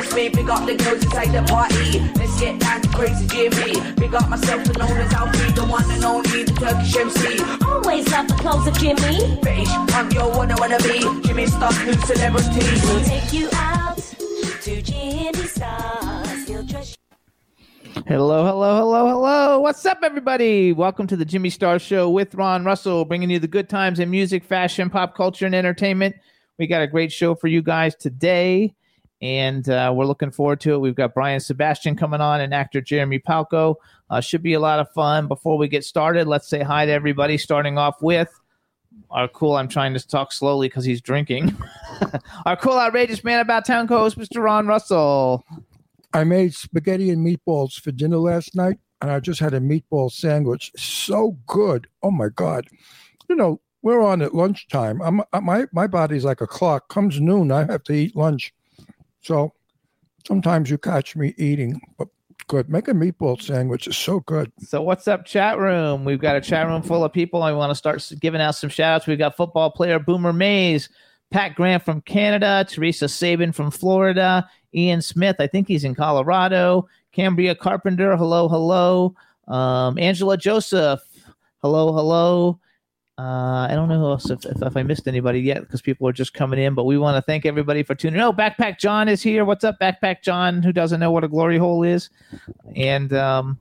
MC. You can't test me. Big up the girls inside the party. Let's get down to crazy Jimmy. Big up myself and known as Alfie, the one and only, the Turkish MC. Always love the clothes of Jimmy. Bitch, I'm your one I wanna be. Jimmy Star, new celebrity. We'll take you out to Jimmy Stars. He'll dress Hello, hello, hello, hello. What's up, everybody? Welcome to the Jimmy Star Show with Ron Russell, bringing you the good times in music, fashion, pop culture, and entertainment. We got a great show for you guys today, and uh, we're looking forward to it. We've got Brian Sebastian coming on and actor Jeremy Palko. Uh, should be a lot of fun. Before we get started, let's say hi to everybody, starting off with our cool, I'm trying to talk slowly because he's drinking. our cool, outrageous man about town co host, Mr. Ron Russell. I made spaghetti and meatballs for dinner last night, and I just had a meatball sandwich. So good! Oh my god! You know, we're on at lunchtime. I'm my my body's like a clock. Comes noon, I have to eat lunch. So sometimes you catch me eating, but good. Make a meatball sandwich. It's so good. So what's up, chat room? We've got a chat room full of people. I want to start giving out some shout outs. We've got football player Boomer Mays, Pat Grant from Canada, Teresa Sabin from Florida, Ian Smith, I think he's in Colorado, Cambria Carpenter, hello, hello, um, Angela Joseph, hello, hello. Uh, I don't know who else if, if, if I missed anybody yet because people are just coming in, but we want to thank everybody for tuning in. Oh, Backpack John is here. What's up, Backpack John? Who doesn't know what a glory hole is? And um,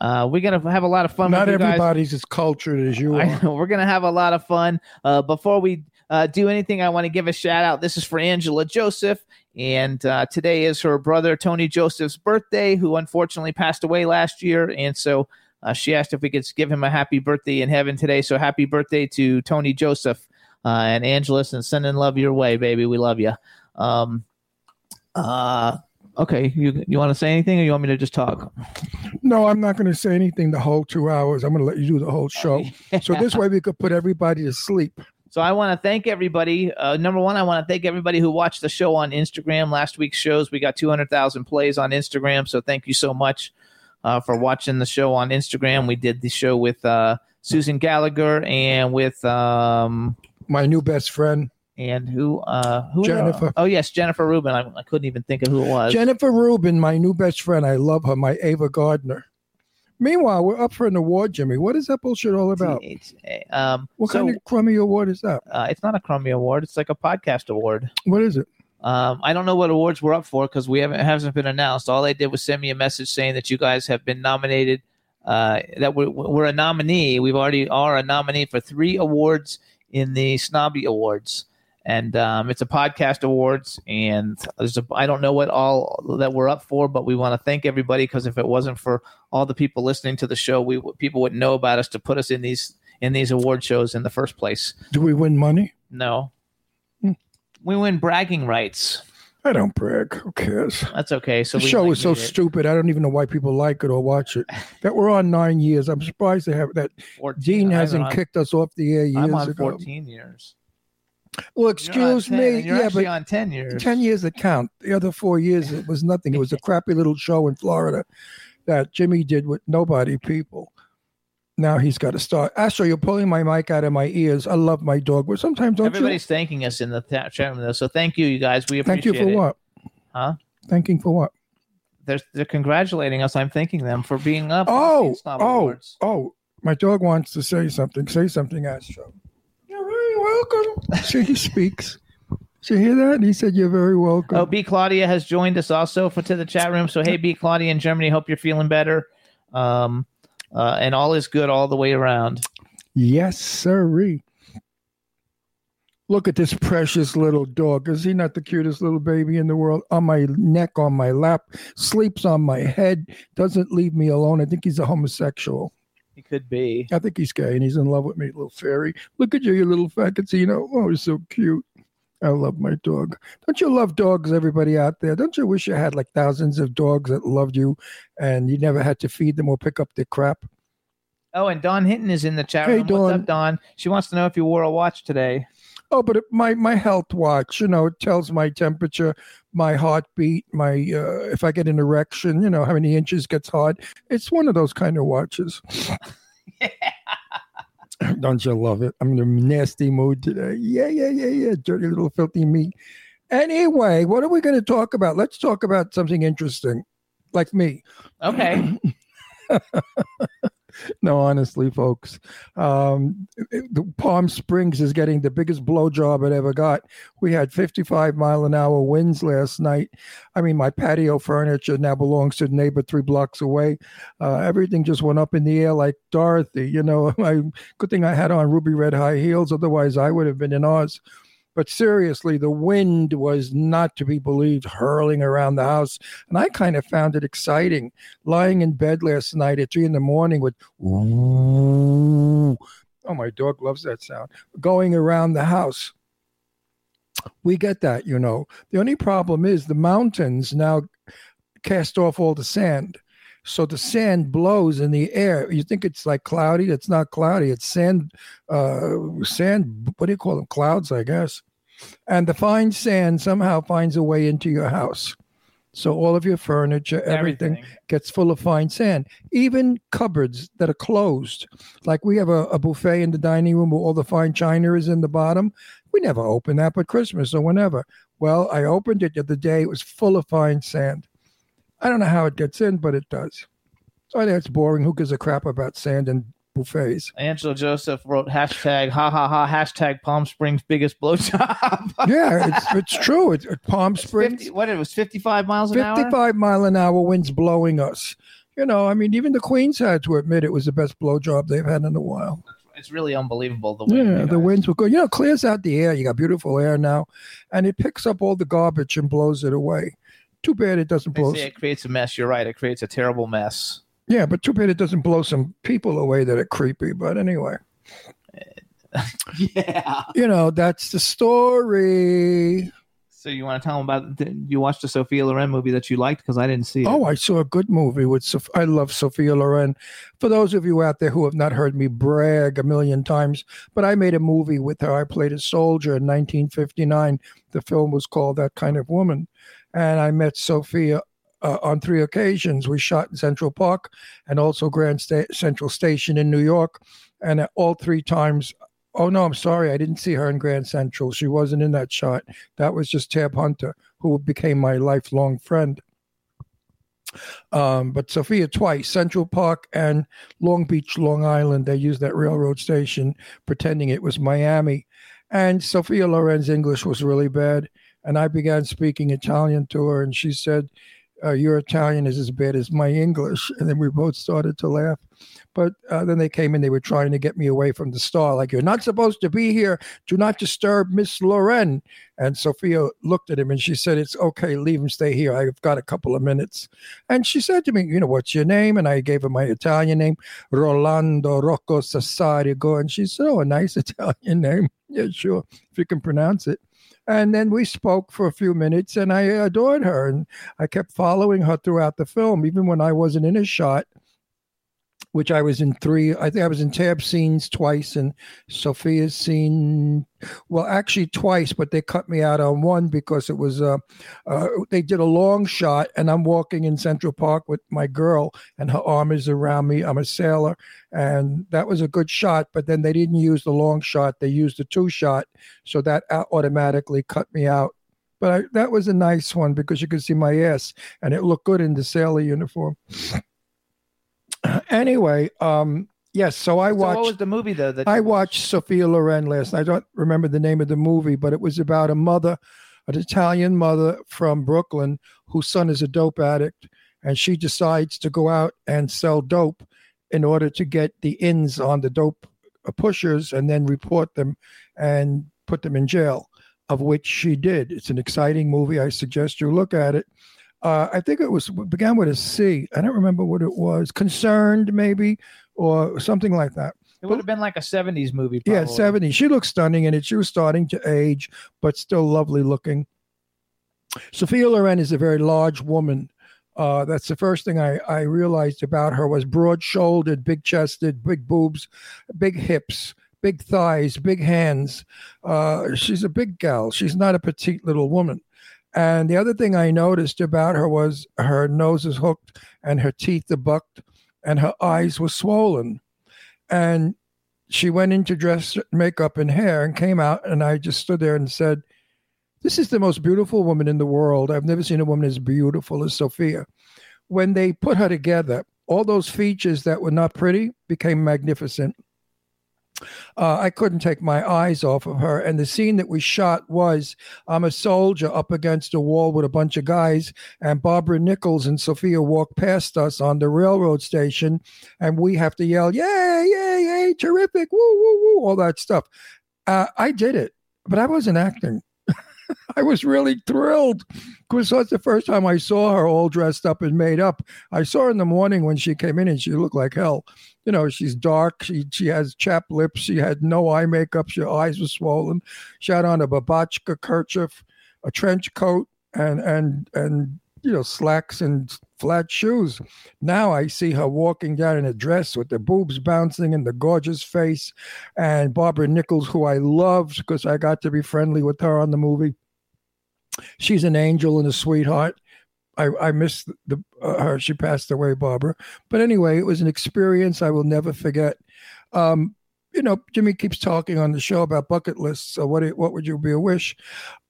uh, we're gonna have a lot of fun. Not with you guys. everybody's as cultured as you are. know we're gonna have a lot of fun. Uh, before we uh, do anything, I want to give a shout out. This is for Angela Joseph, and uh, today is her brother Tony Joseph's birthday, who unfortunately passed away last year, and so uh, she asked if we could give him a happy birthday in heaven today. So happy birthday to Tony Joseph uh, and Angelus, and sending love your way, baby. We love you. Um, uh, okay, you you want to say anything, or you want me to just talk? No, I'm not going to say anything the whole two hours. I'm going to let you do the whole show. So this way we could put everybody to sleep. So I want to thank everybody. Uh, number one, I want to thank everybody who watched the show on Instagram. Last week's shows, we got 200,000 plays on Instagram. So thank you so much uh, for watching the show on Instagram. We did the show with uh, Susan Gallagher and with um, My new best friend, and who uh, who Jennifer. Oh yes, Jennifer Rubin. I, I couldn't even think of who it was. Jennifer Rubin, my new best friend. I love her. My Ava Gardner. Meanwhile, we're up for an award, Jimmy. What is that bullshit all about? Um, What so, kind of crummy award is that? uh, it's not a crummy award. It's like a podcast award. What is it? Um, I don't know what awards we're up for because we haven't hasn't been announced. All they did was send me a message saying that you guys have been nominated. Uh, that we're, we're a nominee. We've already are a nominee for three awards in the Snobby Awards, and um, it's a podcast awards. And there's a I don't know what all that we're up for, but we want to thank everybody because if it wasn't for all the people listening to the show, we people wouldn't know about us to put us in these in these award shows in the first place. Do we win money? No. We win bragging rights. I don't brag. Who cares? That's okay. So the we show is so it. stupid. I don't even know why people like it or watch it. That we're on nine years. I'm surprised they have that. 14. Dean hasn't on- kicked us off the air years I'm on ago. 14 years. Well, excuse 10, me. You're yeah, but on 10 years. 10 years that count. The other four years, it was nothing. It was a crappy little show in Florida that Jimmy did with nobody people. Now he's got to start. Astro, you're pulling my mic out of my ears. I love my dog, but sometimes don't Everybody's thanking us in the th- chat room, though. So thank you, you guys. We you? Thank you for it. what? Huh? Thanking for what? They're, they're congratulating us. I'm thanking them for being up. Oh, oh, Awards. oh! My dog wants to say something. Say something, Astro. You're very welcome. See, he speaks. Did you hear that? He said, "You're very welcome." Oh, B Claudia has joined us also for to the chat room. So hey, B Claudia in Germany, hope you're feeling better. Um, uh, and all is good all the way around. Yes, sirree. Look at this precious little dog. Is he not the cutest little baby in the world? On my neck, on my lap, sleeps on my head, doesn't leave me alone. I think he's a homosexual. He could be. I think he's gay and he's in love with me, little fairy. Look at you, you little Facatino. Oh, he's so cute. I love my dog. Don't you love dogs, everybody out there? Don't you wish you had like thousands of dogs that loved you and you never had to feed them or pick up their crap? Oh, and Dawn Hinton is in the chat Hey, room. What's up, Dawn? She wants to know if you wore a watch today. Oh, but it- my my health watch, you know, it tells my temperature, my heartbeat, my uh, if I get an erection, you know, how many inches gets hard. It's one of those kind of watches. Don't you love it? I'm in a nasty mood today. Yeah, yeah, yeah, yeah. Dirty little filthy meat. Anyway, what are we going to talk about? Let's talk about something interesting, like me. Okay. No, honestly, folks, um, the Palm Springs is getting the biggest blowjob it ever got. We had 55 mile an hour winds last night. I mean, my patio furniture now belongs to the neighbor three blocks away. Uh, everything just went up in the air like Dorothy. You know, I, good thing I had on ruby red high heels, otherwise I would have been in Oz. But seriously, the wind was not to be believed, hurling around the house. And I kind of found it exciting. Lying in bed last night at three in the morning with, oh, my dog loves that sound, going around the house. We get that, you know. The only problem is the mountains now cast off all the sand. So the sand blows in the air. You think it's like cloudy? It's not cloudy. It's sand, uh, sand. What do you call them? Clouds, I guess. And the fine sand somehow finds a way into your house. So all of your furniture, everything, gets full of fine sand. Even cupboards that are closed, like we have a, a buffet in the dining room where all the fine china is in the bottom. We never open that but Christmas or whenever. Well, I opened it the other day. It was full of fine sand. I don't know how it gets in, but it does. So I know it's boring. Who gives a crap about sand and buffets? Angela Joseph wrote hashtag ha ha ha hashtag Palm Springs biggest blowjob. Yeah, it's it's true. It's it, Palm Springs. 50, what it was 55 miles an hour. 55 mile an hour winds blowing us. You know, I mean, even the Queens had to admit it was the best blowjob they've had in a while. It's really unbelievable the wind. Yeah, the winds were good. You know, it clears out the air. You got beautiful air now, and it picks up all the garbage and blows it away. Too bad it doesn't They blow. it creates a mess. You're right. It creates a terrible mess. Yeah, but too bad it doesn't blow some people away that are creepy. But anyway, Yeah. you know, that's the story. So you want to tell them about? You watched the Sophia Loren movie that you liked because I didn't see it. Oh, I saw a good movie with. Soph- I love Sophia Loren. For those of you out there who have not heard me brag a million times, but I made a movie with her. I played a soldier in 1959. The film was called That Kind of Woman, and I met Sophia uh, on three occasions. We shot in Central Park and also Grand Sta- Central Station in New York, and uh, all three times. Oh no, I'm sorry, I didn't see her in Grand Central. She wasn't in that shot. That was just Tab Hunter, who became my lifelong friend um, but Sophia twice, Central Park and Long Beach, Long Island. They used that railroad station pretending it was Miami. And Sophia Loren's English was really bad. And I began speaking Italian to her, and she said, uh, Your Italian is as bad as my English. And then we both started to laugh. But uh, then they came in, they were trying to get me away from the star, like, You're not supposed to be here. Do not disturb Miss Loren. And Sophia looked at him and she said, It's okay, leave him stay here. I've got a couple of minutes. And she said to me, You know, what's your name? And I gave her my Italian name, Rolando Rocco Sassarigo. And she said, Oh, a nice Italian name. Yeah, sure, if you can pronounce it. And then we spoke for a few minutes and I adored her. And I kept following her throughout the film, even when I wasn't in a shot. Which I was in three. I think I was in tab scenes twice and Sophia's scene. Well, actually twice, but they cut me out on one because it was uh, uh they did a long shot and I'm walking in Central Park with my girl and her arm is around me. I'm a sailor and that was a good shot, but then they didn't use the long shot. They used the two shot, so that automatically cut me out. But I, that was a nice one because you could see my ass and it looked good in the sailor uniform anyway, um, yes. So I watched. So what was the movie though? That I watched Sophia Loren last night. I don't remember the name of the movie, but it was about a mother, an Italian mother from Brooklyn whose son is a dope addict, and she decides to go out and sell dope in order to get the ins on the dope pushers and then report them and put them in jail. Of which she did. It's an exciting movie. I suggest you look at it. Uh, I think it was began with a C. I don't remember what it was. Concerned, maybe, or something like that. It would have been like a '70s movie. Probably. Yeah, '70s. She looked stunning in it. She was starting to age, but still lovely looking. Sophia Loren is a very large woman. Uh, that's the first thing I, I realized about her was broad-shouldered, big-chested, big boobs, big hips, big thighs, big hands. Uh, she's a big gal. She's not a petite little woman. And the other thing I noticed about her was her nose is hooked and her teeth are bucked and her eyes were swollen. And she went into dress, makeup, and hair and came out. And I just stood there and said, This is the most beautiful woman in the world. I've never seen a woman as beautiful as Sophia. When they put her together, all those features that were not pretty became magnificent. Uh, I couldn't take my eyes off of her. And the scene that we shot was I'm a soldier up against a wall with a bunch of guys, and Barbara Nichols and Sophia walk past us on the railroad station, and we have to yell, Yay, yay, yay, terrific, woo, woo, woo, all that stuff. Uh, I did it, but I wasn't acting. I was really thrilled because that's the first time I saw her all dressed up and made up. I saw her in the morning when she came in and she looked like hell. You know, she's dark. She she has chapped lips. She had no eye makeup. Her eyes were swollen. She had on a babachka kerchief, a trench coat, and and and you know slacks and flat shoes. Now I see her walking down in a dress with the boobs bouncing and the gorgeous face, and Barbara Nichols, who I loved because I got to be friendly with her on the movie. She's an angel and a sweetheart. I, I miss the uh, her. She passed away, Barbara. But anyway, it was an experience I will never forget. Um, you know, Jimmy keeps talking on the show about bucket lists. So what what would you be a wish?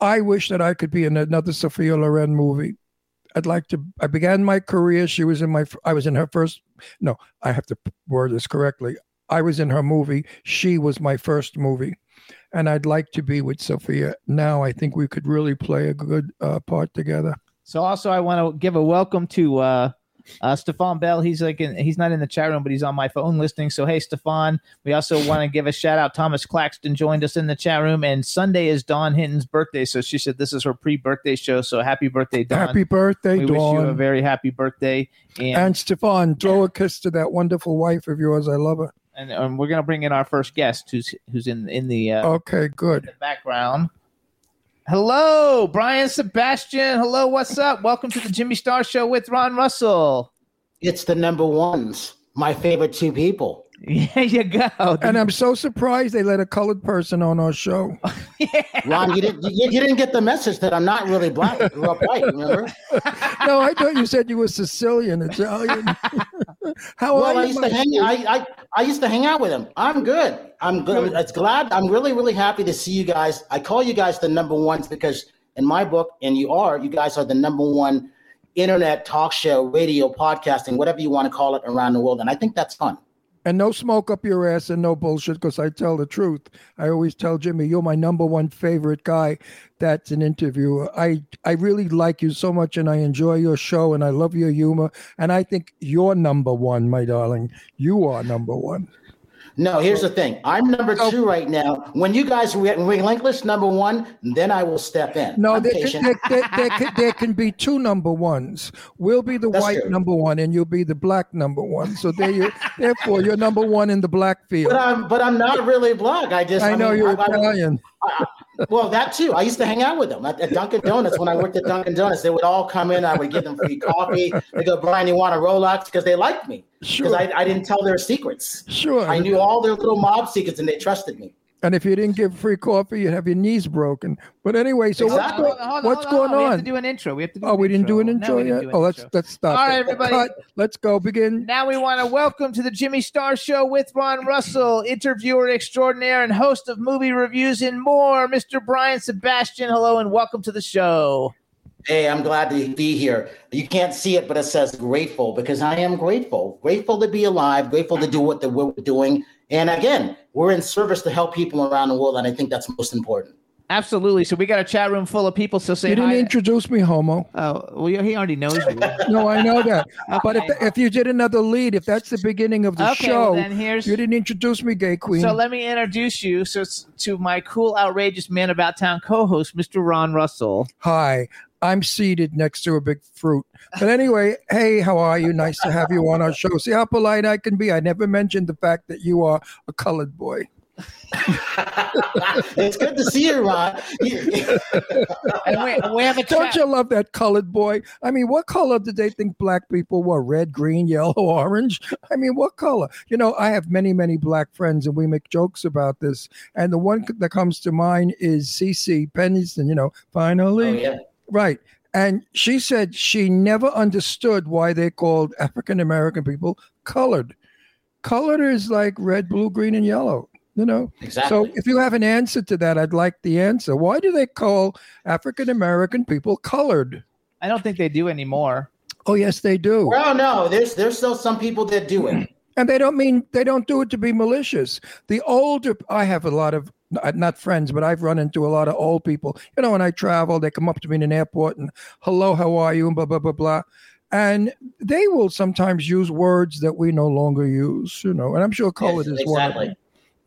I wish that I could be in another Sophia Loren movie. I'd like to. I began my career. She was in my. I was in her first. No, I have to word this correctly. I was in her movie. She was my first movie, and I'd like to be with Sophia now. I think we could really play a good uh, part together. So also, I want to give a welcome to uh, uh, Stefan Bell. He's like in, he's not in the chat room, but he's on my phone listening. So hey, Stefan. We also want to give a shout out. Thomas Claxton joined us in the chat room, and Sunday is Dawn Hinton's birthday. So she said this is her pre-birthday show. So happy birthday, Dawn! Happy birthday, we Dawn! wish you a very happy birthday. And, and Stefan, throw a kiss to that wonderful wife of yours. I love her. And, and we're gonna bring in our first guest, who's who's in in the uh, okay, good background. Hello, Brian Sebastian. Hello, what's up? Welcome to the Jimmy Star Show with Ron Russell. It's the number ones, my favorite two people. There you go. And I'm so surprised they let a colored person on our show. yeah. Ron, you didn't you, you, didn't get the message that I'm not really black. I grew up white, remember? no, I thought you said you were Sicilian, Italian. How well, are I you? used to hang I, I I used to hang out with him. I'm good. I'm good. It's glad. I'm really, really happy to see you guys. I call you guys the number ones because in my book, and you are, you guys are the number one internet talk show, radio, podcasting, whatever you want to call it around the world. And I think that's fun. And no smoke up your ass and no bullshit because I tell the truth. I always tell Jimmy, you're my number one favorite guy that's an interviewer. I, I really like you so much and I enjoy your show and I love your humor. And I think you're number one, my darling. You are number one. No, here's the thing. I'm number two right now. When you guys relinquish number one, then I will step in. No, there can, there, there, can, there can be two number ones. We'll be the That's white true. number one, and you'll be the black number one. So there you, therefore, you're number one in the black field. But I'm but I'm not really black. I just I know mean, you're I- Italian. I- Well, that too. I used to hang out with them at, at Dunkin' Donuts when I worked at Dunkin' Donuts. They would all come in. I would give them free coffee. They go, Brian, you want a Rolex? Because they liked me. Because Sure. I, I didn't tell their secrets. Sure. I knew all their little mob secrets and they trusted me. And if you didn't give free coffee, you'd have your knees broken. But anyway, so Exactly. what's, go- Hold on, what's hold on, going We have on? to do an intro. We have to do Oh, an we didn't do an intro we didn't yet. an Oh, let's intro. let's stop. All it. everybody. Cut. Let's go. Begin. Now we want to welcome to the Jimmy Star Show with Ron Russell, interviewer extraordinaire and host of movie reviews and more, Mr. Brian Sebastian. Hello and welcome to the show. Hey, I'm glad to be here. You can't see it, but it says grateful because I am grateful. Grateful to be alive, grateful to do what the, we're doing. And again, we're in service to help people around the world. And I think that's most important. Absolutely. So we got a chat room full of people. So say You didn't hi. introduce me, homo. oh, well, he already knows you. No, I know that. But if, if you did another lead, if that's the beginning of the Okay, show, well, then here's- you didn't introduce me, gay queen. So let me introduce you so to my cool, outrageous man about town co-host, Mr. Ron Russell. Hi, I'm seated next to a big fruit. But anyway, hey, how are you? Nice to have you on our show. See how polite I can be. I never mentioned the fact that you are a colored boy. it's good to see you, Ron. And we, we have a Don't chat. you love that colored boy? I mean, what color did they think black people were? Red, green, yellow, orange? I mean, what color? You know, I have many, many black friends, and we make jokes about this. And the one that comes to mind is Cece Pennington, you know, finally. Oh, yeah. Right. And she said she never understood why they called African American people colored. Colored is like red, blue, green, and yellow. You know. Exactly. So if you have an answer to that, I'd like the answer. Why do they call African American people colored? I don't think they do anymore. Oh yes, they do. well, no, there's there's still some people that do it. And they don't mean they don't do it to be malicious. The older I have a lot of not friends, but I've run into a lot of old people. You know, when I travel, they come up to me in an airport and hello, how are you? And blah blah blah blah. And they will sometimes use words that we no longer use, you know. And I'm sure colored Yes, is one of exactly. them.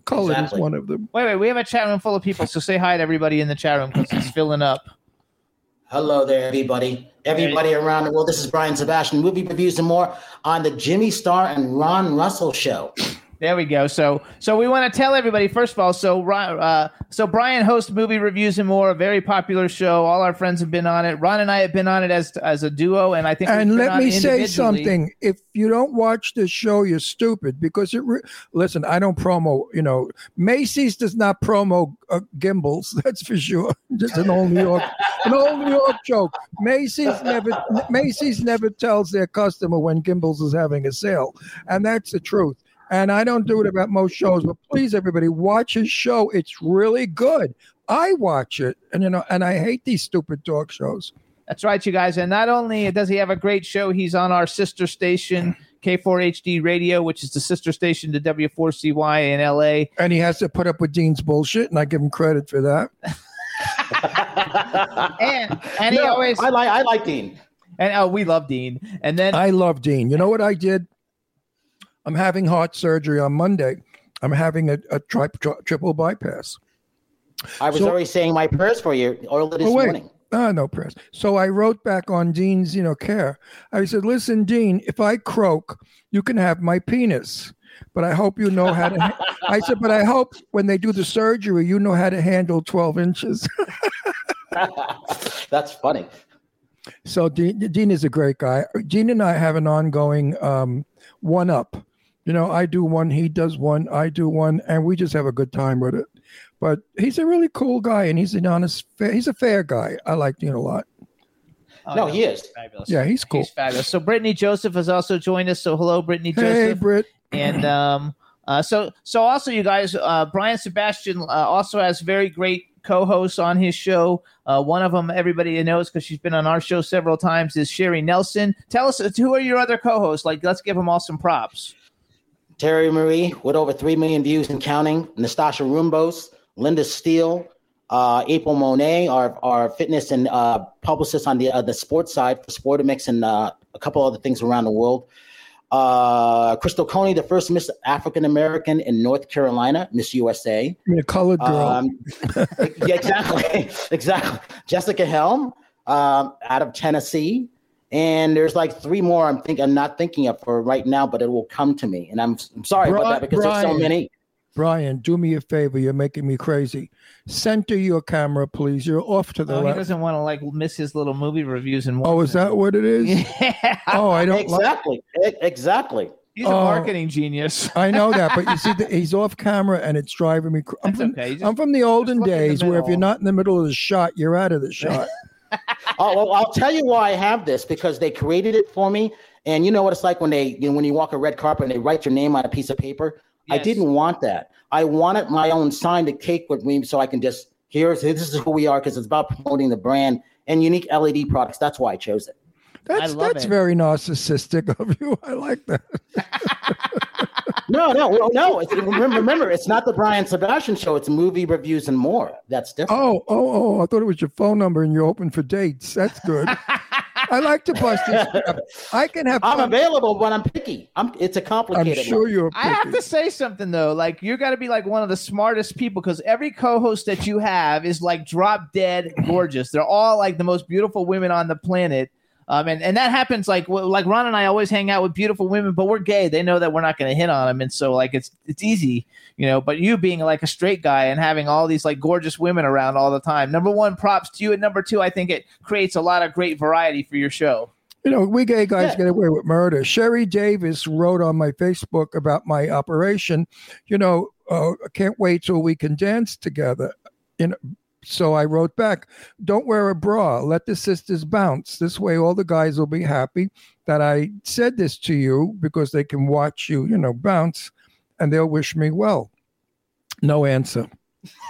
Colored Exactly. is one of them. Wait, wait, we have a chat room full of people, so say hi to everybody in the chat room because it's filling up. Hello there, everybody. Everybody around the world. This is Brian Sebastian, movie reviews and more on the Jimmy Star and Ron Russell show. There we go. So, so we want to tell everybody first of all. So, uh, so Brian hosts movie reviews and more, a very popular show. All our friends have been on it. Ron and I have been on it as as a duo, and I think. And let me say something. If you don't watch this show, you're stupid because it. Re- Listen, I don't promo. You know, Macy's does not promo uh, Gimbels. That's for sure. Just an old New York, an old New York joke. Macy's never. Macy's never tells their customer when Gimbels is having a sale, and that's the truth. And I don't do it about most shows, but please, everybody, watch his show. It's really good. I watch it, and you know, and I hate these stupid talk shows. That's right, you guys. And not only does he have a great show, he's on our sister station, K4HD Radio, which is the sister station to W4CY in LA. and he has to put up with Dean's bullshit, and I give him credit for that. And and he always I like I like Dean. and oh, we love Dean. And then I love Dean. You know what I did? I'm having heart surgery on Monday. I'm having a, a tri- tri- triple bypass. I was So- already saying my prayers for you earlier this oh wait, morning. ah, no prayers. So I wrote back on Dean's, you know, care. I said, "Listen, Dean, if I croak, you can have my penis." But I hope you know how to. I said, but I hope when they do the surgery, you know how to handle 12 inches. That's funny. So Dean, Dean is a great guy. Dean and I have an ongoing um, one up. You know, I do one, he does one, I do one, and we just have a good time with it. But he's a really cool guy, and he's an honest, fair, he's a fair guy. I like Dean a lot. Oh, no, he is. fabulous. Yeah, he's cool. He's fabulous. So Brittany Joseph has also joined us. So hello, Brittany Joseph. Hey, Britt. and um, uh, so so also you guys, uh, Brian Sebastian uh, also has very great co-hosts on his show. Uh, one of them everybody knows because she's been on our show several times is Sherry Nelson. Tell us who are your other co-hosts? Like, let's give them all some props. Terry Marie with over 3 million views and counting. Nastasha Rumbos, Linda Steele, uh, April Monet, our, our fitness and uh, publicist on the uh, the sports side for Sportimix and uh, a couple other things around the world. Uh, Crystal Coney, the first Miss African American in North Carolina, Miss USA. Mean, a colored girl. Um, yeah, exactly, exactly. Jessica Helm, um, out of Tennessee, and there's like three more. I'm think I'm not thinking of for right now, but it will come to me. And I'm, I'm sorry about that because there's so Brian. many. Brian, do me a favor. You're making me crazy. Center your camera, please. You're off to the Oh, he left. doesn't want to like miss his little movie reviews and. Oh, is that what it is? Yeah. Oh, I don't like. Exactly. E- Exactly. He's a Oh. marketing genius. I know that, but you see, the, he's off camera and it's driving me. Cr- I'm, from, okay. Just- I'm from the olden look in the days where if you're not in the middle of the shot, you're out of the shot. Oh, well, I'll tell you why I have this because they created it for me. And you know what it's like when they, you know, when you walk a red carpet and they write your name on a piece of paper. I didn't want that. I wanted my own sign to cake with me so I can just here's this is who we are because it's about promoting the brand and unique LED products. That's why I chose it. That's love that's it. very narcissistic of you. I like that. No, no, well, no. It's, remember, remember, it's not the Brian Sebastian show. It's movie reviews and more. That's different. Oh, oh, oh! I thought it was your phone number and you're open for dates. That's good. I like to bust this. I can have. I'm fun. available, but I'm picky. I'm. It's a I'm complicated. sure one. you're. I have to say something though. Like you got to be like one of the smartest people because every co-host that you have is like drop dead gorgeous. They're all like the most beautiful women on the planet. Um, and, and that happens like like Ron and I always hang out with beautiful women, but we're gay. They know that we're not going to hit on them, and so like it's it's easy, you know. But you being like a straight guy and having all these like gorgeous women around all the time. Number one, props to you, and number two, I think it creates a lot of great variety for your show. You know, we gay guys Yeah. get away with murder. Sherry Davis wrote on my Facebook about my operation. You know, uh, I can't wait till we can dance together. You know, so I wrote back, "Don't wear a bra. Let the sisters bounce. This way, all the guys will be happy that I said this to you because they can watch you, you know, bounce, and they'll wish me well." No answer.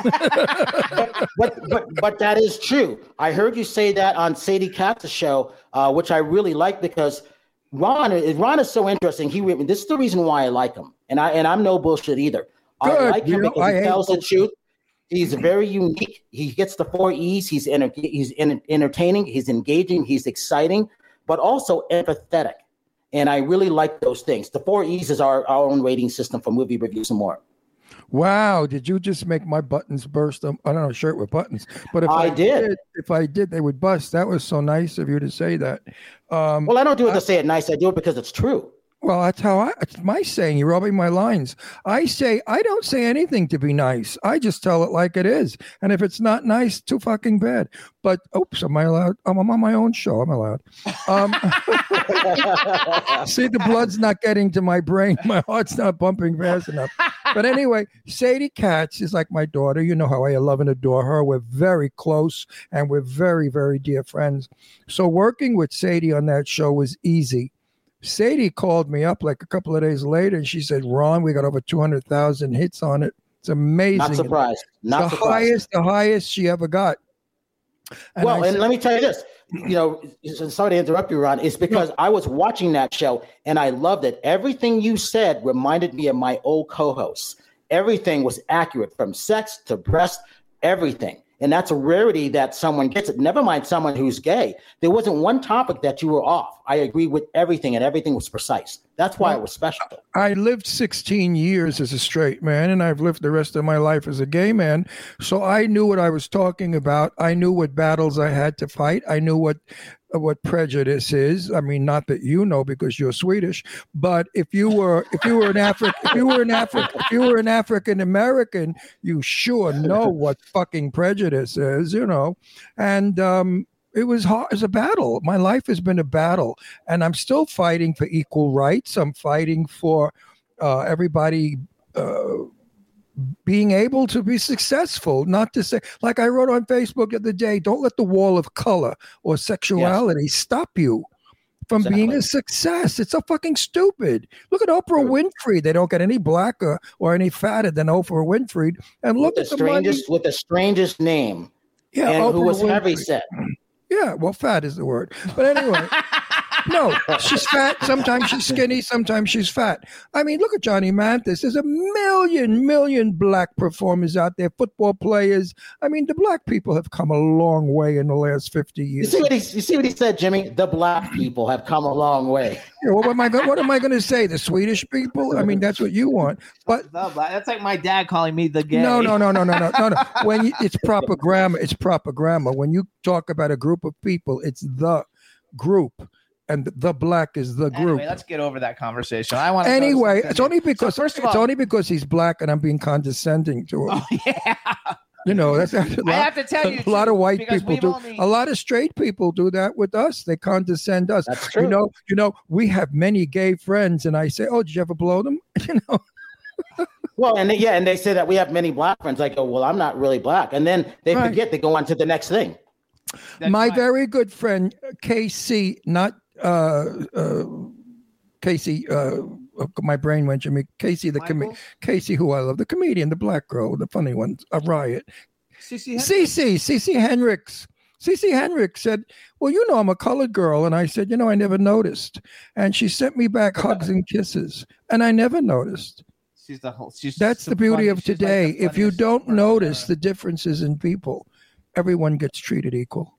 but but but that is true. I heard you say that on Sadie Katz's show, uh, which I really like because Ron is Ron is so interesting. He this is the reason why I like him, and I and I'm no bullshit either. I Good. like You him know, because I he tells the truth. He's very unique. He gets the four E's. He's enter- he's en- entertaining. He's engaging. He's exciting, but also empathetic. And I really like those things. The four E's is our, our own rating system for movie reviews and more. Wow, did you just make my buttons burst? Um, I don't know, shirt with buttons, but if I I, did. if I did, they would bust. That was so nice of you to say that. Um, Well, I don't do it to say it nice. I do it because it's true. Well, that's how I. It's my saying. You're robbing my lines. I say I don't say anything to be nice. I just tell it like it is, and if it's not nice, too fucking bad. But oops, am I allowed? I'm, I'm on my own show. I'm allowed. Um, see, the blood's not getting to my brain. My heart's not bumping fast enough. But anyway, Sadie Katz is like my daughter. You know how I love and adore her. We're very close and we're very, very dear friends. So working with Sadie on that show was easy. Sadie called me up like a couple of days later and she said, Ron, we got over 200,000 hits on it. It's amazing. Not surprised. Not the surprised. highest, the highest she ever got. And well, I and said- let me tell you this. You know, sorry to interrupt you, Ron. It's because I was watching that show and I loved it. Everything you said reminded me of my old co-hosts. Everything was accurate from sex to breast, everything. And that's a rarity that someone gets it. Never mind someone who's gay. There wasn't one topic that you were off. I agree with everything, and everything was precise. That's why it was special. I lived 16 years as a straight man, and I've lived the rest of my life as a gay man. So I knew what I was talking about. I knew what battles I had to fight. I knew what what prejudice is. I mean, not that you know because you're Swedish, but if you were if you were an African if you were an African if you were an African American, you sure know what fucking prejudice is, you know. And um it was hard as a battle. My life has been a battle, and I'm still fighting for equal rights. I'm fighting for uh, everybody uh, being able to be successful. Not to say, like I wrote on Facebook the other day, don't let the wall of color or sexuality stop you from being a success. It's so fucking stupid. Look at Oprah Winfrey. They don't get any blacker or any fatter than Oprah Winfrey. And look The at the money. strangest, with the strangest name, Yeah, and who Oprah was heavy Winfrey. set. Yeah, well, fat is the word. But anyway, no, she's fat. Sometimes she's skinny. Sometimes she's fat. I mean, look at Johnny Mathis. There's a million, million black performers out there, football players. I mean, the black people have come a long way in the last 50 years. You years. see what he, you see what he said, Jimmy? The black people have come a long way. Yeah, what am I going? What am I going to say? The Swedish people? I mean, that's what you want. But The black- That's like my dad calling me the gay. No, no, no, no, no, no, no, no. When you, it's proper grammar, it's proper grammar. When you talk about a group of people, it's the group. And the black is the group. Anyway, let's get over that conversation. I want. Anyway, it's only because first of all, it's only because he's black and I'm being condescending to him. Oh, yeah. You know, that's a lot, have to tell you, a lot of white people do. only- A lot of straight people do that with us. They condescend us. That's true. You know, you know, we have many gay friends, and I say, "Oh, did you ever blow them?" You know, Well, and they, yeah, and they say that we have many black friends. I go, well, I'm not really black, and then they Right. forget. They go on to the next thing. That's my fine. very good friend Casey, not Casey. Uh, my brain went to me. Casey, the com- Casey, who I love, the comedian, the black girl, the funny one, a riot. CC Cece, Cece Henricks. Cece Henricks said, Well, you know, I'm a colored girl. And I said, You know, I never noticed. And she sent me back hugs and kisses. And I never noticed. She's the whole. She's That's the beauty funny- of she's like today. if you don't notice the differences in people, everyone gets treated equal.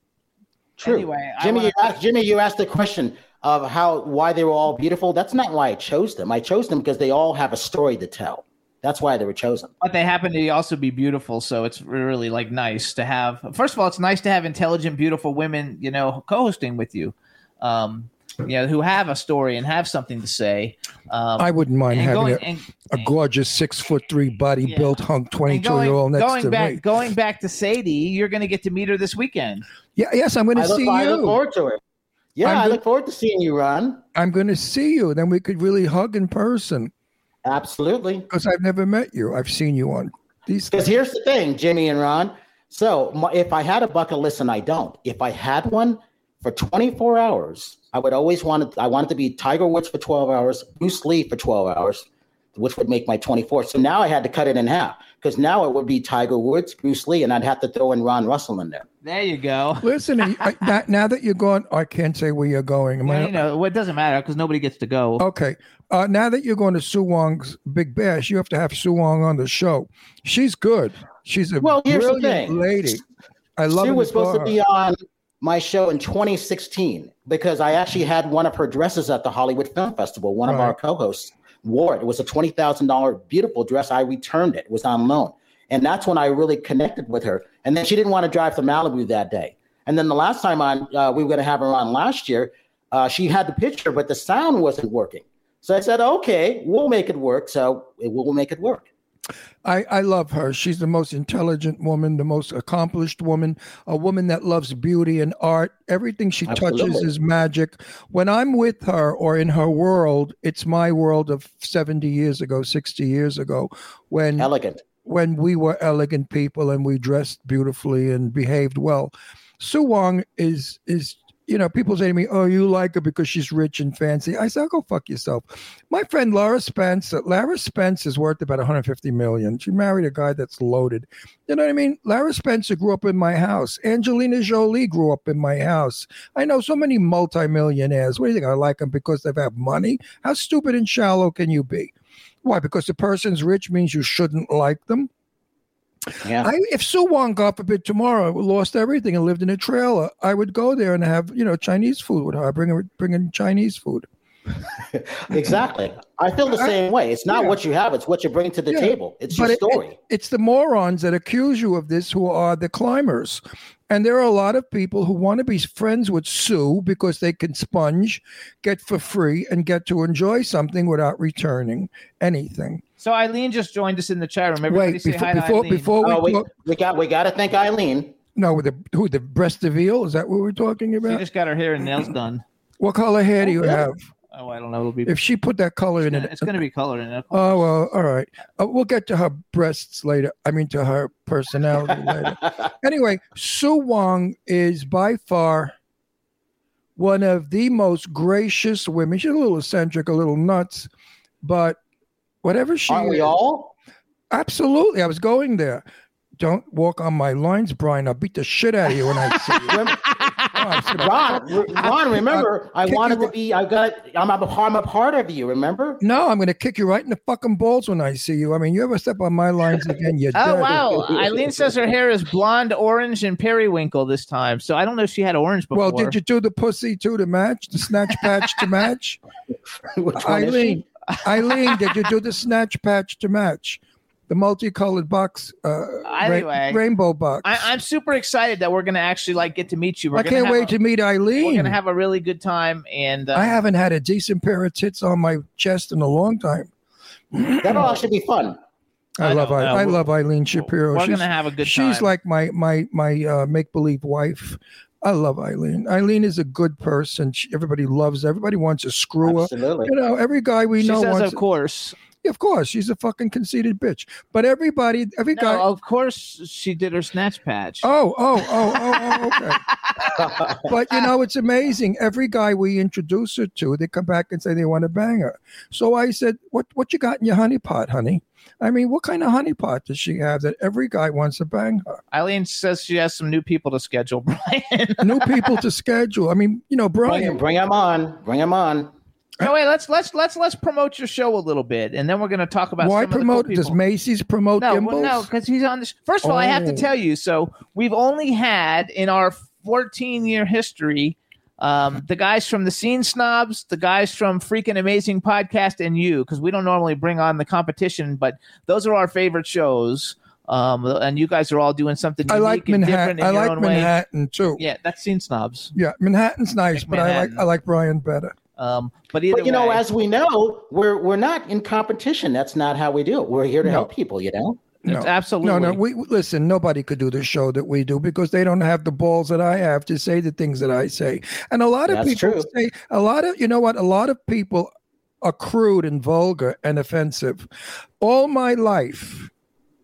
True. Anyway, Jimmy, wanna- you asked, Jimmy, you asked the question of how why they were all beautiful. That's not why I chose them. I chose them because they all have a story to tell. That's why they were chosen. But they happen to also be beautiful, so it's really like nice to have. First of all, it's nice to have intelligent, beautiful women, you know, co-hosting with you, um, you know, who have a story and have something to say. Um, I wouldn't mind having going, a, and, a gorgeous six foot three body Yeah. built hunk 22 going, year old next going to back, me. going back to Sadie, you're going to get to meet her this weekend. Yeah, yes, I'm going I to look, you. I look forward to it. Yeah, I'm I good- look forward to seeing you, Ron. I'm going to see you. Then we could really hug in person Absolutely. because I've never met you. I've seen you on these. Because here's the thing, Jimmy and Ron. So my, if I had a bucket list, and I don't, if I had one for 24 hours, I would always want it. I want it to be Tiger Woods for 12 hours, Bruce Lee for 12 hours, which would make my 24. So now I had to cut it in half because now it would be Tiger Woods, Bruce Lee, and I'd have to throw in Ron Russell in there. There you go. Listen, I, now, now that you're going, I can't say where you're going. Am Yeah, I- you know, well, it doesn't matter because nobody gets to go. Okay. Uh, now that you're going to Sue Wong's Big Bash, you have to have Sue Wong on the show. She's good. She's a Well, here's the brilliant thing. lady. I love Sue it was for supposed to be on my show in 2016 because I actually had one of her dresses at the Hollywood Film Festival. One of our co-hosts wore it. It was a twenty thousand dollar beautiful dress. I returned it. It was on loan, and that's when I really connected with her. And then she didn't want to drive to Malibu that day. And then the last time on, uh, we were going to have her on last year. Uh, she had the picture, but the sound wasn't working. So I said, "Okay, we'll make it work." So we'll make it work. I, I love her. She's the most intelligent woman, the most accomplished woman, a woman that loves beauty and art. Everything she touches is magic. When I'm with her or in her world, it's my world of 70 years ago, 60 years ago, when Elegant. when we were elegant people and we dressed beautifully and behaved well. Sue Wong is is you know people say to me, "Oh, you like her because she's rich and fancy." I say, oh, "Go fuck yourself." My friend Lara Spence, Lara Spence is worth about 150 million. She married a guy that's loaded. You know what I mean? Lara Spencer grew up in my house. Angelina Jolie grew up in my house. I know so many multimillionaires. What do you think? I like them because they have money? How stupid and shallow can you be? Why? Because the person's rich means you shouldn't like them? Yeah. I, if Sue Wong, God forbid, tomorrow lost everything and lived in a trailer, I would go there and have you know Chinese food with her. I bring her bring in Chinese food. Exactly. I feel the same way. It's not Yeah. what you have, it's what you bring to the Yeah. table. It's But your it- story. it- it's the morons that accuse you of this who are the climbers. And there are a lot of people who want to be friends with Sue because they can sponge, get for free, and get to enjoy something without returning anything. So Eileen just joined us in the chat room. Everybody Wait, say before hi to before, Eileen. before we, oh, we, talk, we got we got to thank Eileen. no, the who the breast of veal is that what we're talking about? she about? just got her hair and nails done. What color hair do you have? Oh, I don't know. It'll be. If she put that color in it, it's going to be colored in it. Oh well, all right. Uh, we'll get to her breasts later. I mean, to her personality later. Anyway, Sue Wong is by far one of the most gracious women. She's a little eccentric, a little nuts, but whatever she Aren't we is- all? absolutely. I was going there. Don't walk on my lines, Brian. I'll beat the shit out of you when I see you. Rem- Oh, I'm just gonna- Ron, re- Ron, remember, I kick wanted to be. I got. I'm a, I'm a part of you. Remember? no, I'm going to kick you right in the fucking balls when I see you. I mean, you ever step on my lines again, you're Oh dead. wow! Eileen says her hair is blonde, orange, and periwinkle this time. So I don't know if she had orange before. Well, did you do the pussy too to match the snatch patch to match? Which one is she? Eileen, Eileen, did you do the snatch patch to match? the multicolored box, uh, ra- rainbow box. I, I'm super excited that we're gonna actually like get to meet you. We're I can't wait a- to meet Eileen. We're gonna have a really good time, and uh, I haven't had a decent pair of tits on my chest in a long time. That'll actually be fun. I, I love I, I love Eileen Shapiro. we're she's, gonna have a good she's time. like my my my uh, make believe wife. I love Eileen. Eileen is a good person. She, everybody loves. her. Everybody wants to screw her. Absolutely. You know, every guy we she know says, wants. of course. Of course, she's a fucking conceited bitch. But everybody, every No, guy. of course she did her snatch patch. Oh, oh, oh, oh, oh, okay. but you know, it's amazing. Every guy we introduce her to, they come back and say they want to bang her. So I said, "What, what you got in your honey pot, honey?" I mean, what kind of honey pot does she have that every guy wants to bang her? Eileen says she has some new people to schedule, Brian. New people to schedule. I mean, you know, Bring Brian. him, bring him on. Bring him on. No, wait, let's let's let's let's promote your show a little bit, and then we're gonna talk about Why some of the cool promote? Does. Macy's promote No, Gimbels? well, no, because he's on this. First of all, I have to Oh. tell you. So we've only had in our 14 year history, um, the guys from the Scene Snobs, the guys from Freaking Amazing Podcast, and you, because we don't normally bring on the competition, but those are our favorite shows. Um, and you guys are all doing something I unique like and Manhattan. different in I your like own way. Manhattan too. Yeah. That's Scene Snobs. Yeah, Manhattan's nice, Like but I like I like Brian better. Um, but either But you know, as we know, we're we're not in competition. That's not how we do it. We're here to No. help people. You know. No, It's absolutely. No, no. We listen. Nobody could do the show that we do because they don't have the balls that I have to say the things that I say. And a lot of That's people true. say a lot of you know what? A lot of people are crude and vulgar and offensive. All my life,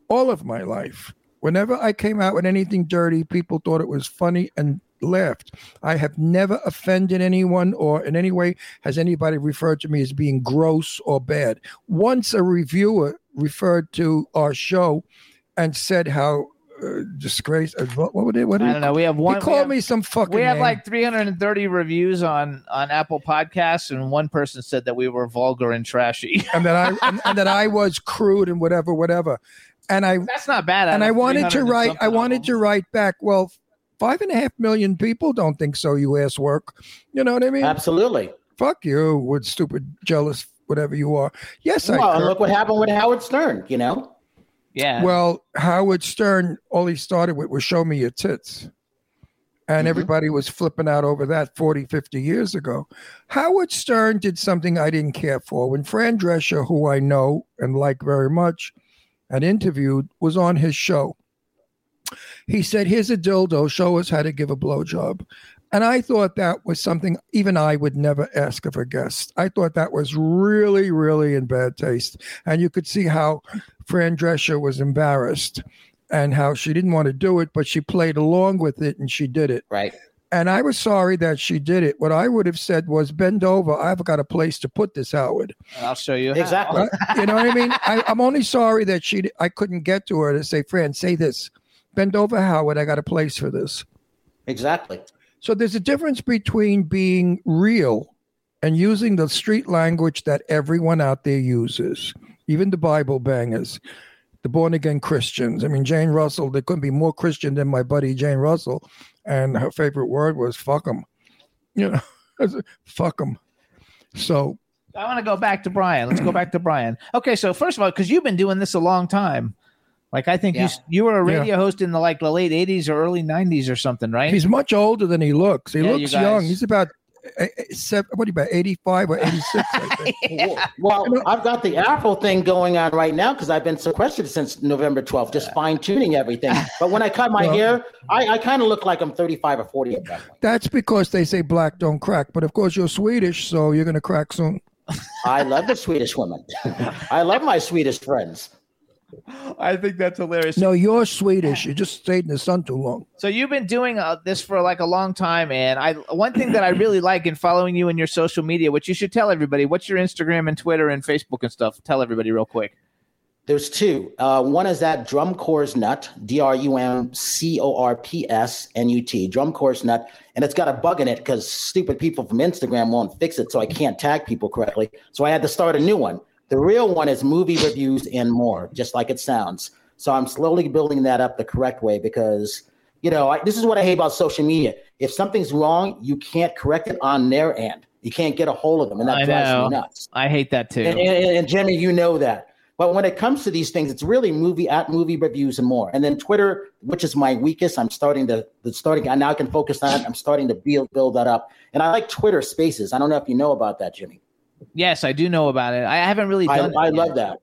all of my life, whenever I came out with anything dirty, people thought it was funny and laughed. I have never offended anyone or in any way has anybody referred to me as being gross or bad. Once a reviewer referred to our show and said how uh, disgrace. Uh, what, what would it? What did I don't know. We have one. he we called have- me some fucking. We have name. like 330 reviews on on Apple Podcasts, and one person said that we were vulgar and trashy. and that I and, and that I was crude and whatever, whatever. And I That's not bad. and I wanted to write. I wanted to write back. Well, five and a half million people don't think so. You ass work. You know what I mean? Absolutely. Fuck you, with stupid, jealous, whatever you are. Yes, I. Well, look what happened with Howard Stern. You know. Yeah. Well, Howard Stern, all he started with was show me your tits. And Mhm. everybody was flipping out over that 40, 50 years ago. Howard Stern did something I didn't care for. When Fran Drescher, who I know and like very much, and interviewed, was on his show. He said, Here's a dildo, show us how to give a blowjob. And I thought that was something even I would never ask of a guest. I thought that was really, really in bad taste. And you could see how Fran Drescher was embarrassed and how she didn't want to do it, but she played along with it and she did it. Right. And I was sorry that she did it. What I would have said was, bend over. I've got a place to put this, Howard. I'll show you. how. Exactly. Uh, you know what I mean? I, I'm only sorry that she. I couldn't get to her to say, Fran, say this. Bend over, Howard. I got a place for this. Exactly. So there's a difference between being real and using the street language that everyone out there uses, even the Bible bangers, the born again Christians. I mean, Jane Russell, there couldn't be more Christian than my buddy Jane Russell. And her favorite word was fuck them. You know, fuck them. So I want to go back to Brian. Let's go back to Brian. Okay, so first of all, because you've been doing this a long time, like I think you Yeah. s- you were a Yeah. radio host in the like the late '80s or early '90s or something, right? he's much older than he looks. He Yeah, looks guys- young. He's about, eh, eh, seven, what are you about, 85 or 86, I think. Well, I've got the Afro thing going on right now because I've been sequestered since November 12th, just fine tuning everything. But when I cut my Well- hair, I, I kind of look like I'm 35 or 40 at that point. That's because they say black don't crack. But of course, you're Swedish, so you're going to crack soon. I love the Swedish women. I love my Swedish friends. I think that's hilarious. No, you're Swedish. You just stayed in the sun too long. So you've been doing uh, this for like a long time, and I one thing that I really like in following you in your social media, which you should tell everybody. What's your Instagram and Twitter and Facebook and stuff? Tell everybody real quick. There's two. Uh, one is that Drum Corps Nut, D R U M C O R P S N U T, Drum Corps Nut. And it's got a bug in it because stupid people from Instagram won't fix it, so I can't tag people correctly. So I had to start a new one. The real one is movie reviews and more, just like it sounds. So I'm slowly building that up the correct way because, you know, I, this is what I hate about social media. If something's wrong, you can't correct it on their end. You can't get a hold of them, and that I drives know. me nuts. I hate that too. And, and, and Jimmy, you know that. But when it comes to these things, it's really movie at movie reviews and more. And then Twitter, which is my weakest, I'm starting to the starting. I now can focus on. it. I'm starting to build build that up. And I like Twitter Spaces. I don't know if you know about that, Jimmy. Yes, I do know about it. I haven't really I, done. it I yet. love that.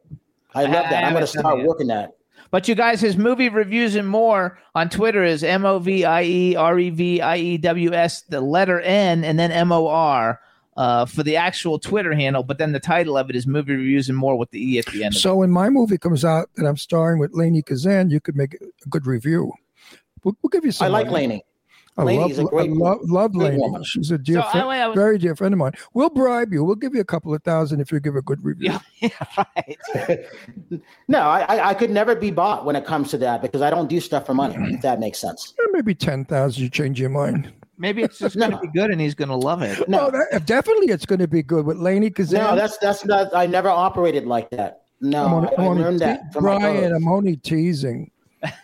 I I love that. I'm going to start working that. But you guys, his movie reviews and more on Twitter is M O V I E R E V I E W S, the letter N, and then M O R uh, for the actual Twitter handle. But then the title of it is movie reviews and more with the E at the end. Of it. So when my movie comes out that I'm starring with Lainie Kazan, you could make a good review. We'll, we'll give you some. I like money. Lainie. I Lainie love, is a great I love, love great Lainie. woman. She's a dear, So, friend, I- I was- very dear friend of mine. We'll bribe you. We'll give you a couple of thousand if you give a good review. Yeah, yeah, right. No, I, I I could never be bought when it comes to that because I don't do stuff for money. If that makes sense. Maybe ten thousand. You change your mind. Maybe it's just going to be good, and he's going to love it. No, that, definitely, it's going to be good with Lainie Kazan. no, that's that's not. I never operated like that. No, I'm only, I, I'm I only te- that from Brian. brother. I'm only teasing.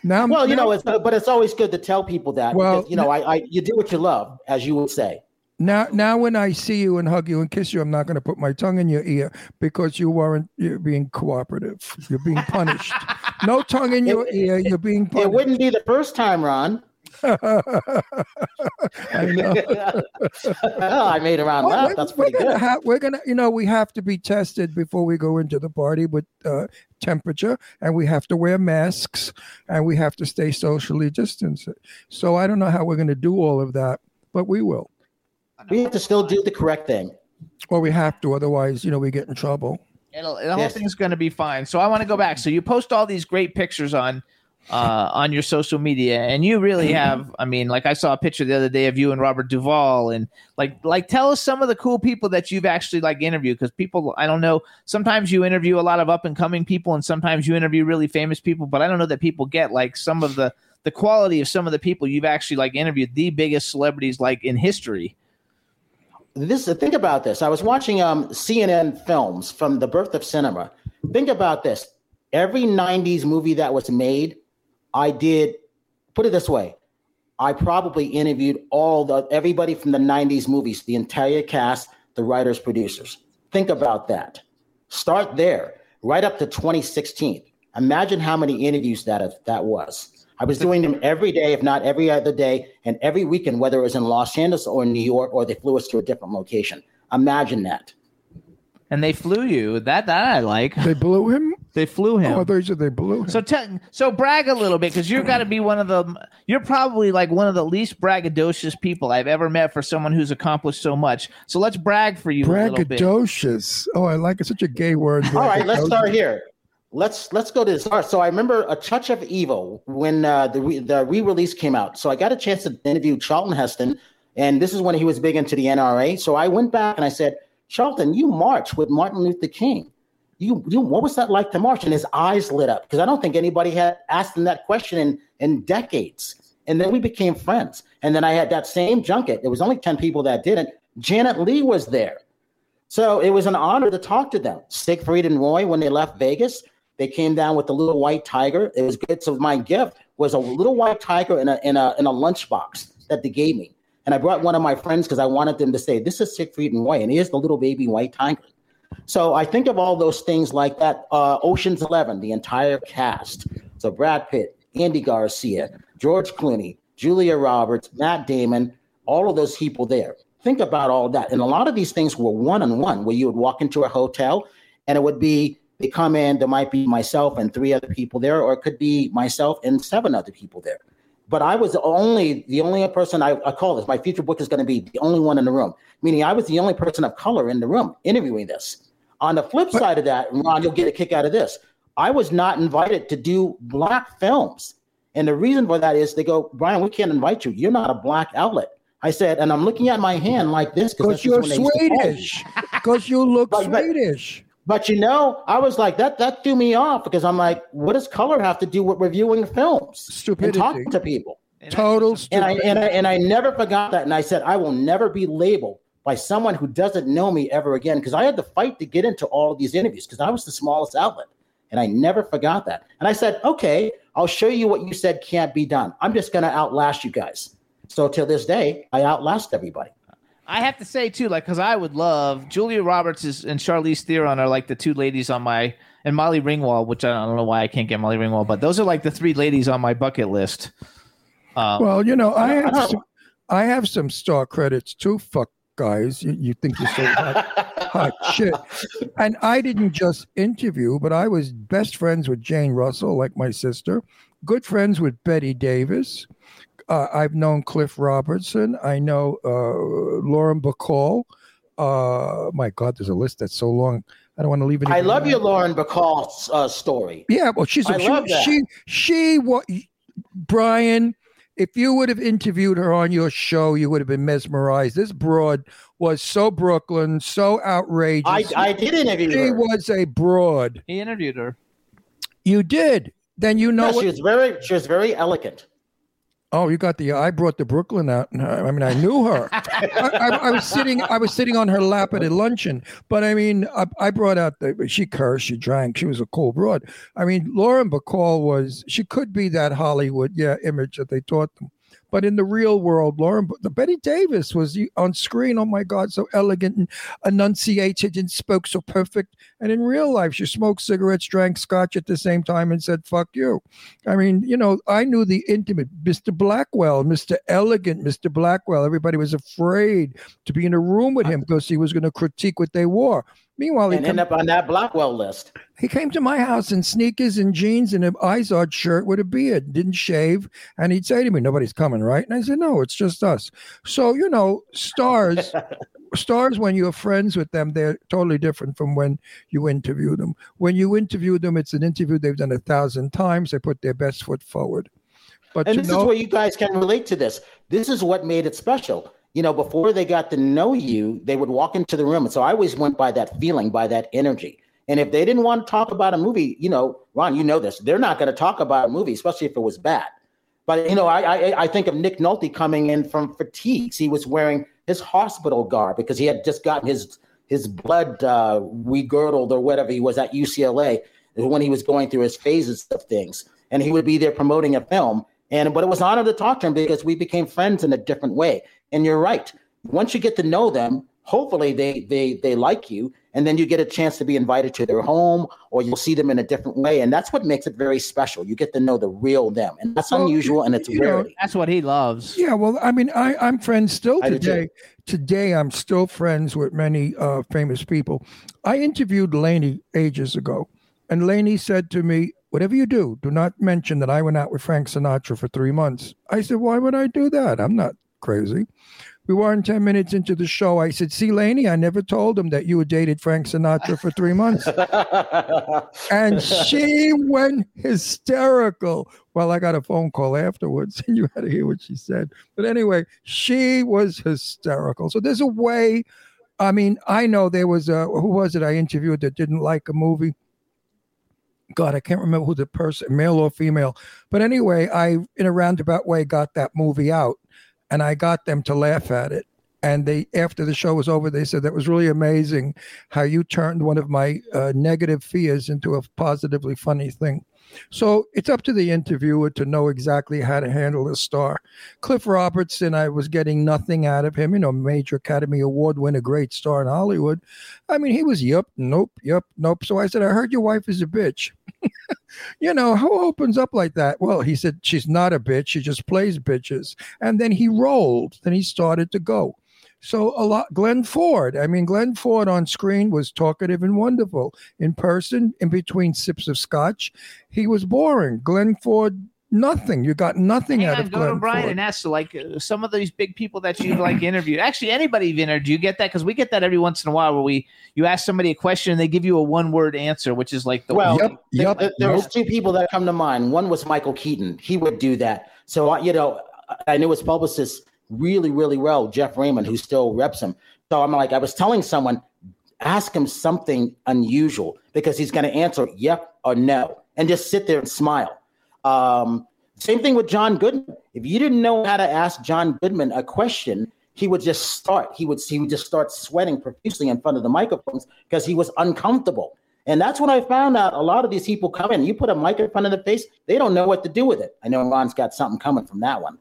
Now, Well, you now- know, it's, but it's always good to tell people that. Well, because, you know, I, I you do what you love, as you would say. Now, now when I see you and hug you and kiss you, I'm not going to put my tongue in your ear because you weren't. You're being cooperative. You're being punished. no tongue in your ear. You're being It wouldn't be the first time, Ron. I know. well, I made around Well, laugh. we're- we're pretty gonna good. have. We're gonna. You know, we have to be tested before we go into the party with uh, temperature, and we have to wear masks, and we have to stay socially distanced. So I don't know how we're going to do all of that, but we will. We have to still do the correct thing. Or we have to, otherwise, you know, we get in trouble. It'll, the whole Yes. thing's going to be fine. So I want to go back. So you post all these great pictures on uh, on your social media, and you really have. I mean, like I saw a picture the other day of you and Robert Duvall, and like like tell us some of the cool people that you've actually like interviewed because people I don't know. Sometimes you interview a lot of up and coming people, and sometimes you interview really famous people, but I don't know that people get like some of the the quality of some of the people you've actually like interviewed, the biggest celebrities like in history. This think about this. I was watching um, CNN films from the birth of cinema. Think about this. Every '90s movie that was made, I did. Put it this way, I probably interviewed all the everybody from the '90s movies, the entire cast, the writers, producers. Think about that. Start there, right up to 2016. Imagine how many interviews that that was. I was doing them every day, if not every other day, and every weekend, whether it was in Los Angeles or New York, or they flew us to a different location. Imagine that. And they flew you. That that I like. They blew him. They flew him. Oh, they said they blew him. So tell, so brag a little bit because you're got to be one of the you're probably like one of the least braggadocious people I've ever met for someone who's accomplished so much. So let's brag for you a little bit. Braggadocious. Oh, I like it. Such a gay word. All right, let's start here. Let's let's go to this. All right, so I remember a touch of evil when uh, the re- the re-release came out. So I got a chance to interview Charlton Heston, and this is when he was big into the NRA. So I went back and I said, Charlton, you marched with Martin Luther King. You, you what was that like to march? And his eyes lit up because I don't think anybody had asked him that question in in decades. And then we became friends. And then I had that same junket. There was only ten people that didn't. Janet Leigh was there. So it was an honor to talk to them. Siegfried and Roy, when they left Vegas, they came down with the little white tiger. It was good. So my gift was a little white tiger in a in a in a lunchbox that they gave me. And I brought one of my friends because I wanted them to say, "This is Siegfried and Roy, and here's the little baby white tiger." So I think of all those things like that. Uh, Ocean's Eleven, the entire cast. So Brad Pitt, Andy Garcia, George Clooney, Julia Roberts, Matt Damon, all of those people there. Think about all that. And a lot of these things were one on one, where you would walk into a hotel and it would be they come in, there might be myself and three other people there, or it could be myself and seven other people there. But I was the only the only person I, I call this. My future book is going to be the only one in the room, meaning I was the only person of color in the room interviewing this. On the flip side of that, Ron, you'll get a kick out of this. I was not invited to do black films. And the reason for that is they go, Brian, we can't invite you. You're not a black outlet. I said, and I'm looking at my hand like this Because you're Swedish. Because you look Swedish. But you know, I was like that. That threw me off because I'm like, what does color have to do with reviewing films Stupidity. and talking to people? Total And I and I and I never forgot that. And I said, I will never be labeled by someone who doesn't know me ever again because I had to fight to get into all of these interviews because I was the smallest outlet. And I never forgot that. And I said, okay, I'll show you what you said can't be done. I'm just going to outlast you guys. So till this day, I outlast everybody. I have to say too, like, because I would love Julia Roberts is, and Charlize Theron are like the two ladies on my and Molly Ringwald, which I don't know why I can't get Molly Ringwald, but those are like the three ladies on my bucket list. Um, Well, you know, I have some, I have some star credits too. Fuck guys, you, you think you're so hot, hot shit. And I didn't just interview, but I was best friends with Jane Russell, like my sister. Good friends with Bette Davis. Uh, I've known Cliff Robertson. I know uh, Lauren Bacall. Uh, my God, there's a list that's so long. I don't want to leave it. I love your Lauren Bacall uh, story. Yeah, well, she's I she, love that. she she what Brian. If you would have interviewed her on your show, you would have been mesmerized. This broad was so Brooklyn, so outrageous. I, I did interview she her. She was a broad. he interviewed her. You did. Then you know Yeah, what? she was very she was very elegant. Oh, you got the. I brought the Brooklyn out. I mean, I knew her. I, I, I was sitting. I was sitting on her lap at a luncheon. But I mean, I, I brought out the. She cursed. She drank. She was a cool broad. I mean, Lauren Bacall was. She could be that Hollywood, yeah, image that they taught them. But in the real world, Lauren, the Bette Davis was on screen. Oh my God, so elegant and enunciated and spoke so perfect. And in real life, she smoked cigarettes, drank scotch at the same time, and said "fuck you." I mean, you know, I knew the intimate Mr. Blackwell, Mr. Elegant, Mr. Blackwell. Everybody was afraid to be in a room with him because he was going to critique what they wore. Meanwhile, he, and come- end up on that Blackwell list. he came to my house in sneakers and jeans and an Izod shirt with a beard, didn't shave. And he'd say to me, Nobody's coming, right? And I said, No, it's just us. So, you know, stars, stars, when you're friends with them, they're totally different from when you interview them. When you interview them, it's an interview they've done a thousand times. They put their best foot forward. But And this know, is where you guys can relate to this. This is what made it special. You know, before they got to know you, they would walk into the room. And so I always went by that feeling, by that energy. And if they didn't want to talk about a movie, you know, Ron, you know this, they're not going to talk about a movie, especially if it was bad. But you know, I I, I think of Nick Nolte coming in from fatigues. He was wearing his hospital garb because he had just gotten his his blood uh, regurgled or whatever he was at UCLA when he was going through his phases of things, and he would be there promoting a film. And but it was an honor to talk to him because we became friends in a different way. And you're right. Once you get to know them, hopefully they they they like you, and then you get a chance to be invited to their home, or you'll see them in a different way, and that's what makes it very special. You get to know the real them, and that's Well, unusual and it's you know, rarity. That's what he loves. Yeah, well, I mean, I, I'm friends still I do too. today. Today, I'm still friends with many uh, famous people. I interviewed Lainie ages ago, and Lainie said to me, Whatever you do, do not mention that I went out with Frank Sinatra for three months. I said, Why would I do that? I'm not crazy. We weren't 10 minutes into the show. I said, See, Lainie, I never told him that you had dated Frank Sinatra for three months. And she went hysterical. Well, I got a phone call afterwards, and you had to hear what she said. But anyway, she was hysterical. So there's a way. I mean, I know there was a who was it I interviewed that didn't like a movie. God, I can't remember who the person, male or female. But anyway, I in a roundabout way got that movie out, and I got them to laugh at it. And they, after the show was over, they said that was really amazing how you turned one of my uh, negative fears into a positively funny thing. So it's up to the interviewer to know exactly how to handle a star. Cliff Robertson, I was getting nothing out of him, you know, major Academy Award winner, great star in Hollywood. I mean, he was yep, nope, yep, nope. So I said, I heard your wife is a bitch. you know, who opens up like that? Well, he said, she's not a bitch. She just plays bitches. And then he rolled. Then he started to go. So a lot, Glenn Ford. I mean, Glenn Ford on screen was talkative and wonderful. In person, in between sips of scotch, he was boring. Glenn Ford, nothing. You got nothing Hang out on, of go Glenn to Brian Ford. and ask like uh, some of these big people that you like interviewed. Actually, anybody you've interviewed, you get that because we get that every once in a while where we you ask somebody a question and they give you a one word answer, which is like the Well, Yep, there, yep, there- there was two people that come to mind. One was Michael Keaton. He would do that. So I- you know, I knew his publicist really, really well, Jeff Raymond, who still reps him. So I'm like, I was telling someone, ask him something unusual because he's going to answer yep or no, and just sit there and smile. Um, same thing with John Goodman. If you didn't know how to ask John Goodman a question, he would just start. He would he would just start sweating profusely in front of the microphones because he was uncomfortable. And that's when I found out a lot of these people come in. You put a mic in front of the face, they don't know what to do with it. I know Ron's got something coming from that one.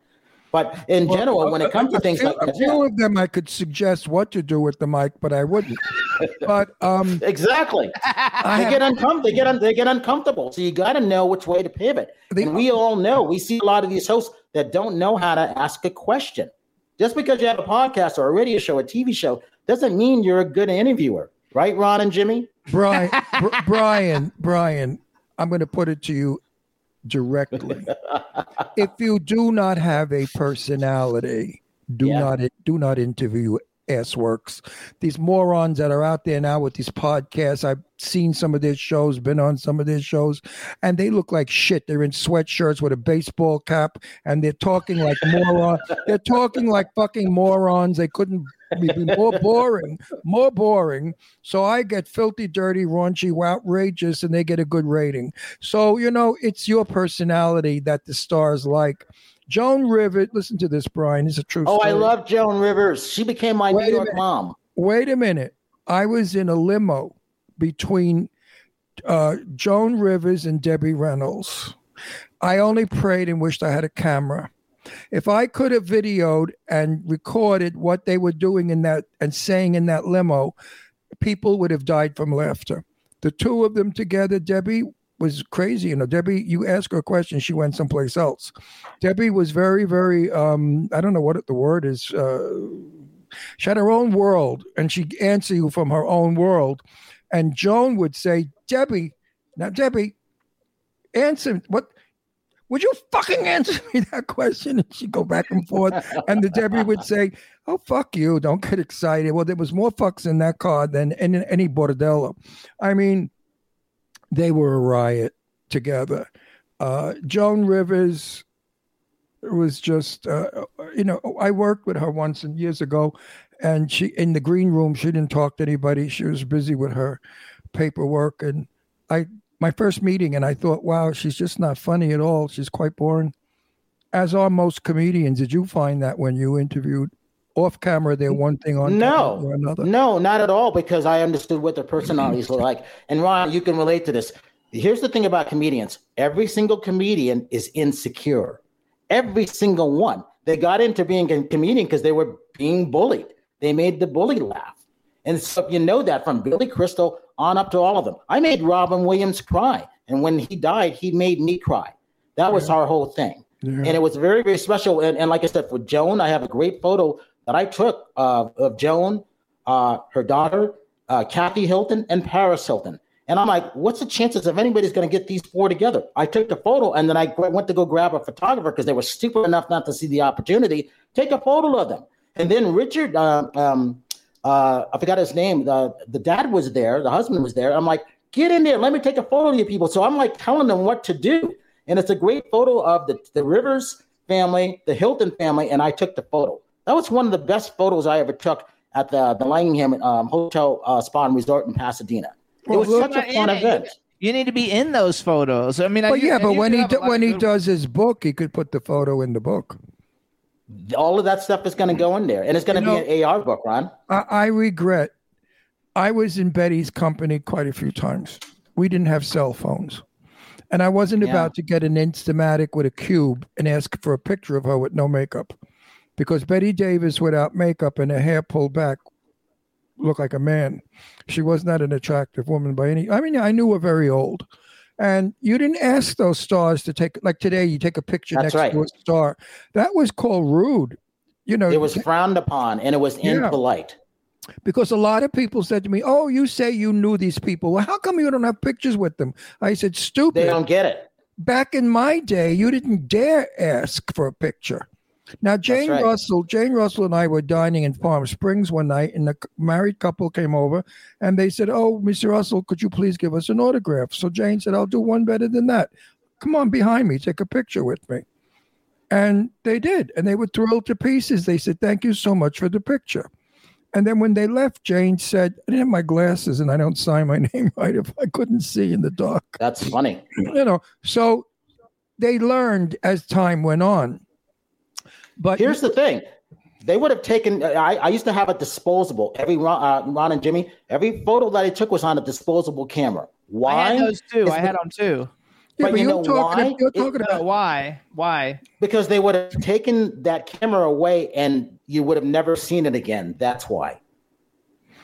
But in general, when it comes to things few, like a few of them, I could suggest what to do with the mic, but I wouldn't. but um, exactly, I they get uncomfortable. They get un- they get uncomfortable. So you got to know which way to pivot. The- and we all know we see a lot of these hosts that don't know how to ask a question. Just because you have a podcast or a radio show, a TV show, doesn't mean you're a good interviewer, right, Ron and Jimmy? Brian, Br- Brian, Brian, I'm going to put it to you directly. if you do not have a personality, do Yeah. not do not interview ass works. These morons that are out there now with these podcasts, I've seen some of their shows, been on some of their shows, and they look like shit. They're in sweatshirts with a baseball cap, and they're talking like morons. They're talking like fucking morons. They couldn't be more boring, more boring. So I get filthy, dirty, raunchy, outrageous, and they get a good rating. So you know, it's your personality that the stars like. Joan Rivers, listen to this, Brian. It's a true Oh, story. I love Joan Rivers. She became my Wait New York minute. mom. Wait a minute. I was in a limo between uh, Joan Rivers and Debbie Reynolds. I only prayed and wished I had a camera. If I could have videoed and recorded what they were doing in that and saying in that limo, people would have died from laughter. The two of them together, Debbie was crazy. You know, Debbie, you ask her a question, she went someplace else. Debbie was very, very, um, I don't know what the word is. Uh, she had her own world and she'd answer you from her own world. And Joan would say, Debbie, now, Debbie, answer what would you fucking answer me that question? And she'd go back and forth. And the Debbie would say, Oh, fuck you. Don't get excited. Well, there was more fucks in that car than in any bordello. I mean, they were a riot together. Uh, Joan Rivers was just, uh, you know, I worked with her once and years ago, and she in the green room she didn't talk to anybody. She was busy with her paperwork, and I my first meeting, and I thought, wow, she's just not funny at all. She's quite boring. As are most comedians. Did you find that when you interviewed off camera, they're one thing on No, they're another? no, not at all. Because I understood what their personalities were like. And Ron, you can relate to this. Here's the thing about comedians: every single comedian is insecure. Every single one. They got into being a comedian because they were being bullied. They made the bully laugh, and so you know that from Billy Crystal on up to all of them. I made Robin Williams cry, and when he died, he made me cry. That was our whole thing. And it was very, very special. And, and like I said, for Joan, I have a great photo that I took uh, of Joan, uh, her daughter, uh, Kathy Hilton, and Paris Hilton. And I'm like, what's the chances of anybody's going to get these four together? I took the photo and then I went to go grab a photographer because they were stupid enough not to see the opportunity. Take a photo of them. And then Richard, uh, um, uh, I forgot his name. The, the dad was there, the husband was there. I'm like, get in there, let me take a photo of you people. So I'm like telling them what to do. And it's a great photo of the, the Rivers family, the Hilton family, and I took the photo. That was one of the best photos I ever took at the, the Langham um, Hotel uh, Spa and Resort in Pasadena. It Well, was look- such a fun event. You need to be in those photos. I mean, I- yeah, and but you when he do, when he good- does his book, he could put the photo in the book. All of that stuff is going to go in there, and it's going to You be an AR book, Ron. I, I regret. I was in Bette's company quite a few times. We didn't have cell phones, and I wasn't Yeah. about to get an Instamatic with a cube and ask for a picture of her with no makeup, because Bette Davis without makeup and her hair pulled back looked like a man. She was not an attractive woman by any. I mean, I knew her very old. And you didn't ask those stars to take like today. You take a picture That's next right. to a star. That was called rude. You know, It was frowned upon, and it was Yeah. impolite. because a lot of people said to me, "Oh, you say you knew these people. Well, how come you don't have pictures with them?" I said, "Stupid. They don't get it. Back in my day, you didn't dare ask for a picture." Now, Jane right. Russell, Jane Russell and I were dining in Palm Springs one night, and a married couple came over, and they said, "Oh, Mr. Russell, could you please give us an autograph?" So Jane said, "I'll do one better than that. Come on behind me, take a picture with me." And they did, and they were thrilled to pieces. They said, "Thank you so much for the picture." And then when they left, Jane said, I didn't have my glasses and I don't sign my name right if I couldn't see in the dark. That's funny. You know, so they learned as time went on. But Here's the thing. They would have taken. I, I used to have a disposable. Every Ron, uh, Ron and Jimmy, every photo that I took was on a disposable camera. Why? I had those too. It's I had them too. Yeah, but but you you're know talking- why? you're It- talking Uh, why? Why? because they would have taken that camera away and you would have never seen it again. That's why.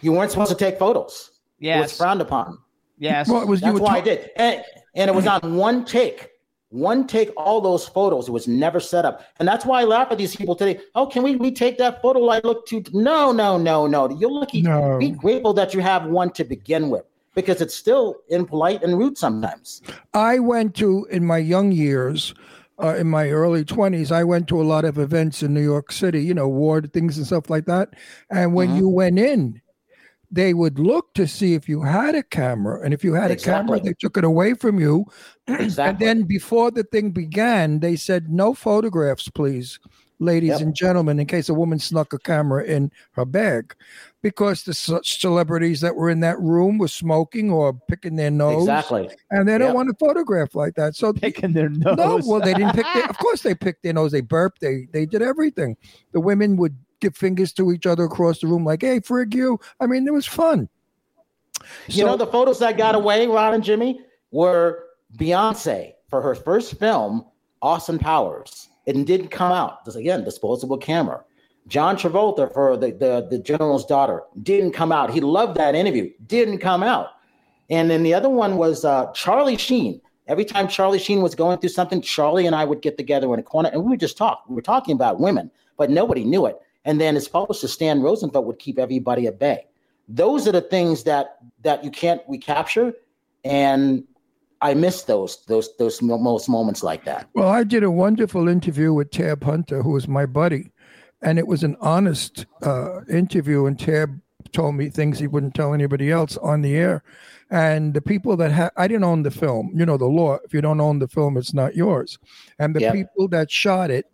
You weren't supposed to take photos. It was frowned upon. Yes. Well, it was That's were why I did. And, and it was on one take. One take, all those photos. It was never set up. And that's why I laugh at these people today. Oh, can we retake that photo? I look too. No, no, no, no. You're lucky. No. Be grateful that you have one to begin with because it's still impolite and rude sometimes. I went to in my young years, uh, in my early twenties, I went to a lot of events in New York City, you know, ward things and stuff like that. And when Mhm. you went in, they would look to see if you had a camera, and if you had a camera, they took it away from you. And then before the thing began, they said, "No photographs, please." Ladies Yep. and gentlemen, in case a woman snuck a camera in her bag, because the celebrities that were in that room were smoking or picking their nose, Exactly. and they don't Yep. want a photograph like that. So Picking their nose. no, well, they didn't pick. Their, of course, they picked their nose. They burped. They they did everything. The women would give fingers to each other across the room, like, "Hey, frig you." I mean, it was fun. You So- know, the photos that got away, Ron and Jimmy, were Beyonce for her first film, Austin Powers. It didn't come out. This again, disposable camera. John Travolta for the, the, the general's daughter didn't come out. He loved that interview. Didn't come out. And then the other one was uh, Charlie Sheen. Every time Charlie Sheen was going through something, Charlie and I would get together in a corner and we would just talk. We were talking about women, but nobody knew it. And then his publisher, Stan Rosenfeld, would keep everybody at bay. Those are the things that that you can't recapture. And I miss those those those most moments like that. Well, I did a wonderful interview with Tab Hunter, who was my buddy, and it was an honest uh, interview. And Tab told me things he wouldn't tell anybody else on the air. And the people that ha- I didn't own the film, you know the law. If you don't own the film, it's not yours. And the Yep. people that shot it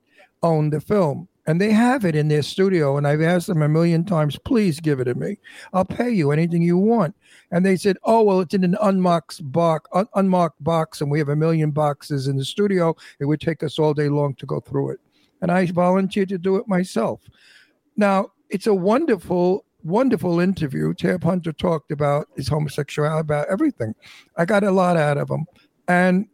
owned the film, and they have it in their studio. And I've asked them a million times, please give it to me. I'll pay you anything you want. And they said, oh well, it's in an unmarked box, un- unmarked box, and we have a million boxes in the studio. It would take us all day long to go through it. And I volunteered to do it myself. Now, it's a wonderful, wonderful interview. Tab Hunter talked about his homosexuality, about everything. I got a lot out of him. And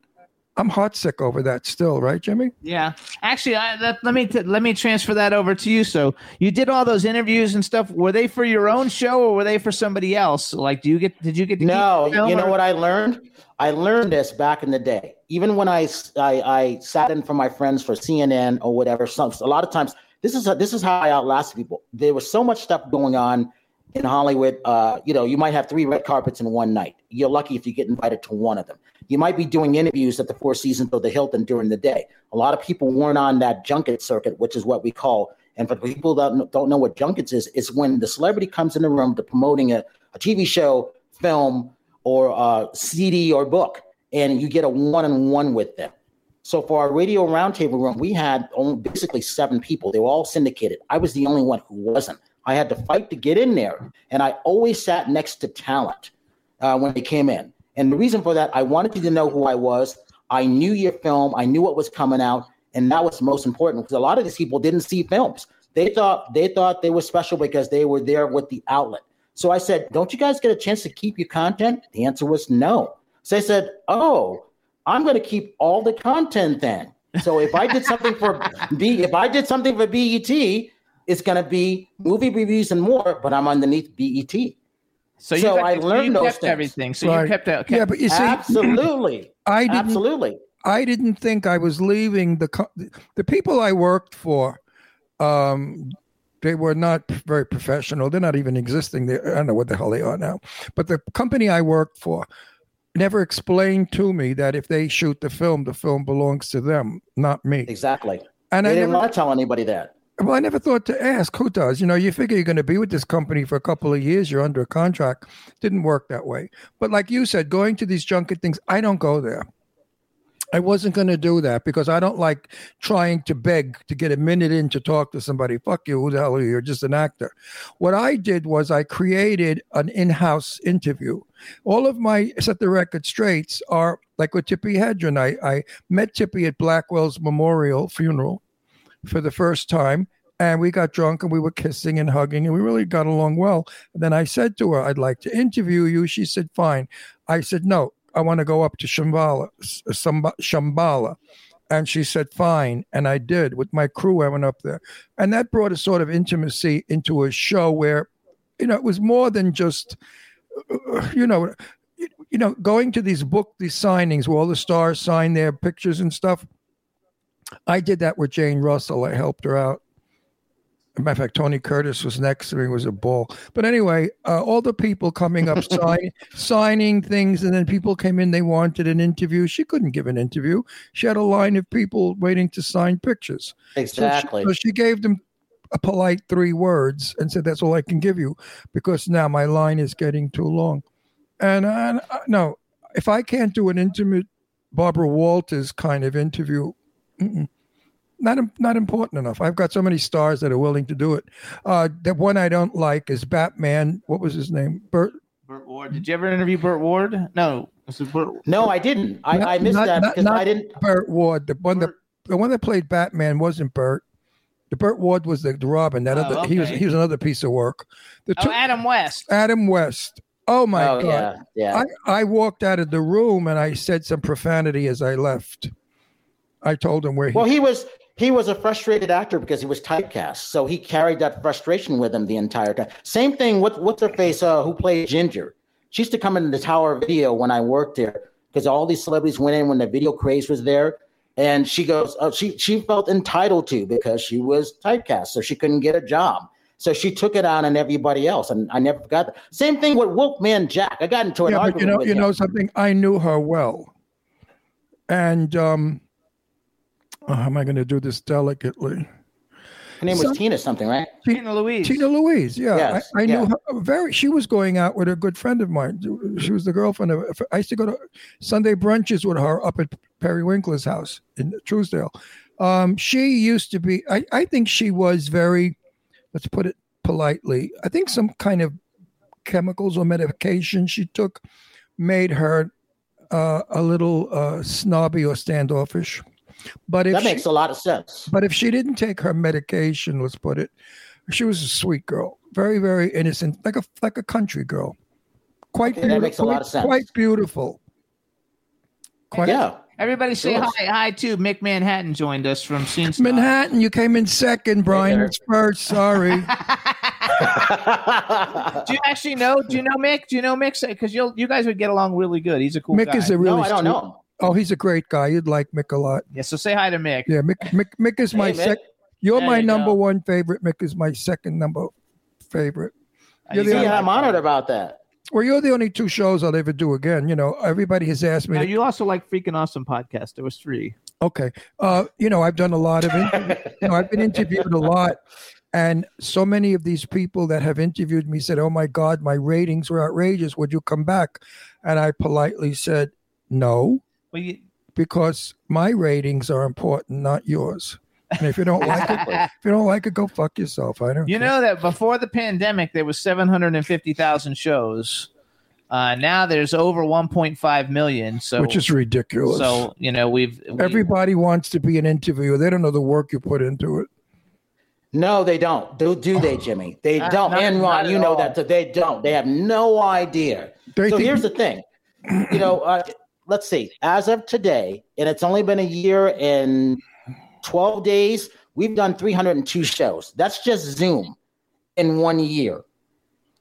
I'm heartsick over that still, right, Jimmy? Yeah, actually, I, that, let me t- let me transfer that over to you. So you did all those interviews and stuff. Were they for your own show or were they for somebody else? Like, do you get? Did you get? To No, keep the you know or- what I learned? I learned this back in the day. Even when I I sat in for my friends for CNN or whatever, some, a lot of times this is this is how I outlast people. There was so much stuff going on in Hollywood. Uh, you know, you might have three red carpets in one night. You're lucky if you get invited to one of them. You might be doing interviews at the Four Seasons or the Hilton during the day. A lot of people weren't on that junket circuit, which is what we call. And for people that don't know what junkets is, it's when the celebrity comes in the room to promoting a, a TV show, film, or a CD or book, and you get a one-on-one with them. So for our radio roundtable room, we had only basically seven people. They were all syndicated. I was the only one who wasn't. I had to fight to get in there, and I always sat next to talent uh, when they came in. And the reason for that, I wanted you to know who I was. I knew your film. I knew what was coming out, and that was most important because a lot of these people didn't see films. They thought they thought they were special because they were there with the outlet. So I said, "Don't you guys get a chance to keep your content?" The answer was no. So I said, "Oh, I'm going to keep all the content then." So if I did something for B, if I did something for BET, it's going to be movie reviews and more, but I'm underneath BET. So, you So kept- I learned you those kept things. everything. So Right. you kept, kept yeah, but you see, Absolutely, I didn't. absolutely. I didn't think I was leaving the the people I worked for. Um, they were not very professional. They're not even existing. They, I don't know what the hell they are now. But the company I worked for never explained to me that if they shoot the film, the film belongs to them, not me. Exactly. And they I didn't never, want to tell anybody that. Well, I never thought to ask who does. You know, you figure you're going to be with this company for a couple of years. You're under a contract. Didn't work that way. But like you said, going to these junket things, I don't go there. I wasn't going to do that because I don't like trying to beg to get a minute in to talk to somebody. Fuck you. Who the hell are you? You're just an actor. What I did was I created an in house interview. All of my set the record straights are like with Tippi Hedren. I, I met Tippi at Blackwell's memorial funeral for the first time. And we got drunk and we were kissing and hugging and we really got along well. And then I said to her, I'd like to interview you. She said, fine. I said, no, I want to go up to Shambala, Shambala. And she said, fine. And I did. With my crew, I went up there. And that brought a sort of intimacy into a show where, you know, it was more than just, you know, you know, going to these book, these signings where all the stars sign their pictures and stuff. I did that with Jane Russell. I helped her out. Matter of fact, Tony Curtis was next to me, was a ball. But anyway, uh, all the people coming up, sign, signing things, and then people came in, they wanted an interview. She couldn't give an interview. She had a line of people waiting to sign pictures. So she- Exactly. So she, gave them a polite three words and said, That's all I can give you because now my line is getting too long. And uh, no, if I can't do an intimate Barbara Walters kind of interview, mm-mm, not not important enough. I've got so many stars that are willing to do it. Uh, the one I don't like is Batman. What was his name? Bert. Burt Ward. Did you ever interview Burt Ward? No. Was it Burt? No, I didn't. I, Not- I missed not- that not- because not I didn't. Burt Ward. The one that the one that played Batman wasn't Burt. The Burt Ward was the, the Robin. That Oh, other he was he was another piece of work. The Oh, Adam West. Adam West. Oh my oh god. yeah, yeah. I, I walked out of the room and I said some profanity as I left. I told him where he well, he was he was a frustrated actor because he was typecast, so he carried that frustration with him the entire time. Same thing with what's her face uh, who played Ginger. She used to come into the Tower Video when I worked there because all these celebrities went in when the video craze was there, and she goes, oh, she she felt entitled to because she was typecast, so she couldn't get a job. So she took it out on everybody else, and I never forgot that. Same thing with Wolfman Jack. I got into an yeah, but you know, you him. know something. I knew her well, and um, oh, how am I going to do this delicately? Her name was So- Tina something, right? Tina Louise. Tina Louise, yeah, Yes, I, I knew her very. She was going out with a good friend of mine. She was the girlfriend of. I used to go to Sunday brunches with her up at Perry Winkler's house in Trousdale. Um, she used to be. I, I think she was very. Let's put it politely. I think some kind of chemicals or medication she took made her uh, a little uh, snobby or standoffish. But if That she- makes a lot of sense. but if she didn't take her medication, let's put it, she was a sweet girl, very, very innocent, like a like a country girl, quite Okay, that makes a lot of quite- sense. Quite beautiful. Quite Yeah. Everybody say Sure. hi, hi to Mick Manhattan joined us from Scene Snobs. Manhattan, you came in second. Brian there. was first. Sorry. Do you actually know? Do you know Mick? Do you know Mick? Because you you guys would get along really good. He's a cool Mick guy. is a really. no, I don't sweet- know. Oh, he's a great guy. You'd like Mick a lot. yeah. So say hi to Mick. Yeah, Mick. Mick, Mick is my Hey, Mick. sec. You're There my you number go. one favorite. Mick is my second number favorite. You're You the See, got I'm honored about that. Well, you're the only two shows I'll ever do again. You know, everybody has asked me. Now, to- you also like freaking awesome podcast. There was three. Okay. Uh, you know, I've done a lot of interviews. you know, I've been interviewed a lot. And so many of these people that have interviewed me said, Oh my God, my ratings were outrageous. Would you come back? And I politely said, No, Well, you, because my ratings are important, not yours. And if you don't like it, if you don't like it, go fuck yourself. I don't you care. know that before the pandemic, there was seven hundred and fifty thousand shows. Uh, now there's over one point five million. So which is ridiculous. so you know we've we, Everybody wants to be an interviewer. They don't know the work you put into it. No, they don't. Do do they, Jimmy? They Not- don't. not- and Ron, you know all. that that they don't. They have no idea. They so think- here's the thing. You know, uh, let's see. As of today, and it's only been a year and 12 days, we've done 302 shows. That's just Zoom in one year.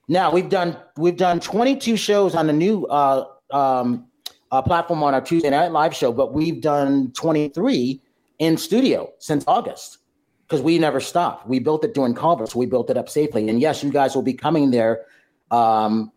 Now we've done we've done 22 shows on the new uh, um, uh, platform on our Tuesday Night Live show, but we've done 23 in studio since August because we never stopped. We built it during COVID, so we built it up safely. And yes, you guys will be coming there um,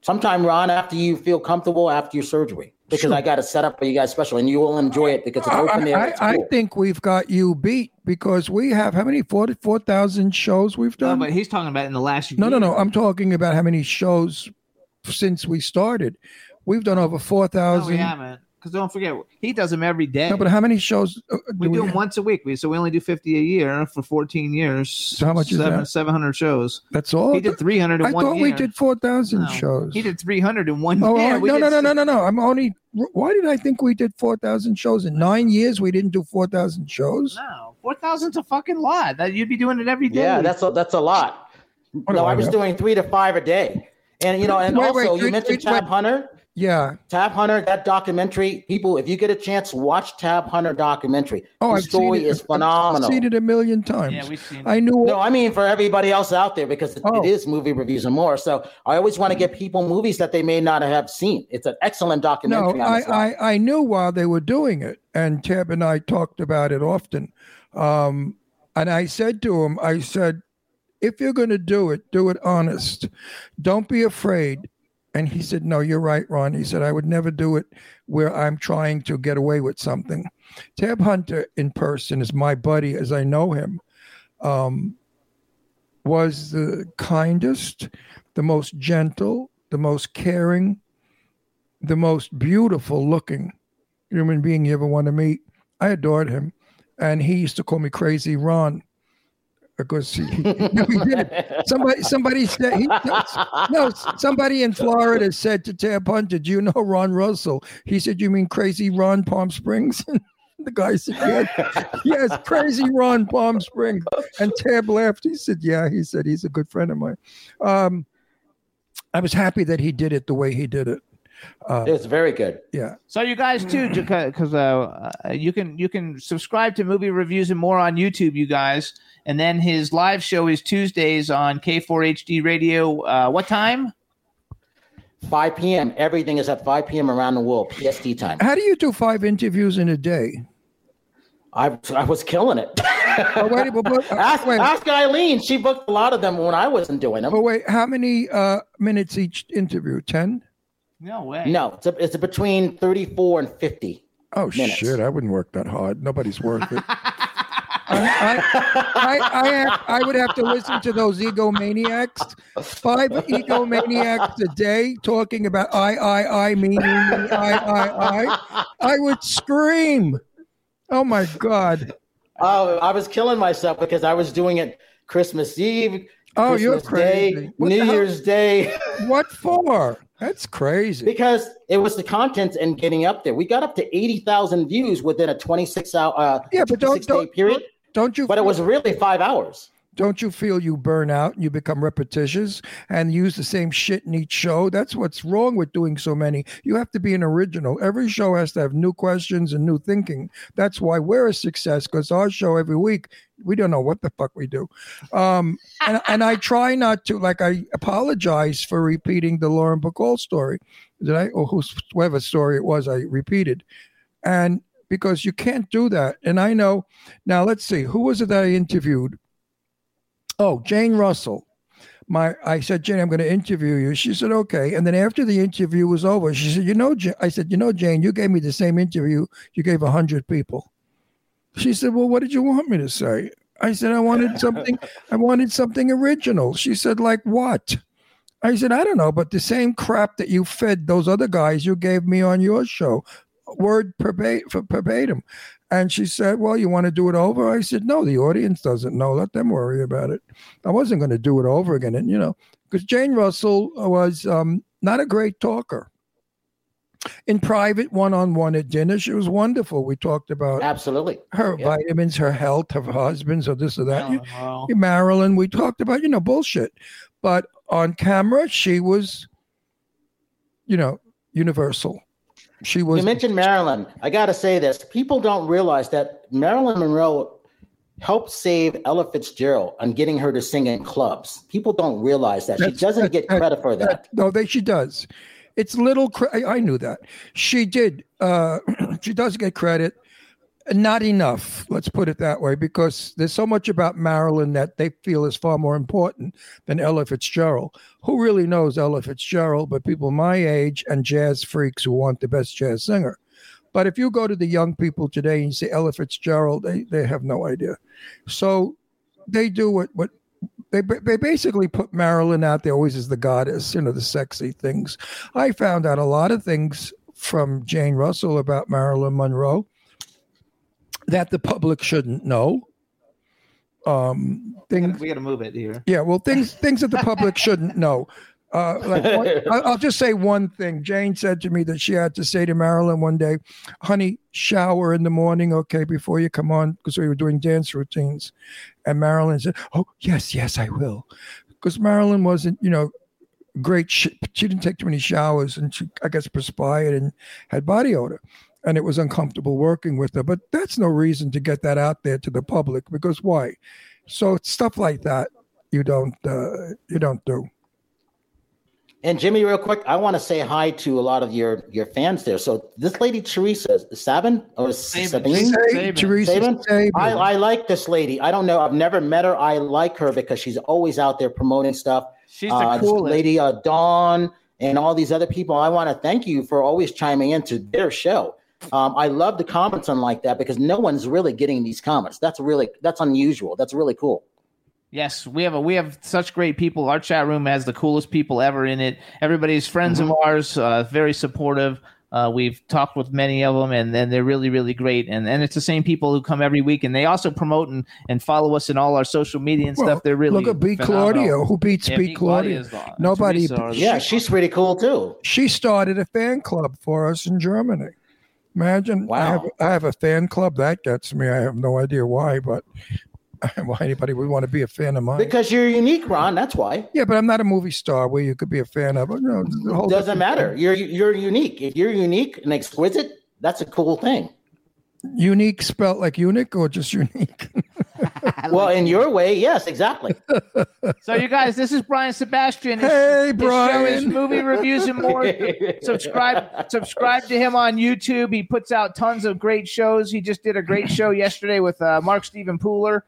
sometime, Ron, after you feel comfortable after your surgery, because Sure. I got it set up for you guys special, and you will enjoy it because it's open air. I, It's I, I think we've got you beat because we have how many 44,000 shows we've done. No, but he's talking about in the last No, no, year. no. I'm talking about how many shows since we started. We've done over No, 4,000. we haven't. Because don't forget, he does them every day. No, but how many shows uh, we do do we them once a week. We so we only do fifty a year for fourteen years. So how much is that? Seven hundred shows. That's all? He did three hundred I thought year. we did 4,000 No, shows. He did three hundred in one Oh, year. We no, no, no, no, no, no. I'm only. Why did I think we did 4,000 shows in nine years? We didn't do 4,000 shows. No, four thousand's a fucking lot. That you'd be doing it every day. Yeah, that's a, that's a lot. What No, I I was know? doing three to five a day, and you know, and Wait, also wait, you wait, mentioned wait, Tab wait. Hunter. Yeah. Tab Hunter, that documentary, people, if you get a chance, watch Tab Hunter documentary. Oh, the I've story seen it. is I've phenomenal. seen it a million times. Yeah, we've seen I knew. No, I mean for everybody else out there because it, Oh. it is movie reviews and more. So I always want to get people movies that they may not have seen. It's an excellent documentary. on I. I I knew while they were doing it, and Tab and I talked about it often. Um, and I said to him, I said, if you're going to do it, do it honest. Don't be afraid. And he said, No, you're right, Ron. He said, I would never do it where I'm trying to get away with something. Tab Hunter in person is my buddy as I know him. Um, was the kindest, the most gentle, the most caring, the most beautiful looking human being you ever want to meet. I adored him. And he used to call me Crazy Ron because he, no, he didn't. Somebody, somebody said, he, no, somebody in Florida said to Tab Hunter, Do you know Ron Russell? He said, You mean Crazy Ron Palm Springs? the guy said, yes, yes, Crazy Ron Palm Springs. And Tab laughed. He said, Yeah, he said, He's a good friend of mine. Um, I was happy that he did it the way he did it. Uh, It's very good. yeah. So you guys too, because uh, uh, you can you can subscribe to movie reviews and more on YouTube, you guys. And then his live show is Tuesdays on K4HD Radio. Uh, what time? 5 p.m. Everything is at 5 p.m. around the world, PST time. How do you do five interviews in a day? I, I was killing it. Oh, wait, but, but, uh, ask, wait, ask Eileen. She booked a lot of them when I wasn't doing them. oh, wait, how many uh, minutes each interview? 10? No way. No, it's, a, it's a between 34 and 50. Oh, Minutes. shit. I wouldn't work that hard. Nobody's worth it. I, I, I, have, I would have to listen to those egomaniacs, five egomaniacs a day talking about I, I, I, me, me, me, I, I, I. I would scream. Oh my God. Oh, I was killing myself because I was doing it Christmas Eve, Oh, Christmas you're Day, crazy. What the New? Year's Day, What for? That's crazy. because it was the content and getting up there. We got up to 80,000 views within a 26 hour, uh, Yeah, but don't, day don't, period. don't you But it was really five hours. Don't you feel you burn out and you become repetitious and use the same shit in each show? That's what's wrong with doing so many. You have to be an original. Every show has to have new questions and new thinking. That's why we're a success because our show every week, we don't know what the fuck we do. Um, and, and I try not to, like, I apologize for repeating the Lauren Bacall story. Did I, or whoever story it was, I repeated. And because you can't do that. And I know, now let's see, who was it that I interviewed? Oh, Jane Russell. My, I said, Jane, I'm going to interview you. She said, okay. And then after the interview was over, she said, you know, Ja-" I said, you know, Jane, you gave me the same interview you gave a hundred people. She said, well, what did you want me to say? I said, I wanted something, I wanted something original. She said, like what? I said, I don't know, but the same crap that you fed those other guys, you gave me on your show, word verbatim. And she said, Well, you want to do it over? I said, No, the audience doesn't know. Let them worry about it. I wasn't going to do it over again. And, you know, because Jane Russell was um, not a great talker. In private, one on one at dinner, she was wonderful. We talked about Absolutely. her Yeah. vitamins, her health, her husband's, or this or that. You- Oh, Marilyn, we talked about, you know, bullshit. But on camera, she was, you know, universal. She was You mentioned Marilyn. I got to say this. People don't realize that Marilyn Monroe helped save Ella Fitzgerald on getting her to sing in clubs. People don't realize that. She doesn't get that- credit for that. No, they she does. It's little. Cre- I, I knew that she did. Uh, she does get credit, not enough. Let's put it that way, because there's so much about Marilyn that they feel is far more important than Ella Fitzgerald. Who really knows Ella Fitzgerald? But people my age and jazz freaks who want the best jazz singer. But if you go to the young people today and you say Ella Fitzgerald, they, they have no idea. So they do what what they they basically put Marilyn out there always as the goddess, you know, the sexy things. I found out a lot of things from Jane Russell about Marilyn Monroe that the public shouldn't know. Um, things, we got to move it here. yeah, well, things things that the public shouldn't know. Uh, like one, I'll just say one thing. Jane said to me that she had to say to Marilyn one day, "Honey, shower in the morning, okay, before you come on," because we were doing dance routines. And Marilyn said, "Oh, yes, yes, I will," because Marilyn wasn't, you know, great. Sh- she didn't take too many showers, and she, I guess, perspired and had body odor, and it was uncomfortable working with her. But that's no reason to get that out there to the public because why? So stuff like that you don't uh, you don't do. And Jimmy, real quick, I want to say hi to a lot of your your fans there. So this lady Teresa Sabin or Sabine, Say- Teresa Sabin? Sabin. I, I like this lady. I don't know. I've never met her. I like her because she's always out there promoting stuff. She's the uh, this coolest. lady uh, Dawn and all these other people. I want to thank you for always chiming into their show. Um, I love the comments on like that because no one's really getting these comments. That's really that's unusual. That's really cool. Yes, we have a we have such great people. Our chat room has the coolest people ever in it. Everybody's friends Mm-hmm. of ours, uh, very supportive. Uh, we've talked with many of them, and, and they're really, really great. And and it's the same people who come every week, and they also promote and, and follow us in all our social media and Well, stuff. They're really look at B. phenomenal. Claudio. Who beats Yeah, B. B. Claudio? Claudia's Nobody. Teresa Yeah, she's pretty cool too. She started a fan club for us in Germany. Imagine I have Wow. I have a fan club that gets me. I have no idea why, but why anybody would want to be a fan of mine? Because you're unique, Ron. That's why. yeah, but I'm not a movie star where you could be a fan of. You know, Doesn't matter. thing. You're you're unique. If you're unique and exquisite, that's a cool thing. Unique spelt like eunuch or just unique? Well, in your way, yes, exactly. So, you guys, this is Brian Sebastian. His- Hey, his show is Brian. movie reviews and more. subscribe, subscribe to him on YouTube. He puts out tons of great shows. He just did a great show yesterday with uh, Mark Stephen Pooler,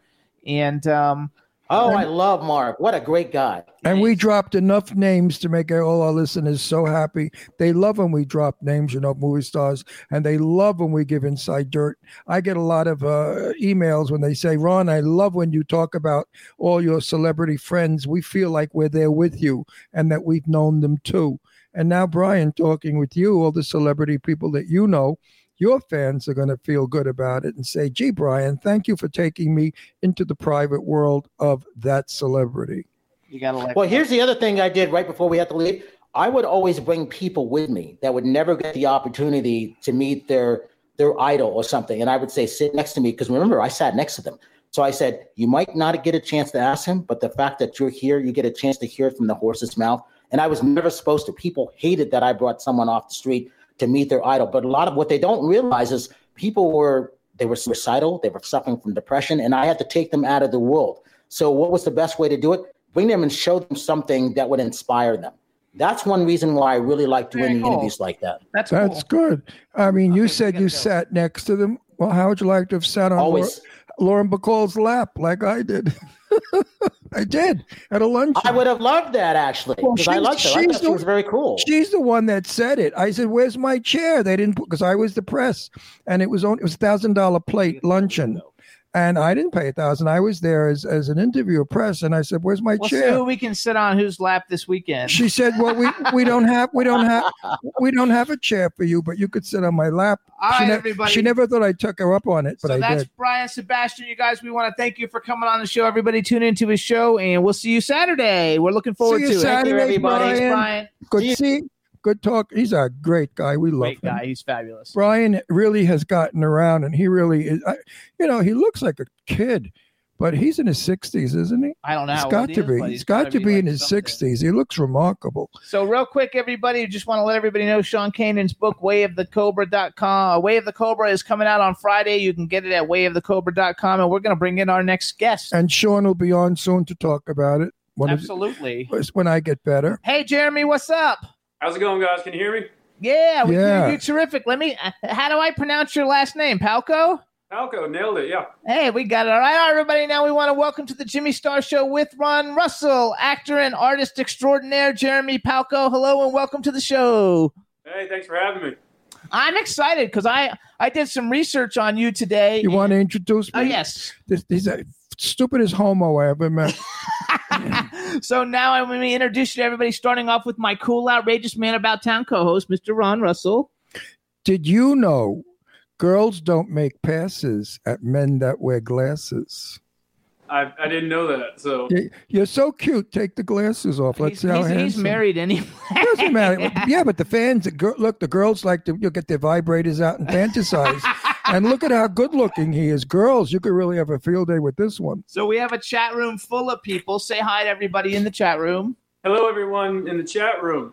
and um, Oh, I love Mark. What a great guy. and we dropped enough names to make all our listeners so happy. They love when we drop names, you know, movie stars, and they love when we give inside dirt. I get a lot of uh, emails when they say, Ron, I love when you talk about all your celebrity friends. We feel like we're there with you and that we've known them too. And now, Brian, talking with you, all the celebrity people that you know, your fans are going to feel good about it and say, gee, Brian, thank you for taking me into the private world of that celebrity. you gotta let. Well, here's the other thing I did right before we had to leave. I would always bring people with me that would never get the opportunity to meet their their idol or something, and I would say, sit next to me because remember, I sat next to them. So I said, you might not get a chance to ask him, but the fact that you're here, you get a chance to hear it from the horse's mouth. And I was never supposed to. People hated that I brought someone off the street to meet their idol. But a lot of what they don't realize is people were they were suicidal, they were suffering from depression, and I had to take them out of the world. So what was the best way to do it? Bring them and show them something that would inspire them. That's one reason why I really like doing the cool. interviews like that. That's That's good. I mean, you Okay, we said you go. sat next to them. Well, how would you like to have sat on Always. Lauren, Lauren Bacall's lap like I did? I did at a lunch. I would have loved that actually Well, because I she's- liked her. I thought she the- was very cool. She's the one that said it. I said, "Where's my chair?" They didn't because I was the press, and it was on. It was a thousand dollar plate luncheon, and I didn't pay a thousand. I was there as as an interviewer press, and I said, "Where's my We'll see chair?" who we can sit on whose lap this weekend. She said, "Well, we we don't have we don't have we don't have a chair for you, but you could sit on my lap." All she, right, ne- everybody. she never thought I took her up on it, but so I that's did. Brian Sebastian. You guys, we want to thank you for coming on the show. Everybody, tune into his show, and we'll see you Saturday. We're looking forward See you to it. Saturday, everybody. Thanks, Brian. Brian. Good See you. Good talk. He's a great guy. We love Great him. guy. He's fabulous. Brian really has gotten around, and he really is. I, you know, he looks like a kid, but he's in his sixties, isn't he? I don't know. He's got to is, be. he's got to be, like in his sixties. He looks remarkable. So, real quick, everybody, just want to let everybody know Sean Kanan's book, wayofthecobra.com. Uh, Way of the Cobra is coming out on Friday. You can get it at wayofthecobra.com, and we're going to bring in our next guest. And Sean will be on soon to talk about it. When, it- Absolutely. when I get better. Hey, Jeremy, what's up? How's it going, guys? Can you hear me? Yeah, we Yeah. you terrific. Let me. uh, How do I pronounce your last name? Palko. Palko nailed it. Yeah. Hey, we got it. All right, all right, everybody. Now we want to welcome to the Jimmy Star Show with Ron Russell, actor and artist extraordinaire Jeremy Palko. Hello and welcome to the show. Hey, thanks for having me. I'm excited because I I did some research on you today. You want to introduce me? Oh yes. This, he's the stupidest homo I ever met. so now I'm going to introduce you to everybody, starting off with my cool, outrageous man about town co-host, Mr. Ron Russell. Did you know girls don't make passes at men that wear glasses? I, I didn't know that. So You're so cute. Take the glasses off. Let's He's, see how he's, he's married anyway. Doesn't matter. Yeah, but the fans, look, the girls like to you'll get their vibrators out and fantasize. and look at how good looking he is. Girls, you could really have a field day with this one. So we have a chat room full of people. Say hi to everybody in the chat room. Hello, everyone in the chat room.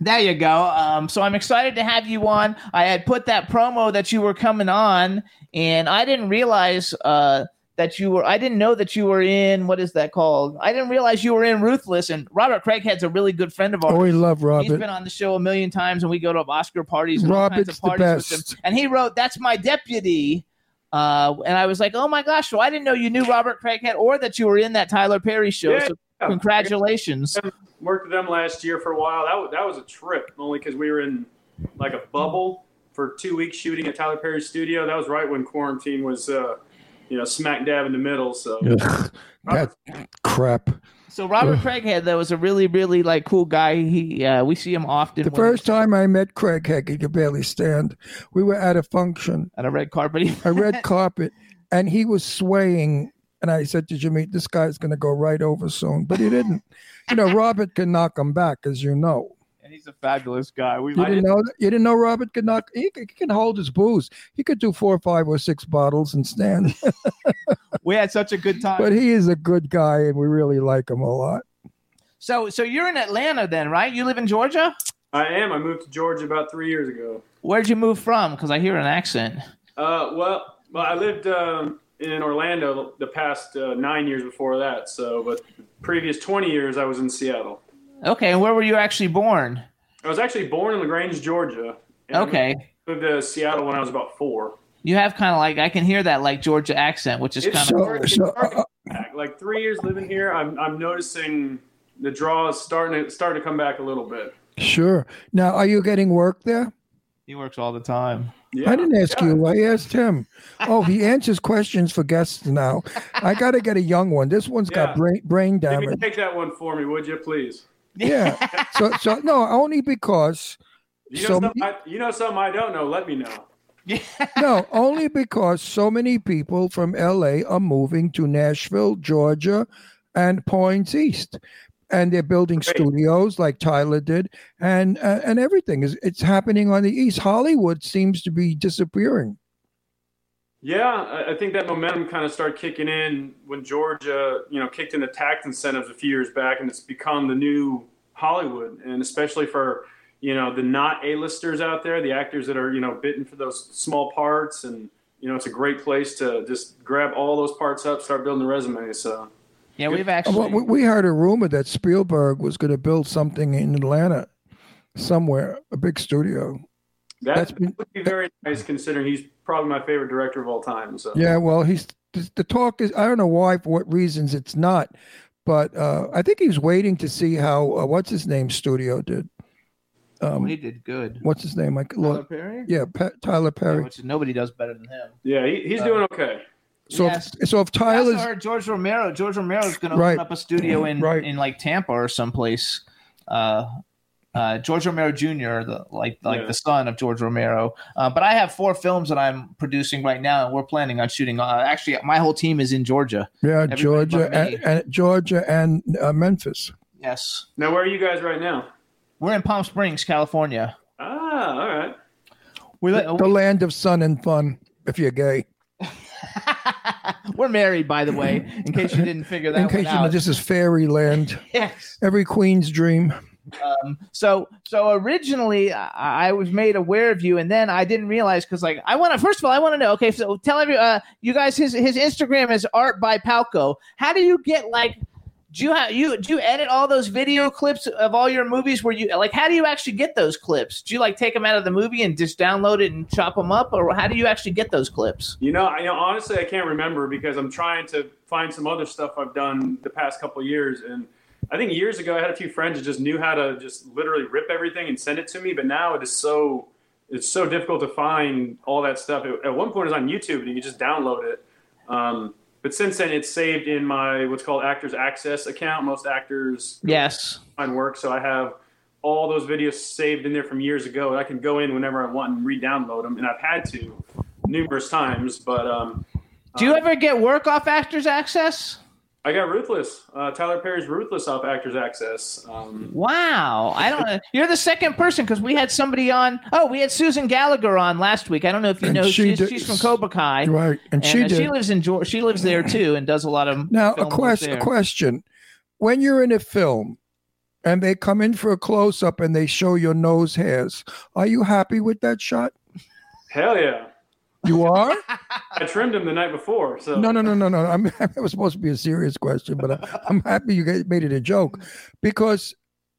There you go. Um, so I'm excited to have you on. I had put that promo that you were coming on, and I didn't realize uh, that you were. I didn't know that you were in. What is that called? I didn't realize you were in Ruthless. And Robert Craighead's a really good friend of ours. Oh, we love Robert. He's been on the show a million times, and we go to Oscar parties and all kinds Robert's of the parties with best. him. And he wrote, "That's my deputy." Uh, and I was like, "Oh my gosh!" So I didn't know you knew Robert Craighead, or that you were in that Tyler Perry show. Yeah, so yeah. congratulations! Worked with them last year for a while. That was, that was a trip, only because we were in like a bubble for two weeks shooting at Tyler Perry's studio. That was right when quarantine was, uh, you know, smack dab in the middle. So Ugh, that crap. So Robert Ugh. Craighead, though, was a really, really like cool guy. He, uh, we see him often The when- first time I met Craighead, Heck, he could barely stand. We were at a function, at a red carpet. a red carpet, and he was swaying. And I said to Jimmy, "This guy's going to go right over soon," but he didn't. You know, Robert can knock him back, as you know. And he's a fabulous guy. We, You didn't know? You didn't know Robert could knock. He, can- he can hold his booze. He could do four, five, or six bottles and stand. we had such a good time. but he is a good guy, and we really like him a lot. so, so you're in Atlanta then, right? You live in Georgia. I am. I moved to Georgia about three years ago. Where'd you move from? Because I hear an accent. Uh, well, well, I lived um, in Orlando the past uh, nine years before that. So, but the previous 20 years I was in Seattle. Okay, and where were you actually born? I was actually born in Lagrange, Georgia. and I Okay, Moved to Seattle when I was about four. you have kind of like I can hear that like Georgia accent, which is kind of hard, it's so, hard to uh, come back. like three years living here. I'm I'm noticing the draw is starting to starting to come back a little bit. Sure. Now, are you getting work there? he works all the time. Yeah, I didn't ask yeah. you. I asked him. Oh, he answers questions for guests now. I got to get a young one. This one's got Yeah. brain brain Maybe damage. take that one for me, would you, please? Yeah. So, so no, only because You know, So something many- I, you know something I don't know. Let me know. no, only because so many people from LA are moving to Nashville, Georgia, and Points East. And they're building Great. studios like Tyler did, and uh, and everything is it's happening on the East. Hollywood seems to be disappearing. Yeah, I, I think that momentum kind of started kicking in when Georgia, you know, kicked in the tax incentives a few years back, and it's become the new Hollywood, and especially for you know the not A-listers out there, the actors that are you know bitten for those small parts, and you know it's a great place to just grab all those parts up, start building the resume. So Yeah, we've actually. we, we heard a rumor that Spielberg was going to build something in Atlanta, somewhere, a big studio. That That's been- would be very nice, considering he's probably my favorite director of all time. So Yeah, well, he's the, the talk is I don't know why for what reasons it's not, but uh, I think he's waiting to see how uh, what's his name studio did. Um, he did good. what's his name? Like, Tyler look, Perry. yeah, Pa- Tyler Yeah, Perry. which nobody does better than him. yeah, he, he's Uh, doing okay. So, Yes. if, so if I Tyler's heard George Romero. George Romero's going to open up a studio in Right. in like Tampa or someplace. Uh, uh, George Romero Jr., the like like Yeah. the son of George Romero. Uh, but I have four films that I'm producing right now, and we're planning on shooting. Uh, actually, my whole team is in Georgia. yeah, everybody Georgia and, and Georgia and uh, Memphis. Yes, Now, where are you guys right now? we're in Palm Springs, California. Ah, all right. We, The land of sun and fun. If you're gay, we're married, by the way, in case you didn't figure that in case one you know, this is fairyland. yes. Every queen's dream. Um, so so originally I, I was made aware of you, and then I didn't realize because like I want to first of all I want to know. Okay, so tell every uh, you guys his his Instagram is art by Palko. How do you get like? Do you you do you edit all those video clips of all your movies? Where you like how do you actually get those clips? Do you like take them out of the movie and just download it and chop them up, or how do you actually get those clips? You know, I, you know, honestly, I can't remember because I'm trying to find some other stuff I've done the past couple years. And I think years ago, I had a few friends that just knew how to just literally rip everything and send it to me. But now it is so it's so difficult to find all that stuff. At- At one point, it was on YouTube, and you just download it. Um, but since then, it's saved in my what's called Actors Access account. Most actors Yes. find work, so I have all those videos saved in there from years ago. And I can go in whenever I want and re-download them, and I've had to numerous times. But um, Do you ever get work off Actors Access? I got Ruthless, uh, Tyler Perry's Ruthless off Actors Access. Um, Wow, I don't know. You're the second person because we had somebody on. Oh, we had Susan Gallagher on last week. I don't know if you And know. she She's, did- she's from Cobra Kai, Right. And, and she uh, did. she lives in Georgia. She lives there too, and does a lot of Now, a film work question. A question. When you're in a film, and they come in for a close up and they show your nose hairs. Are you happy with that shot? Hell yeah. You are? I trimmed him the night before, so No, no, no, no, no. I'm, it was supposed to be a serious question, but I, I'm happy you guys made it a joke because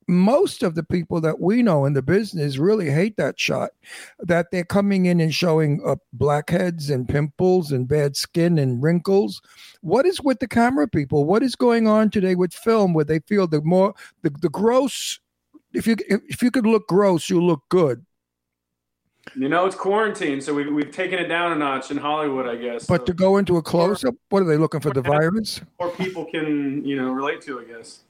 most of the people that we know in the business really hate that shot. That they're coming in and showing up blackheads and pimples and bad skin and wrinkles. What is with the camera people? What is going on today with film where they feel the more the, the gross if you if you could look gross, you look good. You know it's quarantine, so we've we've taken it down a notch in Hollywood, I guess. But so to go into a close up, what are they looking for? The virus? Or people can you know relate to, I guess.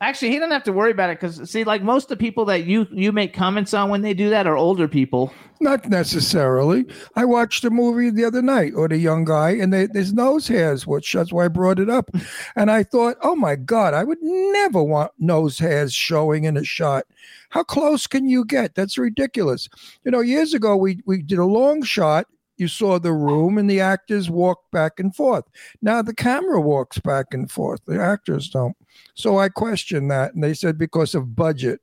Actually, he doesn't have to worry about it because see, like most of the people that you you make comments on when they do that are older people. Not necessarily. I watched a movie the other night or the young guy, and they, his nose hairs, which that's why I brought it up. And I thought, oh my God, I would never want nose hairs showing in a shot. How close can you get? That's ridiculous. You know, years ago we we did a long shot. You saw the room and the actors walked back and forth. Now the camera walks back and forth. The actors don't. So I questioned that, and they said because of budget.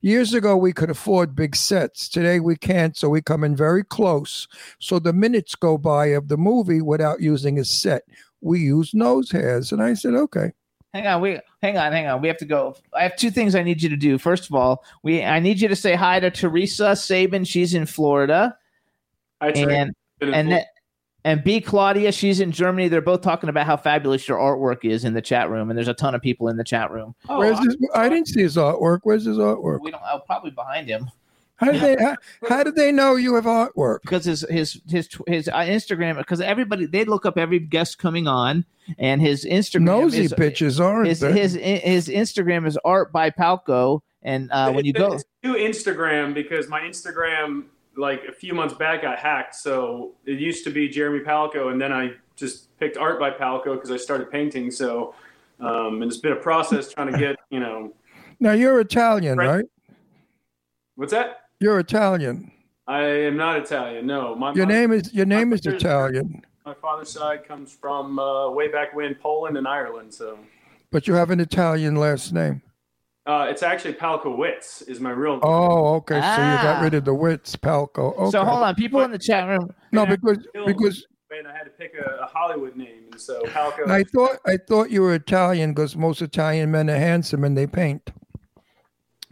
Years ago, we could afford big sets. Today, we can't, so we come in very close. So the minutes go by of the movie without using a set. We use nose hairs. And I said, okay. Hang on, we hang on, hang on. We have to go. I have two things I need you to do. First of all, we I need you to say hi to Teresa Sabin. She's in Florida, I and been and then, and B Claudia. She's in Germany. They're both talking about how fabulous your artwork is in the chat room, and there's a ton of people in the chat room. Oh, Where's his, I didn't see his artwork. Where's his artwork? We don't. Oh, probably behind him How did they? How, how did they know you have artwork? because his his his tw- his uh, Instagram. Because everybody they look up every guest coming on, and his Instagram Nosy is, bitches aren't his, his his Instagram is art by Palko, and uh, when you go, to Instagram because my Instagram like a few months back got hacked. So it used to be Jeremy Palko, and then I just picked art by Palko because I started painting. So um, and it's been a process trying to get you know now you're Italian, Right. right? what's that? You're Italian. I am not Italian. No, my Your my, name is your name is Italian, my father's side comes from uh, way back when Poland and Ireland. So but you have an Italian last name. Uh, it's actually Palkowitz is my real. Oh, okay. So you got Ah. rid of the wits, Palko. Okay. so hold on, people in the chat room. No, because because and I had to pick a, a Hollywood name, and so Palko. I thought I thought you were Italian because most Italian men are handsome and they paint.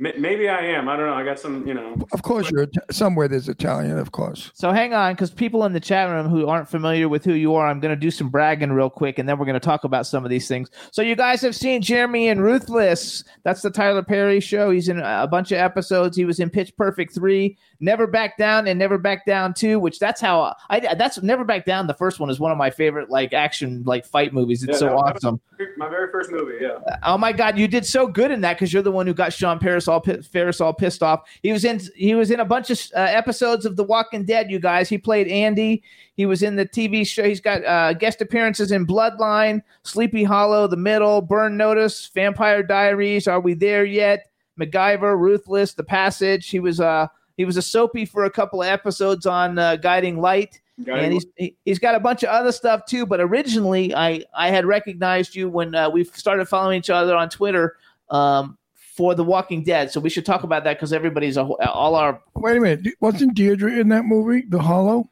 Ma- Maybe I am. I don't know. I got some, you know. Of course, you're somewhere there's Italian, of course. So hang on, because people in the chat room who aren't familiar with who you are, I'm going to do some bragging real quick, and then we're going to talk about some of these things. So you guys have seen Jeremy in Ruthless. That's the Tyler Perry show. He's in a bunch of episodes. He was in Pitch Perfect three, Never Back Down, and Never Back Down two. Which that's how I. That's Never Back Down. The first one is one of my favorite like action like fight movies. It's Yeah, so that awesome. My very first movie, yeah. Oh my God, you did so good in that because you're the one who got Sean Paris all Faris all pissed off. He was in he was in a bunch of uh, episodes of The Walking Dead. You guys, he played Andy. He was in the TV show. He's got uh, guest appearances in Bloodline, Sleepy Hollow, The Middle, Burn Notice, Vampire Diaries. Are we there yet? MacGyver, Ruthless, The Passage. He was uh he was a soapy for a couple of episodes on uh, Guiding Light Guiding and he's he, he's got a bunch of other stuff too. But originally, I I had recognized you when uh, we started following each other on Twitter um, for The Walking Dead. So we should talk about that because everybody's a, all our. Wait a minute, wasn't Deirdre in that movie, The Hollow?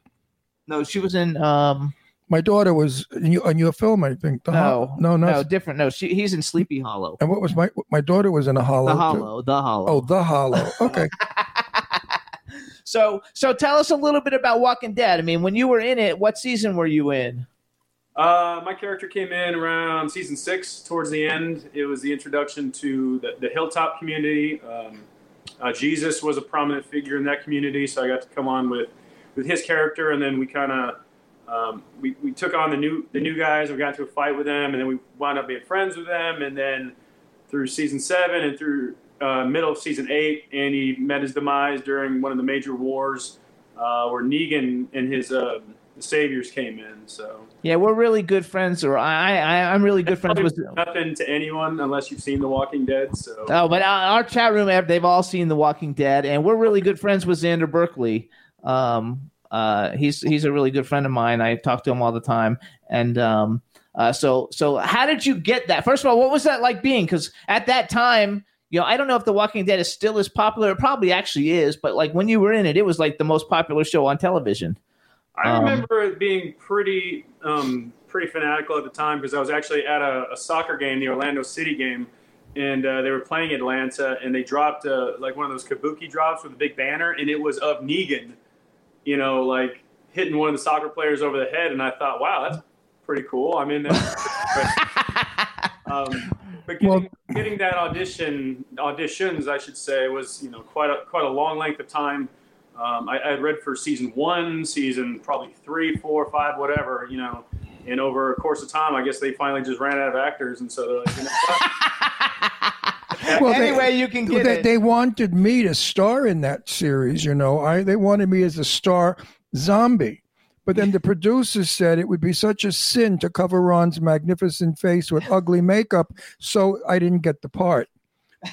No, she was in. Um, My daughter was in your, on your film, I think. The no, Hollow. no, no, no, different. No, she he's in Sleepy Hollow. And what was my my daughter was in a Hollow. The too. Hollow, the Hollow. Oh, The Hollow. Okay. So so tell us a little bit about Walking Dead. I mean, when you were in it, what season were you in? Uh, my character came in around season six, towards the end. It was the introduction to the, the Hilltop community. Um, uh, Jesus was a prominent figure in that community, so I got to come on with, with his character, and then we kind of um, we, we took on the new the new guys. We got into a fight with them, and then we wound up being friends with them. And then through season seven and through uh, middle of season eight, and he met his demise during one of the major wars, uh, where Negan and his uh, saviors came in. So. Yeah, we're really good friends, or I, I I'm really good friends with. nothing to anyone unless you've seen The Walking Dead. So Oh, but our, our chat room, they've all seen The Walking Dead, and we're really good friends with Xander Berkeley. Um, uh, he's he's a really good friend of mine. I talk to him all the time, and um, uh, so so how did you get that? First of all, what was that like being? Because at that time, you know, I don't know if The Walking Dead is still as popular. It probably actually is, but like when you were in it, it was like the most popular show on television. I Um, remember it being pretty um, pretty fanatical at the time because I was actually at a, a soccer game, the Orlando City game, and uh, they were playing Atlanta, and they dropped uh, like one of those kabuki drops with a big banner, and it was of Negan, you know, like hitting one of the soccer players over the head, and I thought, wow, that's pretty cool. I'm in there. um, but getting, getting that audition auditions, I should say, was you know quite a quite a long length of time. Um, I, I had read for season one, season probably three, four, five, whatever, you know. And over a course of time, I guess they finally just ran out of actors, and so they're like, you know? Well, Any they- way you can get they, it. they wanted me to star in that series. You know, I they wanted me as a star zombie. But then the producers said it would be such a sin to cover Ron's magnificent face with ugly makeup, so I didn't get the part. I,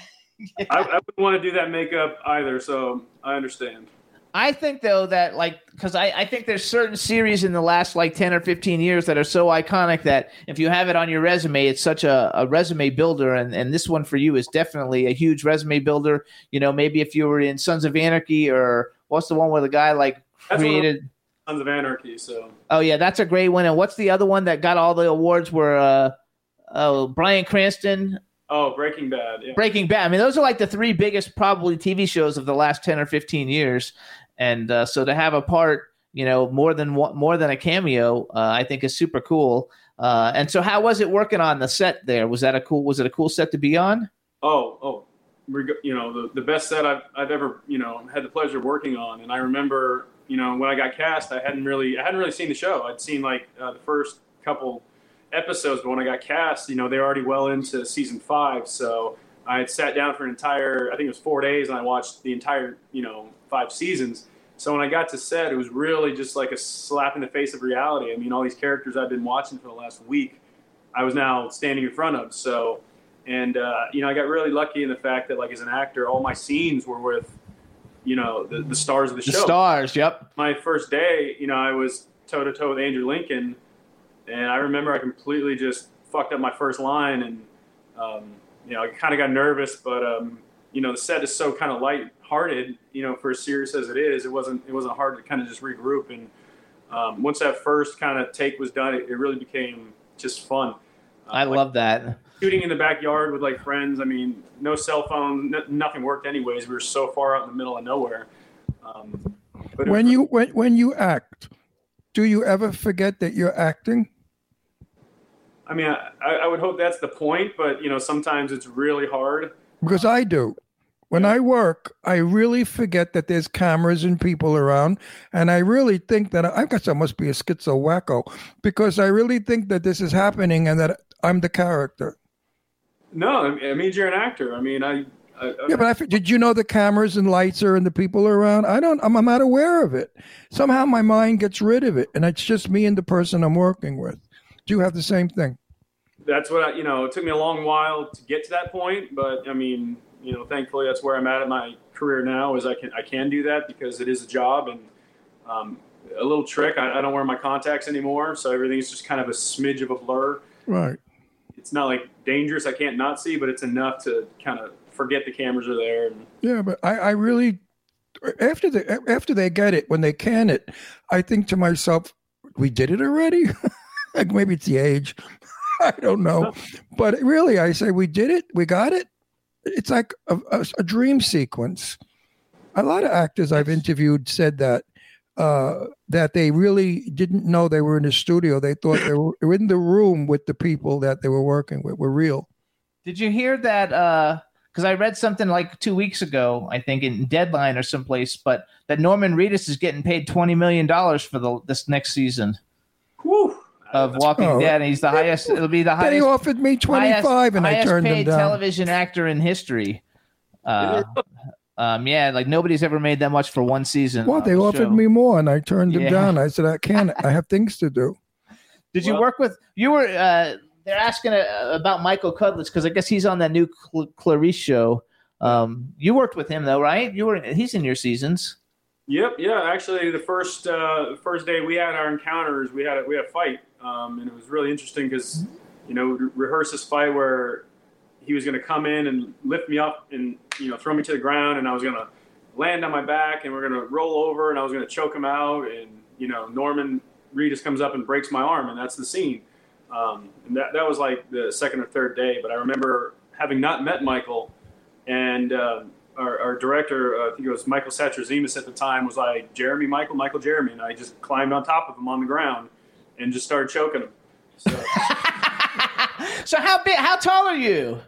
I wouldn't want to do that makeup either, so I understand. I think though that like because I, I think there's certain series in the last like 10 or 15 years that are so iconic that if you have it on your resume it's such a, a resume builder and, and this one for you is definitely a huge resume builder you know maybe if you were in sons of anarchy or what's the one where the guy like That's created Sons of Anarchy, so oh yeah that's a great one and what's the other one that got all the awards Were uh oh Bryan Cranston oh, Breaking Bad, yeah. Breaking Bad. I mean, those are like the three biggest probably TV shows of the last ten or fifteen years, and uh, so to have a part, you know, more than one, more than a cameo, uh, I think is super cool. Uh, and so, how was it working on the set there? Was that a cool? Was it a cool set to be on? Oh, oh, you know, the, the best set I've, I've ever, you know, had the pleasure of working on. And I remember, you know, when I got cast, I hadn't really, I hadn't really seen the show. I'd seen like uh, the first couple episodes, but when I got cast, you know, they're already well into season five. So I had sat down for an entire, I think it was four days, and I watched the entire, you know, five seasons. So when I got to set, it was really just like a slap in the face of reality. I mean, all these characters I've been watching for the last week, I was now standing in front of. So, and uh, you know, I got really lucky in the fact that, like, as an actor, all my scenes were with, you know, the, the stars of the, The show. stars. Yep. My first day, you know, I was toe to toe with Andrew Lincoln, and I remember I completely just fucked up my first line, and um, you know, I kind of got nervous, but um, you know, the set is so kind of light-hearted, you know, for as serious as it is, it wasn't it wasn't hard to kind of just regroup, and um, once that first kind of take was done, it, it really became just fun. Uh, I like, love that. Shooting in the backyard with like friends. I mean, no cell phone, n- nothing worked anyways. We were so far out in the middle of nowhere. Um, but When was- you when when you act, do you ever forget that you're acting? I mean, I, I would hope that's the point, but you know, sometimes it's really hard. Because I do. When I work, I really forget that there's cameras and people around, and I really think that I guess I must be a schizo wacko because I really think that this is happening and that I'm the character. No, it means you're an actor. I mean, I. I Yeah, but I, did you know the cameras and lights are and the people are around? I don't. I'm, I'm not aware of it. Somehow my mind gets rid of it, and it's just me and the person I'm working with. Do you have the same thing? that's what I, you know. It took me a long while to get to that point, but I mean, you know, thankfully that's where I'm at in my career now. Is I can I can do that because it is a job and um, a little trick. I, I don't wear my contacts anymore, so everything's just kind of a smidge of a blur. Right. It's not like dangerous. I can't not see, but it's enough to kind of forget the cameras are there. And Yeah, but I, I really after they after they get it when they can it, I think to myself, we did it already. like maybe it's the age, I don't know, but really, I say we did it, we got it. It's like a, a, a dream sequence. A lot of actors I've interviewed said that uh, that they really didn't know they were in the studio. They thought they were in the room with the people that they were working with were real. Did you hear that? Because I read something like two weeks ago, I think in Deadline or someplace, but that Norman Reedus is getting paid twenty million dollars for the this next season Whew. of Walking Oh. Dead. And he's the highest. It'll be the highest. They highest. offered me twenty five, highest, and I highest turned them paid down. television actor in history. Uh, um, yeah, like nobody's ever made that much for one season. Well, of they a offered show. me more, and I turned them Yeah. down. I said, "I can't. I have things to do." Did you work with? You were. Uh, they're asking uh, about Michael Cudlitz because I guess he's on that new Cl- Clarice show. Um, you worked with him though, right? You were. He's in your seasons. Yep, yeah. Actually, the first uh, first day we had our encounters, we had a, we had a fight, um, and it was really interesting because you know we rehearsed this fight where he was going to come in and lift me up and you know throw me to the ground, and I was to land on my back, and we're to roll over, and I was to choke him out, and you know Norman Reedus comes up and breaks my arm, and that's the scene. Um, and that that was like the second or third day, but I remember having not met Michael, and uh, our, our director, uh, I think it was Michael Satrazemis at the time, was like Jeremy, Michael, Michael, Jeremy, and I just climbed on top of him on the ground and just started choking him. So So how big? How tall are you?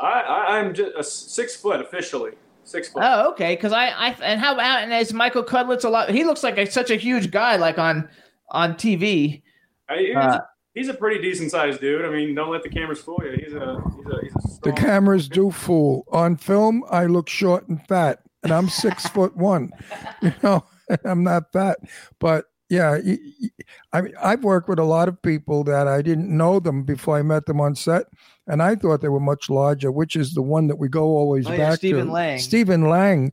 I, I, I'm just a six foot officially, six foot. Oh, okay. Because I, I, and how about and is Michael Cudlitz a lot? He looks like a, such a huge guy, like on on TV. I, he's, Uh, he's a pretty decent sized dude. I mean, don't let the cameras fool you. He's a he's a, he's a The strong- cameras do fool. On film, I look short and fat, and I'm six foot one. You know, I'm not fat, but yeah, i mean, I've worked with a lot of people that I didn't know them before I met them on set, and I thought they were much larger. Which is the one that we go always Oh, yeah, back Stephen to. Lang. Stephen Lang,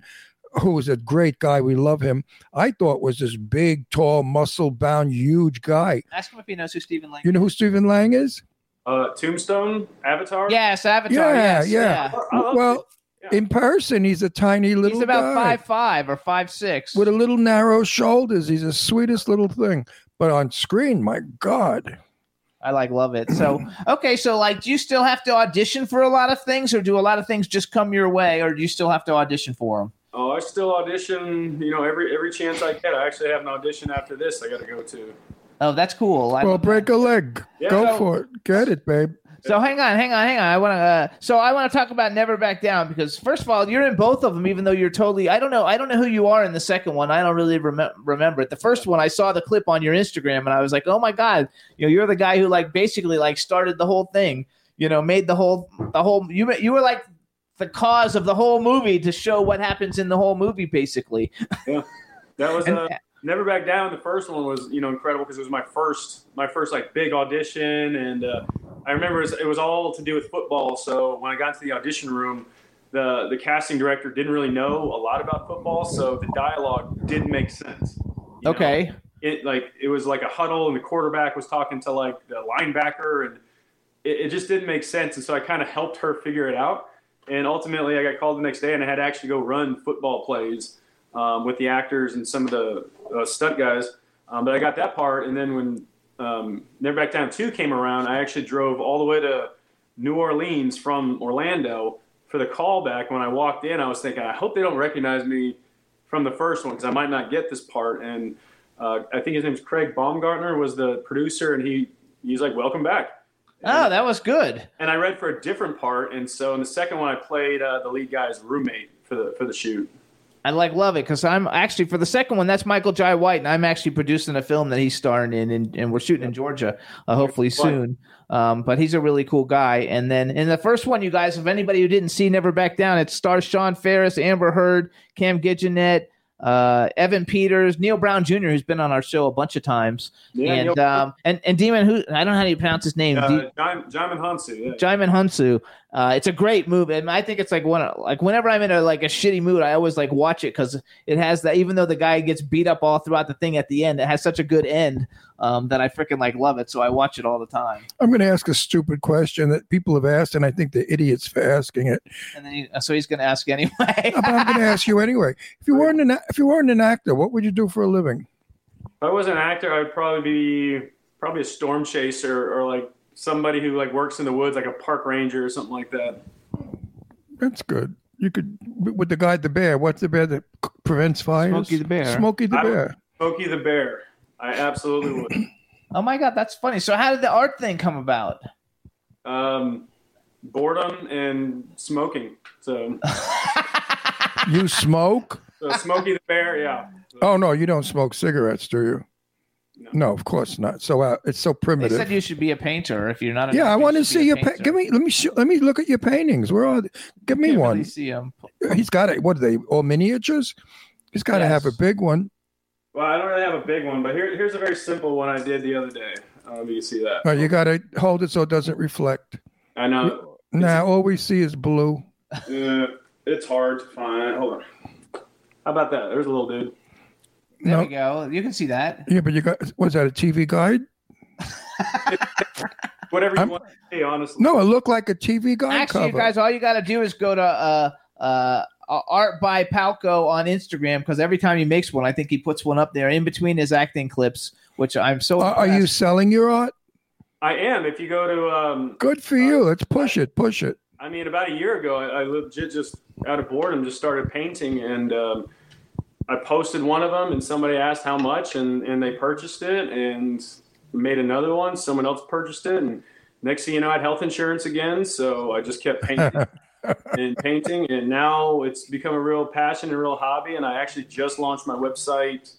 who is a great guy. We love him. I thought was this big, tall, muscle-bound, huge guy. Ask him if he knows who Stephen Lang. You know who Stephen Lang is? uh, Tombstone Avatar. Yes, Avatar. Yeah, yes, yeah. I love Well, Yeah. in person, he's a tiny little He's about guy five five or five six. with a little narrow shoulders. He's the sweetest little thing. But on screen, my God. I like love it. So okay, so like, do you still have to audition for a lot of things, or do a lot of things just come your way, or do you still have to audition for them? Oh, I still audition. You know, every every chance I get. I actually have an audition after this. I got to go to. Oh, that's cool. I Well, love break a leg. Yeah. Go So- for it. Get it, babe. So hang on, hang on, hang on. I want to. Uh, so I want to talk about Never Back Down because first of all, you're in both of them, even though you're totally. I don't know. I don't know who you are in the second one. I don't really rem- remember it. The first one, I saw the clip on your Instagram, and I was like, oh my god, you know, you're the guy who like basically like started the whole thing. You know, made the whole the whole. You you were like the cause of the whole movie to show what happens in the whole movie, basically. Yeah, That was And- uh, never back down. The first one was you know incredible because it was my first my first like big audition, and uh, I remember it was, it was all to do with football. So when I got to the audition room, the the casting director didn't really know a lot about football, so the dialogue didn't make sense. you know? Okay. it like it was like a huddle and the quarterback was talking to like the linebacker and it, it just didn't make sense and so i kind of helped her figure it out and ultimately i got called the next day and i had to actually go run football plays um, with the actors and some of the uh, stunt guys um, but i got that part and then when um, never back down 2 came around i actually drove all the way to new orleans from orlando for the callback when i walked in i was thinking i hope they don't recognize me from the first one because I might not get this part. And uh, I think his name's Craig Baumgarten was the producer, and he he's like, "Welcome back." Oh, that was good. And I read for a different part, and so in the second one, I played uh, the lead guy's roommate for the for the shoot. I like love it because I'm actually for the second one. That's Michael Jai White, and I'm actually producing a film that he's starring in, and, and we're shooting in Georgia, uh, hopefully soon. Um, but he's a really cool guy. And then in the first one, you guys, if anybody who didn't see Never Back Down, it stars Sean Faris, Amber Heard, Cam Gigandet, uh, Evan Peters, Neil Brown Jr., who's been on our show a bunch of times, Yeah, and Neil- um, and and Demon, who I don't know how you pronounce his name. Uh, De- Jaimin Jaimin Yeah. Jaimin Hounsou. Uh, it's a great movie, and I think it's like one like whenever I'm in a like a shitty mood, I always like watch it because it has that. Even though the guy gets beat up all throughout the thing at the end, it has such a good end um, that I freaking like love it. So I watch it all the time. I'm going to ask a stupid question that people have asked, and I think they're idiots for asking it. And then he, so he's going to ask anyway. But I'm going to ask you anyway. If you weren't an if you weren't an actor, what would you do for a living? If I was an actor, I'd probably be probably a storm chaser or like somebody who like works in the woods, like a park ranger or something like that. That's good. You could with the guy the bear. What's the bear that prevents fires? Smokey the Bear. Smokey the I- bear. Smokey the Bear. I absolutely would. oh my god, that's funny. So how did the art thing come about? Um, boredom and smoking. So, You smoke? so Smokey the Bear, yeah. Oh no, you don't smoke cigarettes, do you? No. No, of course not. So uh, it's so They primitive. said you should be a painter if you're not. an yeah, I want to see your. Pa- give me. Let me. Sh- let me look at your paintings. Where are? They? Give me Can't one. really see 'em. He's got it. What are they? All miniatures? He's got to have a big one. Well, I don't really have a big one, but here, here's a very simple one I did the other day. Um, you see that. Oh, you got to hold it so it doesn't reflect. I know Now all we see is blue. uh, it's hard to find. Hold on. How about that? There's a little dude. There No. we go. You can see that. Yeah, but you got. Was that a TV guide? Whatever you I'm- want to say, honestly. No, it looked like a TV guide Actually, cover. you guys, all you got to do is go to uh, uh, Art by Palko on Instagram because every time he makes one, I think he puts one up there in between his acting clips, which I'm so. are, are you selling your art? I am. If you go to, um, Good for you. Let's push it. Push it. I mean, about a year ago, I, I legit just out of boredom just started painting, and um, I posted one of them, and somebody asked how much, and and they purchased it, and made another one. Someone else purchased it, and next thing you know, I had health insurance again, so I just kept painting. and painting, and now it's become a real passion and real hobby. And I actually just launched my website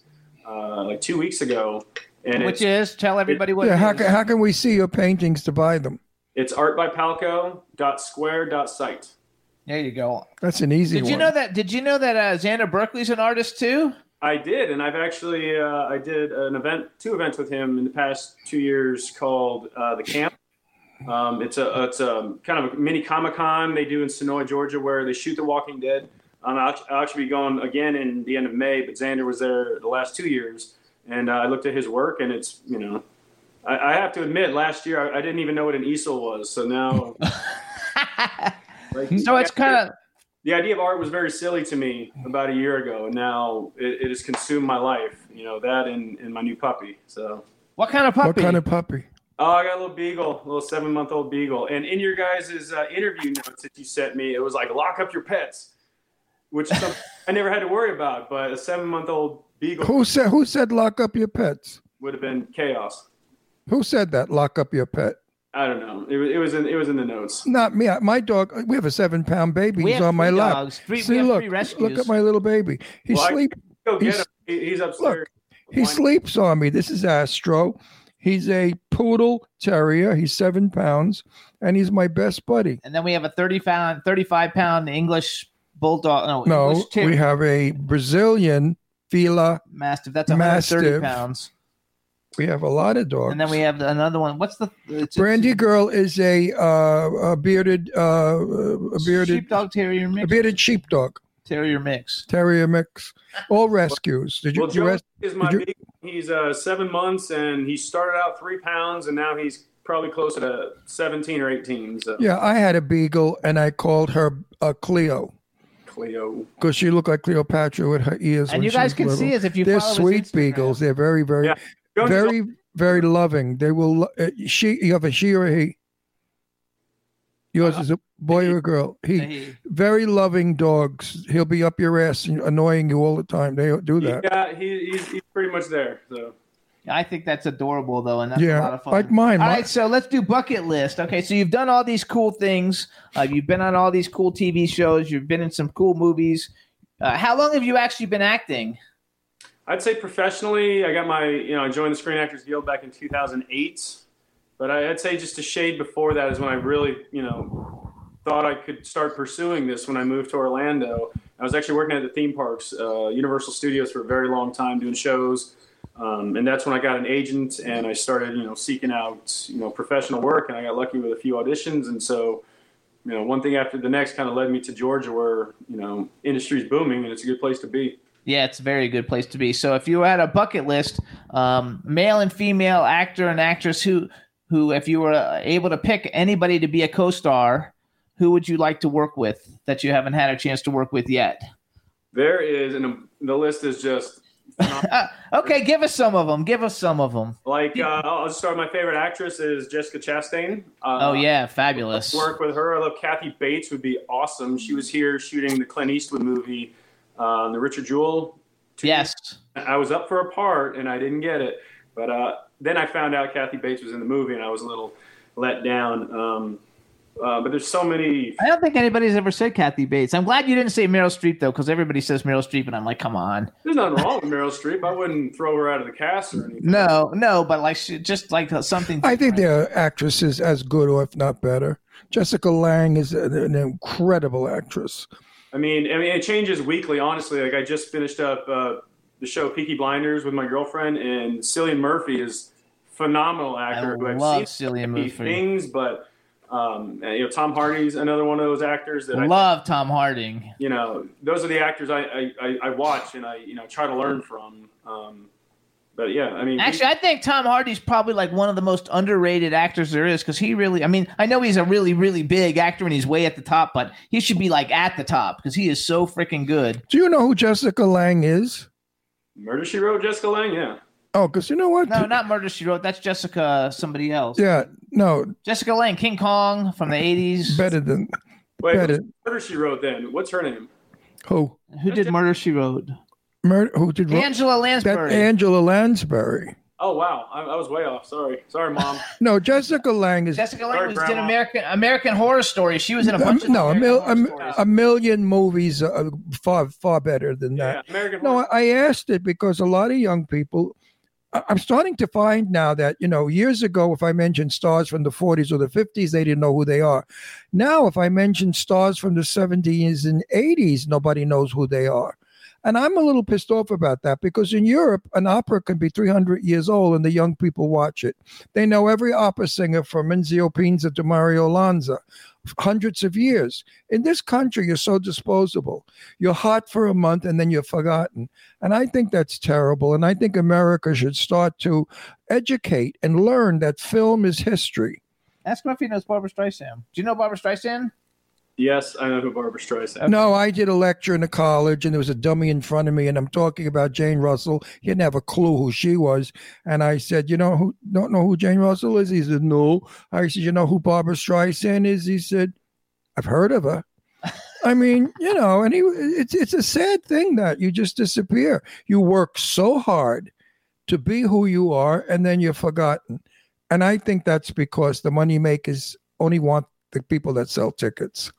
uh, like two weeks ago, and Which is tell everybody what. Yeah, it how is. can, how can we see your paintings to buy them? it's artbypalko.square.site. There you go. That's an easy Did one. you know that? Did you know that uh, Xander Berkeley's an artist too? I did, and I've actually uh, I did an event, two events with him in the past two years called uh, the Camp. Um, it's a it's a kind of a mini Comic Con they do in Senoia, Georgia, where they shoot The Walking Dead. Um, I'll, I'll actually be going again in the end of May, but Xander was there the last two years, and uh, I looked at his work, and it's you know, I, I have to admit, last year I, I didn't even know what an easel was, so now. like, So it's kind of the idea of art was very silly to me about a year ago, and now it, it has consumed my life. You know that and, and my new puppy. So, what kind of puppy? What kind of puppy? oh, I got a little beagle, a little seven month old beagle. And in your guys' uh, interview notes that you sent me, it was like lock up your pets, which is something I never had to worry about. But a seven month old beagle Who said who said lock up your pets? would have been chaos. Who said that? Lock up your pet. I don't know. It, was- it was in it was in the notes. Not me. My dog. We have a seven pound baby. We He's have on my three lap. dogs. Three- we See, have look, three rescues. look at my little baby. He Well, I- sleep. Go get He's- him. He's upstairs. Look, he sleeps on me. This is Astro. He's a poodle terrier. He's seven pounds, and he's my best buddy. and then we have a thirty pound, thirty-five pound English bulldog. No, No, we have a Brazilian Fila. mastiff. That's one hundred thirty Mastiff. pounds. We have a lot of dogs. And then we have another one. What's the it's, Brandy Girl is a uh, a bearded uh, a bearded sheepdog terrier a mix? bearded sheepdog Terrier mix. terrier mix. All rescues. Did you, Well, you Joe res- is my did you- big. He's uh, seven months, and he started out three pounds, and now he's probably closer to seventeen or eighteen. So Yeah, I had a beagle, and I called her uh, Cleo Cleo. because she looked like Cleopatra with her ears. And you guys can little. see us if you They're sweet beagles. They're very, very, Yeah. Jones is very, very loving. They will. Uh, she, you have a she or a he? Yours is a boy or a girl? He. Hey, Very loving dogs. He'll be up your ass, and annoying you all the time. They do that. Yeah, he, he's, he's pretty much there. So I think that's adorable though, and that's a Yeah, lot of fun. like mine. All My- right, so let's do bucket list. Okay, so you've done all these cool things. Uh, you've been on all these cool TV shows. You've been in some cool movies. Uh, how long have you actually been acting? I'd say professionally, I got my you know I joined the Screen Actors Guild back in 2008, but I'd say just a shade before that is when I really you know thought I could start pursuing this when I moved to Orlando. I was actually working at the theme parks, uh, Universal Studios, for a very long time doing shows. Um, and that's when I got an agent and I started, you know, seeking out, you know, professional work. And I got lucky with a few auditions. And so, you know, one thing after the next kind of led me to Georgia, where you know, industry's booming and it's a good place to be. Yeah, it's a very good place to be. So if you had a bucket list, um, male and female actor and actress who who if you were able to pick anybody to be a co-star, who would you like to work with that you haven't had a chance to work with yet? There is, and the list is just Uh, okay, give us some of them. Give us some of them. like. Uh, I'll start. My favorite actress is Jessica Chastain. Uh, Oh yeah, fabulous. work with her. I love Kathy Bates. Would be awesome. She was here shooting the Clint Eastwood movie, uh, the Richard Jewell. Yes. I was up for a part and I didn't get it, but uh, then I found out Kathy Bates was in the movie and I was a little let down. Um, uh, but there's so many. I don't think anybody's ever said Kathy Bates. I'm glad you didn't say Meryl Streep though, because everybody says Meryl Streep, and I'm like, come on. There's nothing wrong with Meryl Streep. I wouldn't throw her out of the cast or anything. No, no, but like she, just like something. I think different. there are actresses as good, or if not better. Jessica Lange is an, an incredible actress. I mean, I mean, it changes weekly. Honestly, like I just finished up uh, the show Peaky Blinders with my girlfriend, and Cillian Murphy is phenomenal actor. I who I've love seen Cillian Murphy. things, but um, and, you know, Tom Hardy's another one of those actors that I love Tom Harding. you know, those are the actors I, I, I, I watch and I, you know, try to learn from. Um, But yeah, I mean, Actually, I think Tom Hardy's probably like one of the most underrated actors there is because he really, I mean, I know he's a really, really big actor and he's way at the top, but he should be like at the top because he is so freaking good. Do you know who Jessica Lange is? Murder She Wrote, Jessica Lange. Yeah. Oh, because you know what? No, not Murder She Wrote. That's Jessica, somebody else. Yeah, no, Jessica Lange, King Kong from the 80s. better than Wait, better. who's Murder She Wrote. Then what's her name? Who? Who did Murder She Wrote? Murder, who did Angela that? Lansbury. Angela Lansbury. Oh wow, I, I was way off. Sorry, sorry, mom. No, Jessica Lange is Jessica Lange Sorry, was in Grandma. American American Horror Story. She was in a bunch of no a, American mil, a, a million movies uh, far far better than Yeah, that. American. No, Horror- I asked it because a lot of young people. I- I'm starting to find now that you know years ago, if I mentioned stars from the 40s or the 50s, they didn't know who they are. Now, if I mention stars from the 70s and 80s, nobody knows who they are. And I'm a little pissed off about that because in Europe, an opera can be 300 years old and the young people watch it. They know every opera singer from Ezio Pinza to Mario Lanza, hundreds of years. In this country, you're so disposable. You're hot for a month and then you're forgotten. And I think that's terrible. And I think America should start to educate and learn that film is history. Ask him if he knows Barbra Streisand. Do you know Barbra Streisand? Yes, I know who Barbra Streisand. No, I did a lecture in a college and there was a dummy in front of me and I'm talking about Jane Russell. He didn't have a clue who she was. And I said, You know who don't know who Jane Russell is? He said, No. I said, You know who Barbra Streisand is? He said, I've heard of her. I mean, you know, and he it's it's a sad thing that you just disappear. You work so hard to be who you are and then you're forgotten. And I think that's because the money makers only want the people that sell tickets.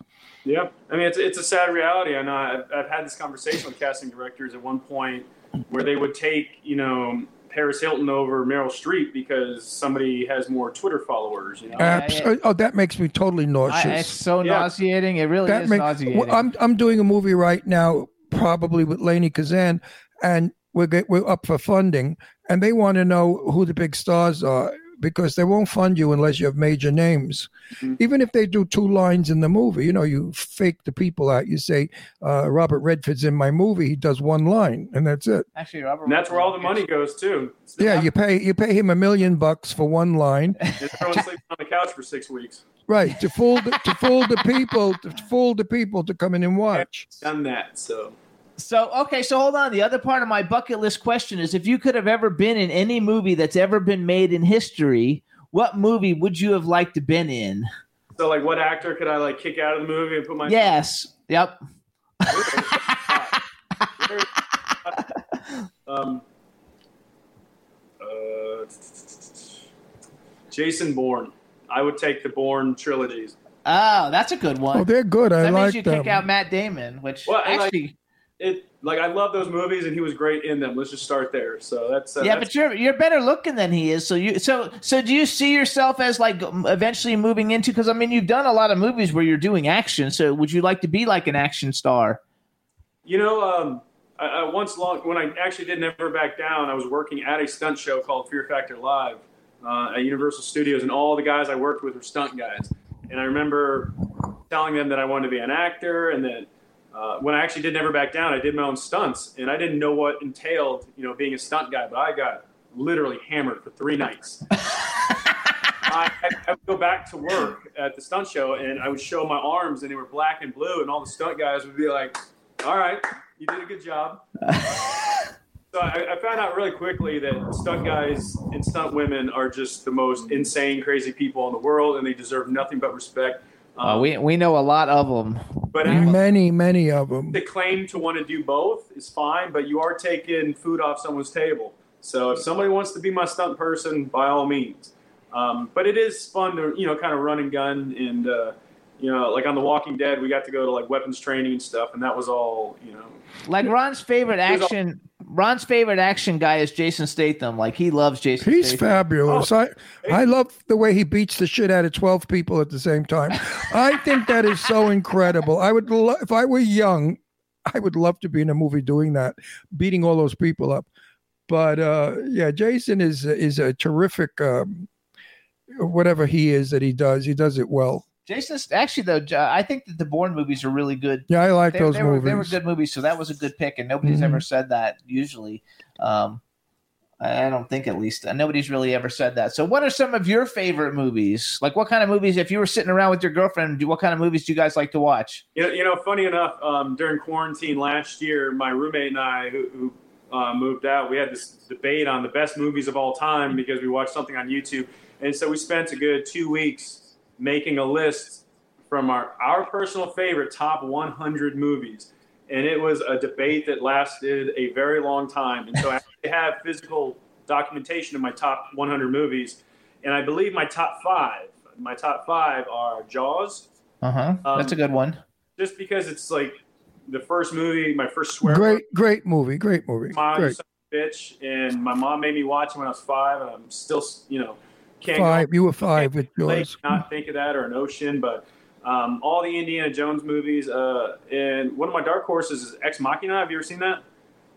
Yeah, I mean it's it's a sad reality. I know I've, I've had this conversation with casting directors at one point where they would take you know Paris Hilton over Meryl Streep because somebody has more Twitter followers. You know, Abs- oh, that makes me totally I, nauseous. it's so Yeah. nauseating. It really that is makes, nauseating. well, I'm I'm doing a movie right now, probably with Lainie Kazan, and we're get, we're up for funding, and they want to know who the big stars are because they won't fund you unless you have major names. Mm-hmm. Even if they do two lines in the movie, you know, you fake the people out. You say uh, Robert Redford's in my movie. He does one line, and that's it. Actually, Robert. and that's where all the money goes too. Yeah, you pay you pay him a million bucks for one line, And everyone's sleeping on the couch for six weeks. right? To fool the, to fool the people, to fool the people to come in and watch. Done that. So So okay, so hold on. The other part of my bucket list question is: if you could have ever been in any movie that's ever been made in history, what movie would you have liked to been in? so like, what actor could I like kick out of the movie and put my Yes. Yep. um, uh, Jason Bourne. I would take the Bourne trilogies. Oh, that's a good one. Oh, they're good. I that like means you them. kick out Matt Damon, which Well, I like- actually, It like I love those movies, and he was great in them. Let's just start there. So that's uh, yeah, that's- but you're you're better looking than he is. So you so so do you see yourself as like eventually moving into? Because I mean, you've done a lot of movies where you're doing action. So would you like to be like an action star? You know, um, I, I once long when I actually did Never Back Down, I was working at a stunt show called Fear Factor Live uh, at Universal Studios, and all the guys I worked with were stunt guys. And I remember telling them that I wanted to be an actor, and that uh, when I actually did Never Back Down, I did my own stunts, and I didn't know what entailed, you know, being a stunt guy, but I got literally hammered for three nights. I, I would go back to work at the stunt show, and I would show my arms, and they were black and blue, and all the stunt guys would be like, "All right, you did a good job." so I, I found out really quickly that stunt guys and stunt women are just the most insane, crazy people in the world, and they deserve nothing but respect. Um, Uh, we we know a lot of them. but having Many, many of them. the claim to want to do both is fine, but you are taking food off someone's table. So if somebody wants to be my stunt person, by all means. Um, but it is fun to you know kind of run and gun and uh, you know like on The Walking Dead, we got to go to like weapons training and stuff, and that was all you know. Like Ron's favorite action. Ron's favorite action guy is Jason Statham. Like he loves Jason. He's Statham. fabulous. I I love the way he beats the shit out of twelve people at the same time. I think that is so incredible. I would lo- if I were young, I would love to be in a movie doing that, beating all those people up. But uh, yeah, Jason is is a terrific. Um, whatever he is that he does, he does it well. Jason's actually though. I think that the Bourne movies are really good. Yeah, I like They, those they were, movies. they were good movies, so that was a good pick, and nobody's Mhm. ever said that usually. Um, I don't think at least uh, nobody's really ever said that. So, what are some of your favorite movies? Like, what kind of movies? If you were sitting around with your girlfriend, do- what kind of movies do you guys like to watch? You know, you know funny enough, um, during quarantine last year, my roommate and I, who, who uh, moved out, we had this debate on the best movies of all time because we watched something on YouTube, and so we spent a good two weeks making a list from our our personal favorite top 100 movies, and it was a debate that lasted a very long time. And so I actually have physical documentation of my top 100 movies, and I believe my top five, my top five are Jaws. Uh huh. Um, That's a good one. just because it's like the first movie, my first swear word, Great, great movie. Great movie. mom, you Great. son bitch, and my mom made me watch it when I was five, and I'm still, you know, can't Five. go You were five with late, Jaws. not think of that or an ocean, but um, all the Indiana Jones movies, uh, and one of my dark horses is Ex Machina. Have you ever seen that?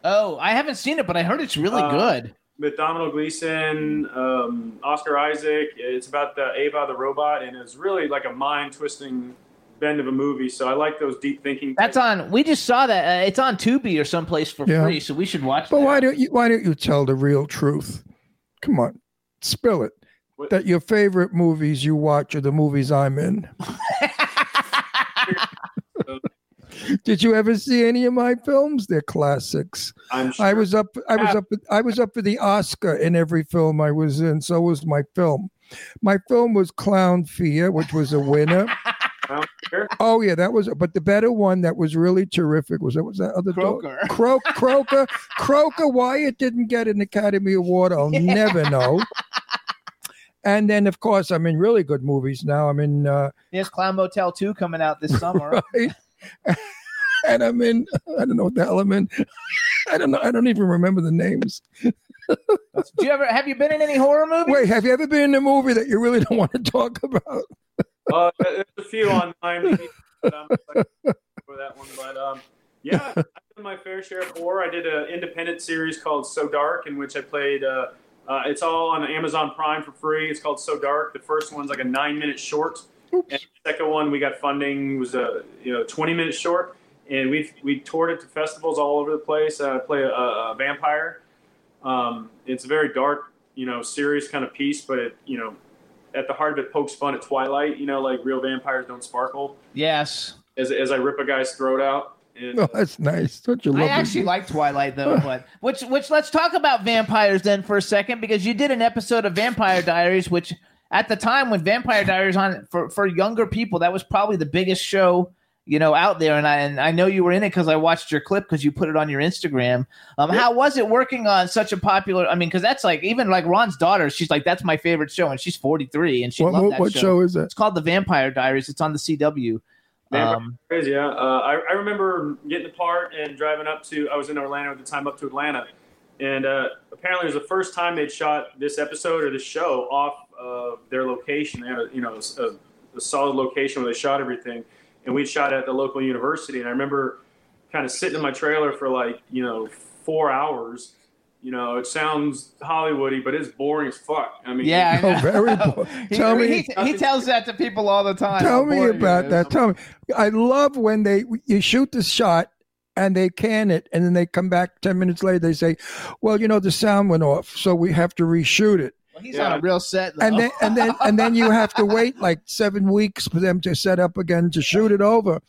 Oh, I haven't seen it, but I heard it's really Uh, good. With Domhnall Gleeson, um, Oscar Isaac. It's about the Ava the robot, and it's really like a mind twisting bend of a movie. So I like those deep thinking. That's on. We just saw that. Uh, it's on Tubi or someplace for Yeah. free, so we should watch. But that. why don't you? Why don't you tell the real truth? Come on, spill it. That your favorite movies you watch are the movies I'm in. Did you ever see any of my films? They're classics. I'm sure. I was up. I was up. I was up for the Oscar in every film I was in. So was my film. My film was Clown Fear, which was a winner. Oh yeah, that was. But the better one that was really terrific was that was that other dog? Croker. Croak, Croker, Croker. Why it didn't get an Academy Award, I'll never know. And then, of course, I'm in really good movies now. I'm in, uh, There's Clown Motel 2 coming out this summer. right? and I'm in. I don't know what the hell I'm in. I don't know. I don't even remember the names. Do you ever have you been in any horror movies? Wait, have you ever been in a movie that you really don't want to talk about? Uh, there's a few on IMDb that I'm for that one, but um, yeah, I've done my fair share of horror. I did an independent series called So Dark, in which I played. Uh, uh, it's all on Amazon Prime for free. It's called So Dark. The first one's like a nine-minute short, and the second one we got funding was a you know 20-minute short, and we we toured it to festivals all over the place. Uh, I play a, a vampire. Um, it's a very dark, you know, serious kind of piece, but it you know at the heart of it pokes fun at Twilight. You know, like real vampires don't sparkle. Yes. As, as I rip a guy's throat out. And, Oh, that's nice. Don't you love I it? actually like Twilight though, but which which let's talk about vampires then for a second because you did an episode of Vampire Diaries, which at the time when Vampire Diaries on for for younger people, that was probably the biggest show you know out there, and I and I know you were in it because I watched your clip because you put it on your Instagram. Um, how was it working on such a popular? I mean, because that's like even like Ron's daughter, she's like that's my favorite show, and she's forty three, and she What, loved that what show is it? It's called The Vampire Diaries. It's on the CW. Vampire Um, Diaries, yeah. Uh, I, I remember getting the part and driving up to, I was in Orlando at the time, up to Atlanta. And uh, apparently it was the first time they'd shot this episode or this show off of their location. They had a, you know, a, a solid location where they shot everything. And we shot at the local university. And I remember kind of sitting in my trailer for like, you know, four hours. You know, it sounds Hollywoody, but it's boring as fuck. I mean, yeah, I Oh, know. very bo- he, Tell me- he, he tells that to people all the time. Tell me about that. Tell me. I love when they you shoot the shot and they can it, and then they come back ten minutes later. They say, "Well, you know, the sound went off, so we have to reshoot it." Well, he's Yeah. on a real set. Though. And then and then and then you have to wait like seven weeks for them to set up again to shoot it over.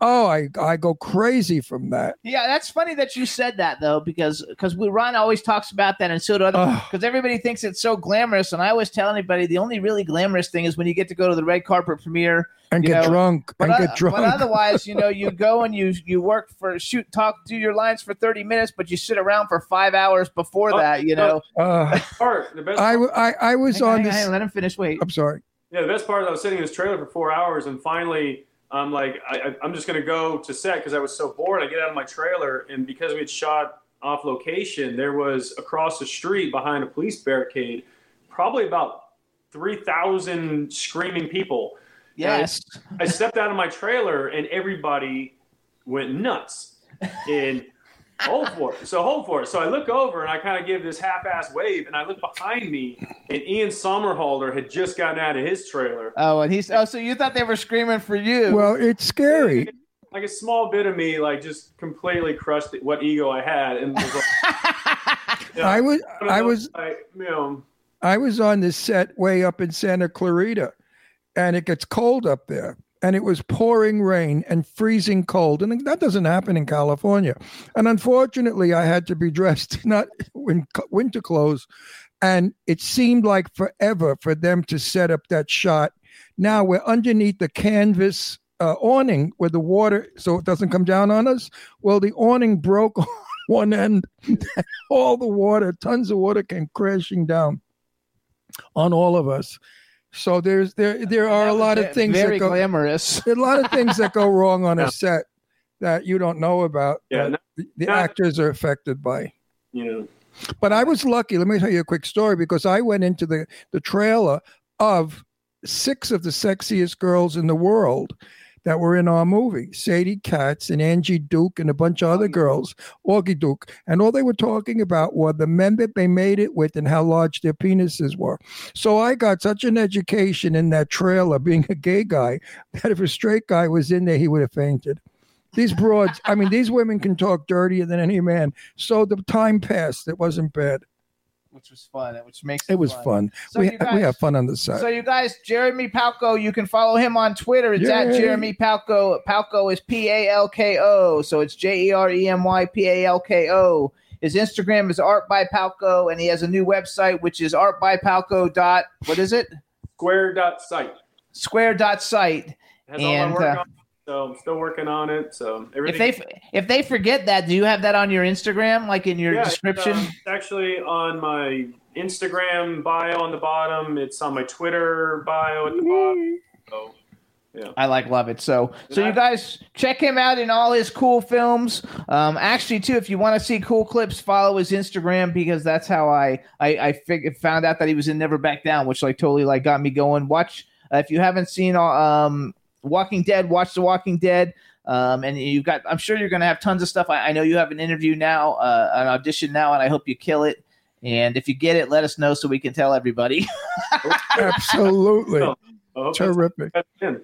Oh, I I go crazy from that. yeah, that's funny that you said that though, because because we Ron always talks about that, and so do other. Because everybody thinks it's so glamorous, and I always tell anybody the only really glamorous thing is when you get to go to the red carpet premiere And get know, drunk But, and o- get drunk. but otherwise, you know, you go and you you work for shoot, talk, do your lines for thirty minutes, but you sit around for five hours before Oh, that. You know, Uh, part, the best I, w- I I was Hang on, on hang this. on, let him finish. Wait, I'm sorry. Yeah, the best part is I was sitting in this trailer for four hours, and finally, I'm like, I, I- I'm just gonna go to set because I was so bored. I get out of my trailer, and because we had shot off location, there was across the street behind a police barricade, probably about three thousand screaming people. yes, I stepped out of my trailer, and everybody went nuts. And hold for it. So hold for it. So I look over and I kind of give this half-ass wave, and I look behind me, and Ian Somerhalder had just gotten out of his trailer. oh, and he's oh, so you thought they were screaming for you? Well, it's scary. Like a small bit of me, like just completely crushed what ego I had, and was like, Yeah. I was One of I was like, you know, I was on this set way up in Santa Clarita, and it gets cold up there. And it was pouring rain and freezing cold. And that doesn't happen in California. And unfortunately, I had to be dressed not in winter clothes. And it seemed like forever for them to set up that shot. Now we're underneath the canvas uh, awning where the water, so it doesn't come down on us. Well, the awning broke on one end. all the water, tons of water came crashing down on all of us. So there's there there are a lot of things Very that go glamorous. a lot of things that go wrong on a set that you don't know about. Yeah, that the, the no. actors are affected by. you know, But I was lucky. Let me tell you a quick story because I went into the the trailer of six of the sexiest girls in the world that were in our movie Sadie Katz and Augie Duke and a bunch of other girls, Augie Duke. And all they were talking about were the men that they made it with and how large their penises were. So I got such an education in that trailer, being a gay guy, that if a straight guy was in there, he would have fainted. These broads, I mean, these women can talk dirtier than any man. So the time passed. It wasn't bad. Which was fun. Which makes It was fun. So we, guys- we have fun on the side. So you guys, Jeremy Palko, you can follow him on Twitter. It's at Jeremy Palko. Palko is P A L K O. So it's J E R E M Y P A L K O. His Instagram is Art by Palko, and he has a new website which is artbypalko dot what is it? square dot site Square dot site. has all my work uh, on. So I'm still working on it. So If they if they forget that, do you have that on your Instagram, like in your Yeah, it's, description? uh, it's actually on my Instagram bio on the bottom. It's on my Twitter bio at the bottom. So, yeah. I like love it. So so you guys check him out in all his cool films. Um, actually, too, if you want to see cool clips, follow his Instagram because that's how I I, I fig- found out that he was in Never Back Down, which like totally like got me going. Watch uh, if you haven't seen um Walking Dead, watch The Walking Dead. Um, and you've got, I'm sure you're going to have tons of stuff. I, I know you have an interview now, uh, an audition now, and I hope you kill it. And if you get it, let us know so we can tell everybody. Absolutely. I hope that's- Terrific. that's.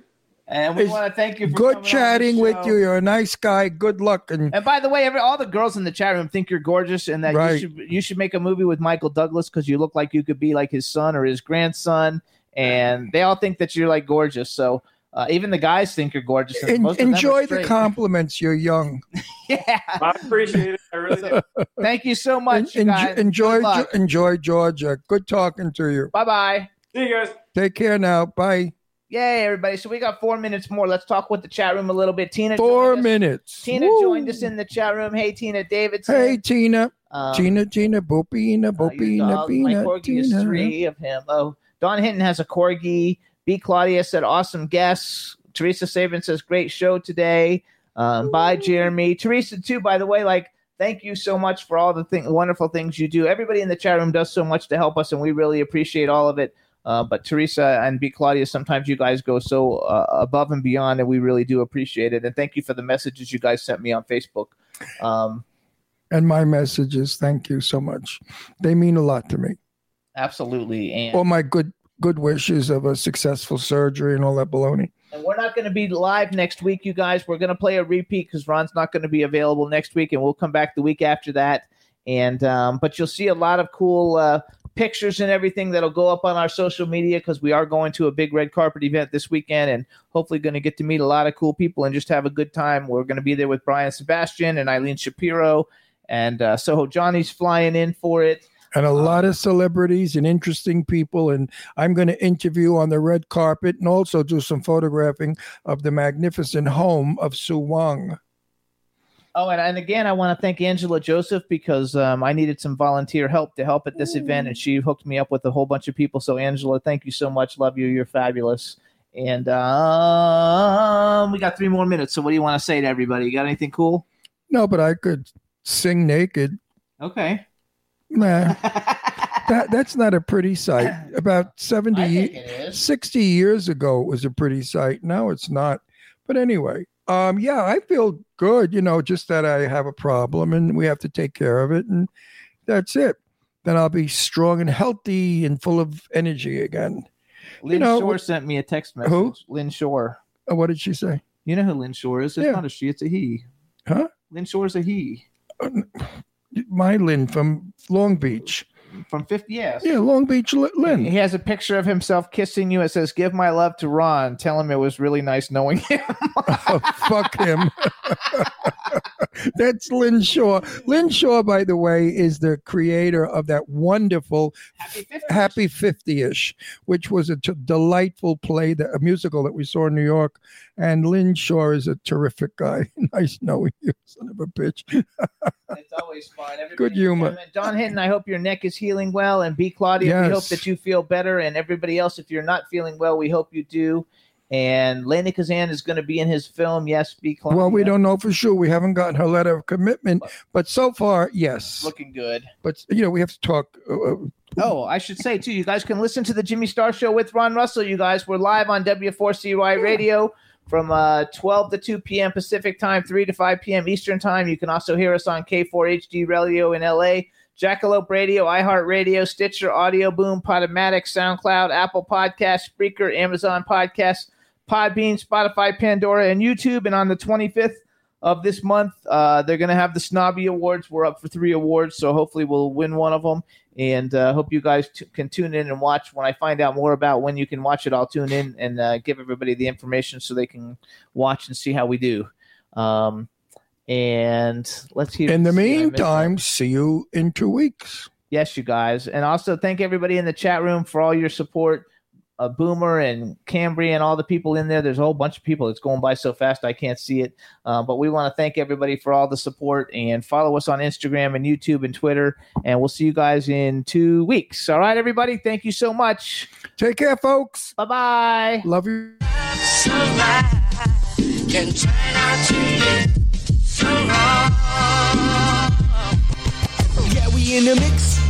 And we It's want to thank you for Good coming on the chatting with you. You're a nice guy. Good luck. And And by the way, every all the girls in the chat room think you're gorgeous, and that Right. you should you should make a movie with Michael Douglas because you look like you could be like his son or his grandson, and they all think that you're like gorgeous. So uh, even the guys think you're gorgeous. and en- most of them enjoy the compliments. You're young. yeah. I appreciate it. I really do. Thank you so much, en- guys. enjoy, Good enjoy Georgia. Good talking to you. Bye bye. See you guys. Take care now. Bye. Yay, everybody! So we got four minutes more. Let's talk with the chat room a little bit. Tina, Four minutes. Tina Woo. joined us in the chat room. Hey, Tina Davidson. Hey, Tina. Um, Tina, Tina, Boopina, Uh, your Boopina, dog, my Bina, corgi is Tina. three of him. Oh, Don Hinton has a corgi. B. Claudia said, awesome guests. Teresa Saban says, great show today. Um, bye, Jeremy. Teresa, too, by the way, like, thank you so much for all the thing, wonderful things you do. Everybody in the chat room does so much to help us, and we really appreciate all of it. Uh, but Teresa and B. Claudia, sometimes you guys go so uh, above and beyond, and we really do appreciate it. And thank you for the messages you guys sent me on Facebook. Um, And my messages. Thank you so much. They mean a lot to me. absolutely. And All my good good wishes of a successful surgery and all that baloney. And we're not going to be live next week, you guys. We're going to play a repeat because Ron's not going to be available next week, and we'll come back the week after that. And um, but you'll see a lot of cool uh, pictures and everything that'll go up on our social media because we are going to a big red carpet event this weekend, and hopefully going to get to meet a lot of cool people and just have a good time. We're going to be there with Brian Sebastian and Eileen Shapiro, and uh, Soho Johnny's flying in for it. And a lot of celebrities and interesting people. And I'm going to interview on the red carpet and also do some photographing of the magnificent home of Sue Wong. Oh, and, and again, I want to thank Angela Joseph because um, I needed some volunteer help to help at this event, and she hooked me up with a whole bunch of people. So, Angela, thank you so much. Love you. You're fabulous. And um, we got three more minutes. So, what do you want to say to everybody? You got anything cool? No, but I could sing naked. Okay. Nah, that that's not a pretty sight. About 70, I think it is. 60 years ago, it was a pretty sight. Now it's not. But anyway, um, yeah, I feel good. You know, just that I have a problem and we have to take care of it, and that's it. Then I'll be strong and healthy and full of energy again. Lynn know, Shore sent me a text message. Who? Lynn Shore. Uh, what did she say? You know who Lynn Shore is? It's Yeah. not a she, it's a he. Huh? Lynn Shore's a he. My Lynn from Long Beach. from 50 yes. Yeah, Long Beach Lynn. He has a picture of himself kissing you. It says, "Give my love to Ron. Tell him it was really nice knowing him." Oh, fuck him. That's Lynn Shaw. Lynn Shaw, by the way, is the creator of that wonderful Happy 50-ish, which was a t- delightful play, that, a musical that we saw in New York. And Lynn Shaw is a terrific guy. nice knowing you, son of a bitch. it's always fun. Everybody- Good humor. Don Hinton, I hope your neck is healing well. And B. Claudia, we hope that you feel better. And everybody else, if you're not feeling well, we hope you do. And Lainie Kazan is going to be in his film. Yes, B. Claudia. Well, we don't know for sure. We haven't gotten her letter of commitment, but so far, yes. Looking good. But you know, we have to talk. Uh, Oh, I should say too, you guys can listen to the Jimmy Star Show with Ron Russell. You guys, we're live on W4CY Radio from uh, 12 to 2 p.m. Pacific time, 3 to 5 p.m. Eastern time. You can also hear us on K4HD Radio in LA, Jackalope Radio, iHeartRadio, Stitcher, Audio Boom, Podomatic, SoundCloud, Apple Podcast, Spreaker, Amazon Podcast, Podbean, Spotify, Pandora, and YouTube. And on the 25th of this month, uh, they're going to have the Snobby Awards. We're up for three awards, so hopefully we'll win one of them. And uh, hope you guys t- can tune in and watch. When I find out more about when you can watch it, I'll tune in and uh, give everybody the information so they can watch and see how we do. Um, and let's hear. in the meantime, see you in two weeks. Yes, you guys. And also thank everybody in the chat room for all your support. Uh, Boomer and Cambria and all the people in there. There's a whole bunch of people. It's going by so fast I can't see it. Uh, but we want to thank everybody for all the support and follow us on Instagram and YouTube and Twitter. And we'll see you guys in two weeks. All right, everybody. Thank you so much. Take care, folks. Bye bye. Love you. Can turn out to be so wrong. Yeah, we in the mix.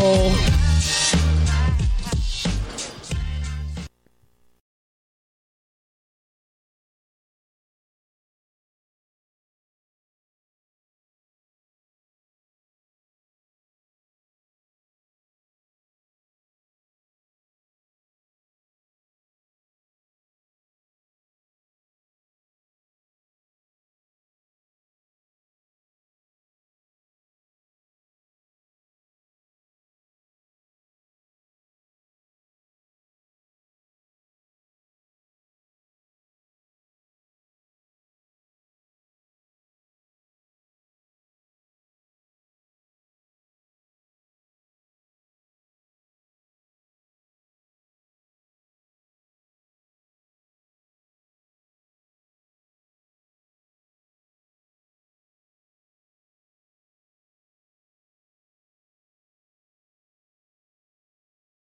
Soul.